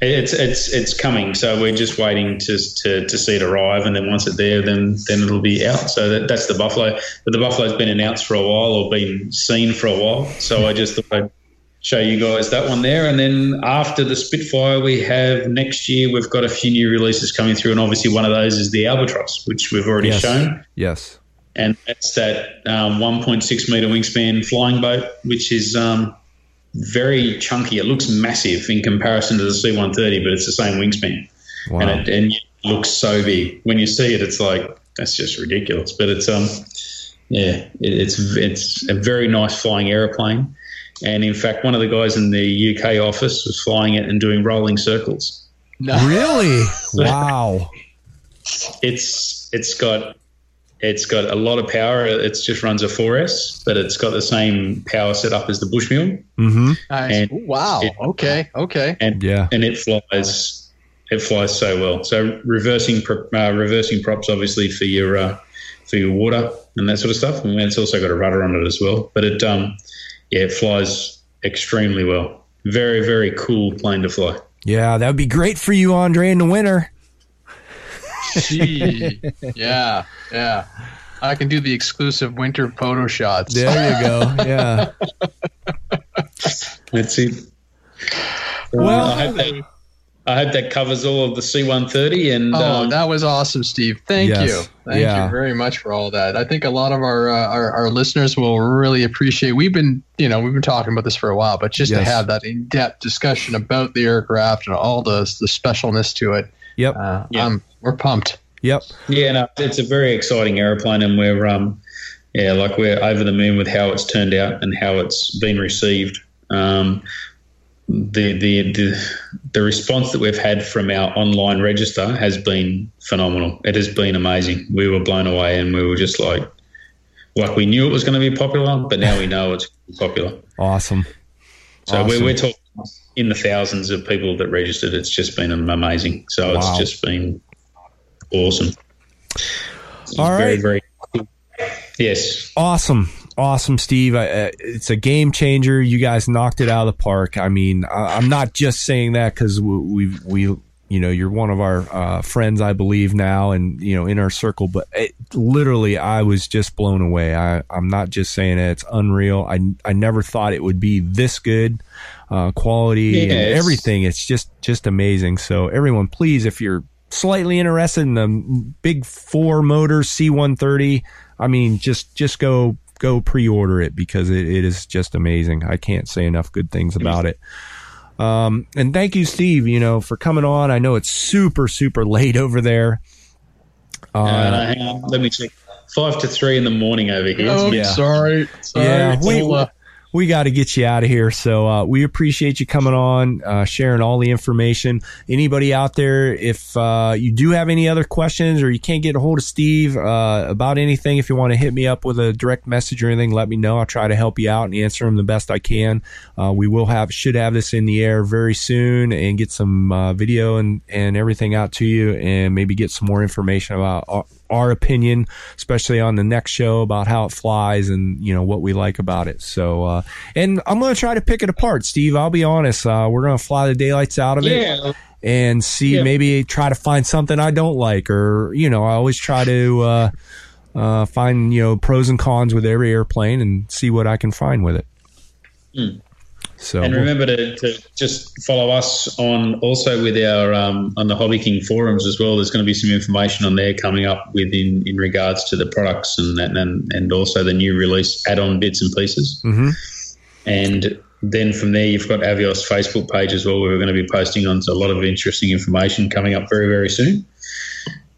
it's it's it's coming. So we're just waiting to to, to see it arrive, and then once it's there, then then it'll be out. So that, that's the buffalo. But the buffalo's been announced for a while or been seen for a while. So I just thought I'd show you guys that one there, and then after the Spitfire, we have next year. We've got a few new releases coming through, and obviously one of those is the Albatross, which we've already
Yes.
shown
Yes.
and that's that um, 1.6 meter wingspan flying boat, which is um, very chunky. It looks massive in comparison to the C-130, but it's the same wingspan,
Wow.
and it and it looks so big. When you see it, it's like that's just ridiculous. But it's um, yeah, it, it's it's a very nice flying aeroplane. And in fact, one of the guys in the UK office was flying it and doing rolling circles.
No.
really? Wow.
it's it's got it's got a lot of power. It just runs a 4S, but it's got the same power setup as the Bush Mule,
Mm-hmm.
Nice.
And-
wow.
it-
okay. Okay.
and
Yeah.
and it flies it flies so well. So reversing uh, reversing props obviously for your uh, for your water and that sort of stuff. And it's also got a rudder on it as well. But it um yeah it flies extremely well. Very very cool plane to fly.
Yeah, that would be great for you, Andre, in the winter.
Gee. yeah. Yeah. I can do the exclusive winter photo shots.
There you go. Yeah.
That's it.
Well-
I hope that, I hope that covers all of the C130 and
Oh,
um,
that was awesome, Steve. Thank
Yes.
you. Thank
Yeah.
you very much for all that. I think a lot of our, uh, our our listeners will really appreciate. We've been, you know, we've been talking about this for a while, but just to have that in depth discussion about the aircraft and all the the specialness to it,
Yep.
uh,
Yeah.
um, we're pumped.
Yep.
Yeah, no, it's a very exciting aeroplane, and we're um, yeah, like we're over the moon with how it's turned out and how it's been received. Um, the, the the the response that we've had from our online register has been phenomenal. It has been amazing. We were blown away, and we were just like, like we knew it was going to be popular, but now we know it's popular.
Awesome.
So
Awesome.
we're, we're talking in the thousands of people that registered. It's just been amazing. So
Wow.
it's just been awesome.
All
very,
right.
very cool. Yes.
Awesome. Awesome, Steve. I, uh, it's a game changer. You guys knocked it out of the park. I mean, I, I'm not just saying that because we, we, we, you know, you're one of our uh, friends, I believe now, and you know, in our circle. But it, literally, I was just blown away. I, I'm not just saying it; it's unreal. I, I never thought it would be this good, uh, quality and everything. It's just, just amazing. So, everyone, please, if you're slightly interested in the big four motor C130, I mean, just just go go pre-order it because it, it is just amazing. I can't say enough good things about it. Um, and thank you, Steve. You know, for coming on. I know it's super super late over there.
Uh, hang on. Let me check. Five to three in the morning over here.
Oh,
Yeah.
sorry. sorry.
Yeah, we-
We'll, uh,
we got to get you out of here. So uh, we appreciate you coming on, uh, sharing all the information. Anybody out there, if uh, you do have any other questions or you can't get a hold of Steve uh, about anything, if you want to hit me up with a direct message or anything, let me know. I'll try to help you out and answer them the best I can. Uh, we will have should have this in the air very soon and get some uh, video and and everything out to you and maybe get some more information about. Our, opinion, especially on the next show about how it flies and you know what we like about it. So, uh, and I'm going to try to pick it apart, Steve. I'll be honest. Uh, we're going to fly the daylights out of it and see
Yeah.
maybe try to find something I don't like, or you know, I always try to uh, uh, find you know pros and cons with every airplane and see what I can find with it. So
And remember to, to just follow us on also with our um, on the Hobby King forums as well. There's going to be some information on there coming up within in regards to the products and that, and and also the new release add-on bits and pieces.
Mhm.
And then from there, you've got Avios Facebook page as well, where we're going to be posting on a lot of interesting information coming up very very soon.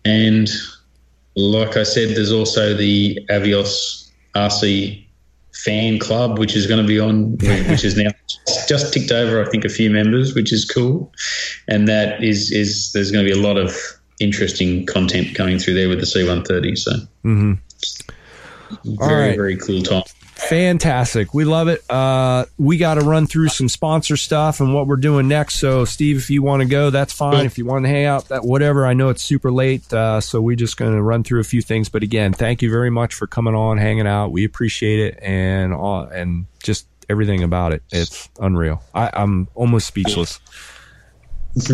And like I said, there's also the Avios RC fan club, which is going to be on, which is now just ticked over, I think, a few members, which is cool. And that is is there's going to be a lot of interesting content coming through there with the C130. So
mhm.
Very
right.
very cool time.
Fantastic. We love it. Uh, we got to run through some sponsor stuff and what we're doing next. So, Steve, if you want to go, that's fine. If you want to hang out, that whatever. I know it's super late, uh, so we're just going to run through a few things. But again, thank you very much for coming on, hanging out. We appreciate it, and all, and just everything about it. It's unreal. I, I'm almost speechless.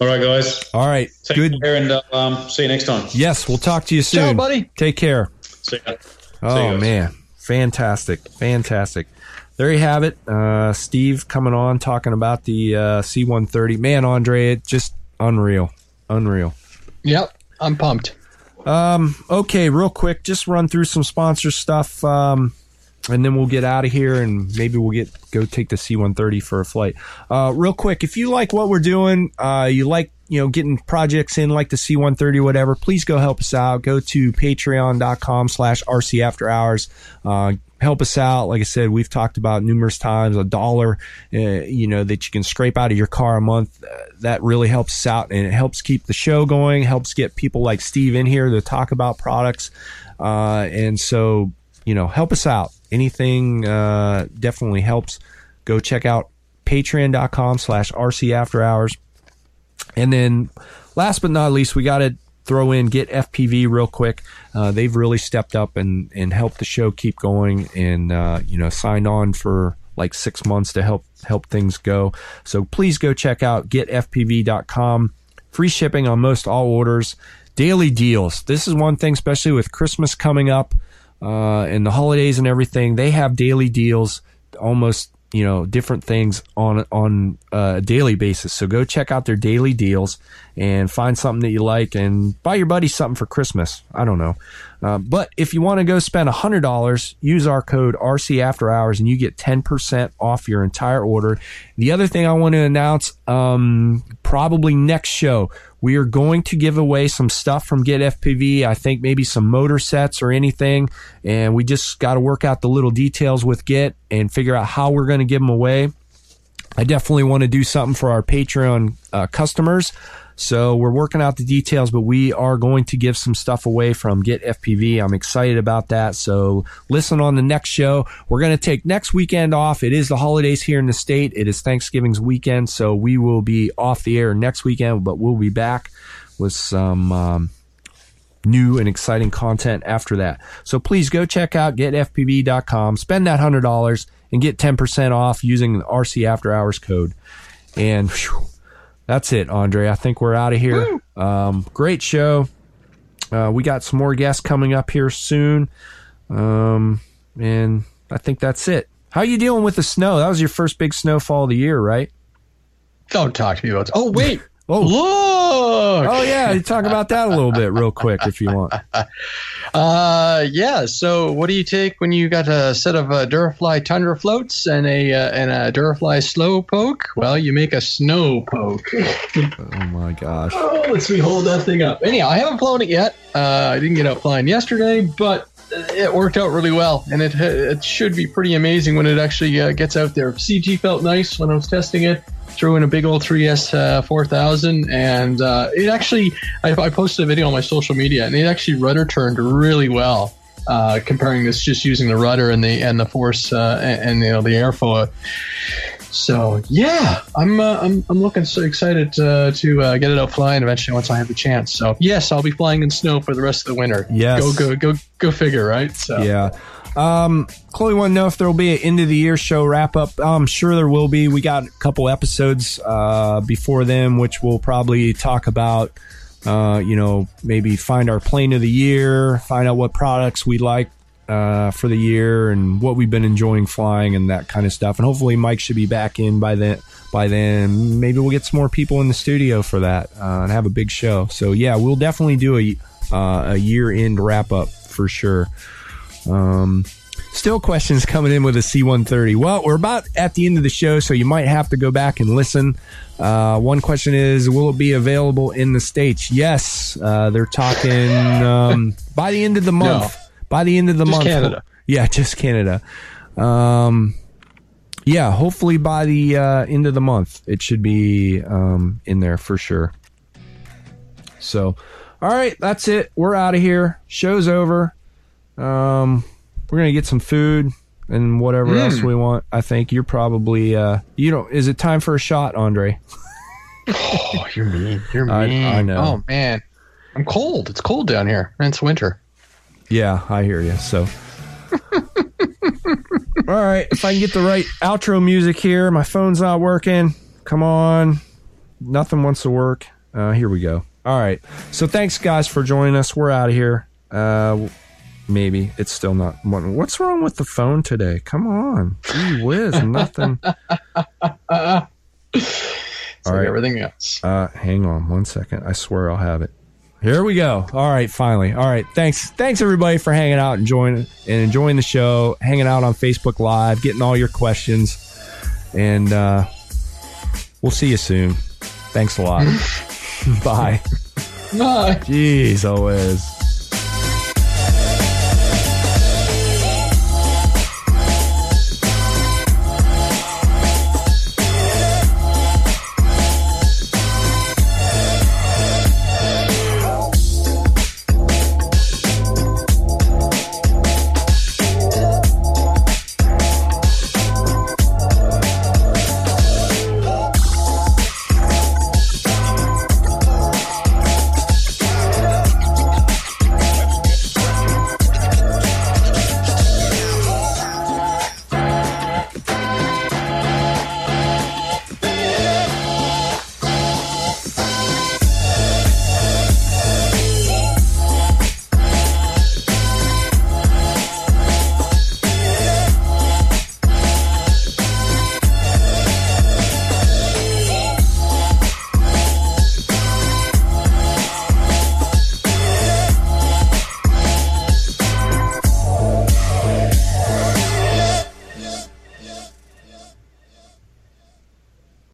All right, guys.
All right,
Take
good.
care and uh, um, see you next time.
Yes, we'll talk to you
Ciao,
soon,
buddy.
Take care.
See ya.
Oh
See you
man, fantastic, fantastic. There you have it. Uh, Steve coming on talking about the uh, C130. Man, Andre, it just unreal, unreal.
Yep. I'm pumped.
Um, okay, real quick, just run through some sponsor stuff, um, and then we'll get out of here, and maybe we'll get go take the C130 for a flight. Uh, real quick, if you like what we're doing, uh, you like you know getting projects in like the C130, whatever, please go help us out. Go to Patreon.com/slash RC After Hours. Uh, help us out. Like I said, we've talked about numerous times a dollar, uh, you know, that you can scrape out of your car a month. Uh, that really helps us out and it helps keep the show going, helps get people like Steve in here to talk about products. Uh, and so, you know, help us out. Anything, uh, definitely helps. Go check out patreon.com slash RC after hours. And then last but not least, we got to throw in get FPV real quick. Uh, they've really stepped up and, and helped the show keep going and, uh, you know, signed on for like six months to help, help things go. So please go check out getfpv.com. Free shipping on most all orders. Daily deals. This is one thing, especially with Christmas coming up, uh, and the holidays and everything. They have daily deals almost you know different things on on a daily basis so go check out their daily deals and find something that you like and buy your buddy something for christmas i don't know uh, but if you want to go spend $100 use our code rc after hours and you get 10% off your entire order the other thing i want to announce um, probably next show we are going to give away some stuff from Get FPV. I think maybe some motor sets or anything. And we just got to work out the little details with Get and figure out how we're going to give them away. I definitely want to do something for our Patreon uh, customers. So we're working out the details, but we are going to give some stuff away from Get FPV. I'm excited about that. So listen on the next show. We're going to take next weekend off. It is the holidays here in the state. It is Thanksgiving's weekend. So we will be off the air next weekend, but we'll be back with some, um, new and exciting content after that. So please go check out getfpv.com, spend that $100 and get 10% off using the RC After Hours code. And whew, that's it, Andre. I think we're out of here. Um, great show. Uh, we got some more guests coming up here soon. Um, and I think that's it. How you dealing with the snow? That was your first big snowfall of the year, right?
Don't talk to me about. Oh wait,
Oh,
look.
oh yeah. You talk about that a little bit, real quick, if you want.
Uh, yeah. So, what do you take when you got a set of uh, Durafly Tundra floats and a uh, and a Durafly Slow Poke? Well, you make a Snow Poke.
Oh my gosh.
oh, let's me hold that thing up. Anyhow, I haven't flown it yet. Uh, I didn't get out flying yesterday, but it worked out really well, and it it should be pretty amazing when it actually uh, gets out there. CG felt nice when I was testing it. Threw in a big old 3S uh, 4000, and uh, it actually I, I posted a video on my social media, and it actually rudder turned really well. Uh, comparing this just using the rudder and the and the force uh, and, and you know the airflow. So yeah, I'm uh, I'm I'm looking so excited uh, to uh, get it out flying eventually once I have the chance. So yes, I'll be flying in snow for the rest of the winter.
Yes.
go go go go figure, right? So
Yeah. Um, Chloe want to know if there will be an end of the year show wrap up. I'm sure there will be. We got a couple episodes uh, before them, which we'll probably talk about. Uh, you know, maybe find our plane of the year, find out what products we like uh, for the year, and what we've been enjoying flying and that kind of stuff. And hopefully, Mike should be back in by then. By then, maybe we'll get some more people in the studio for that uh, and have a big show. So yeah, we'll definitely do a uh, a year end wrap up for sure. Um, still questions coming in with a C-130. Well, we're about at the end of the show, so you might have to go back and listen. Uh, one question is, will it be available in the States? Yes. Uh, they're talking um, by the end of the month. By the end of the
Just
month.
Canada.
Yeah, just Canada. Um, yeah, hopefully by the uh, end of the month, it should be um, in there for sure. So, all right, that's it. We're out of here. Show's over. Um, we're gonna get some food and whatever
Mm.
else we want. I think you're probably uh, you know, is it time for a shot, Andre?
Oh, you're mean. You're
I-
mean.
I know.
Oh man, I'm cold. It's cold down here, and it's winter.
Yeah, I hear you. So, all right, if I can get the right outro music here, my phone's not working. Come on, nothing wants to work. Uh, here we go. All right, so thanks guys for joining us. We're out of here. Uh, maybe it's still not. What's wrong with the phone today? Come on, gee whiz, nothing. All
like
right.
everything else.
Uh, hang on one second. I swear I'll have it. Here we go. All right, finally. All right, thanks, thanks everybody for hanging out and joining and enjoying the show, hanging out on Facebook Live, getting all your questions, and uh, we'll see you soon. Thanks a lot. Bye.
Bye.
Jeez, always.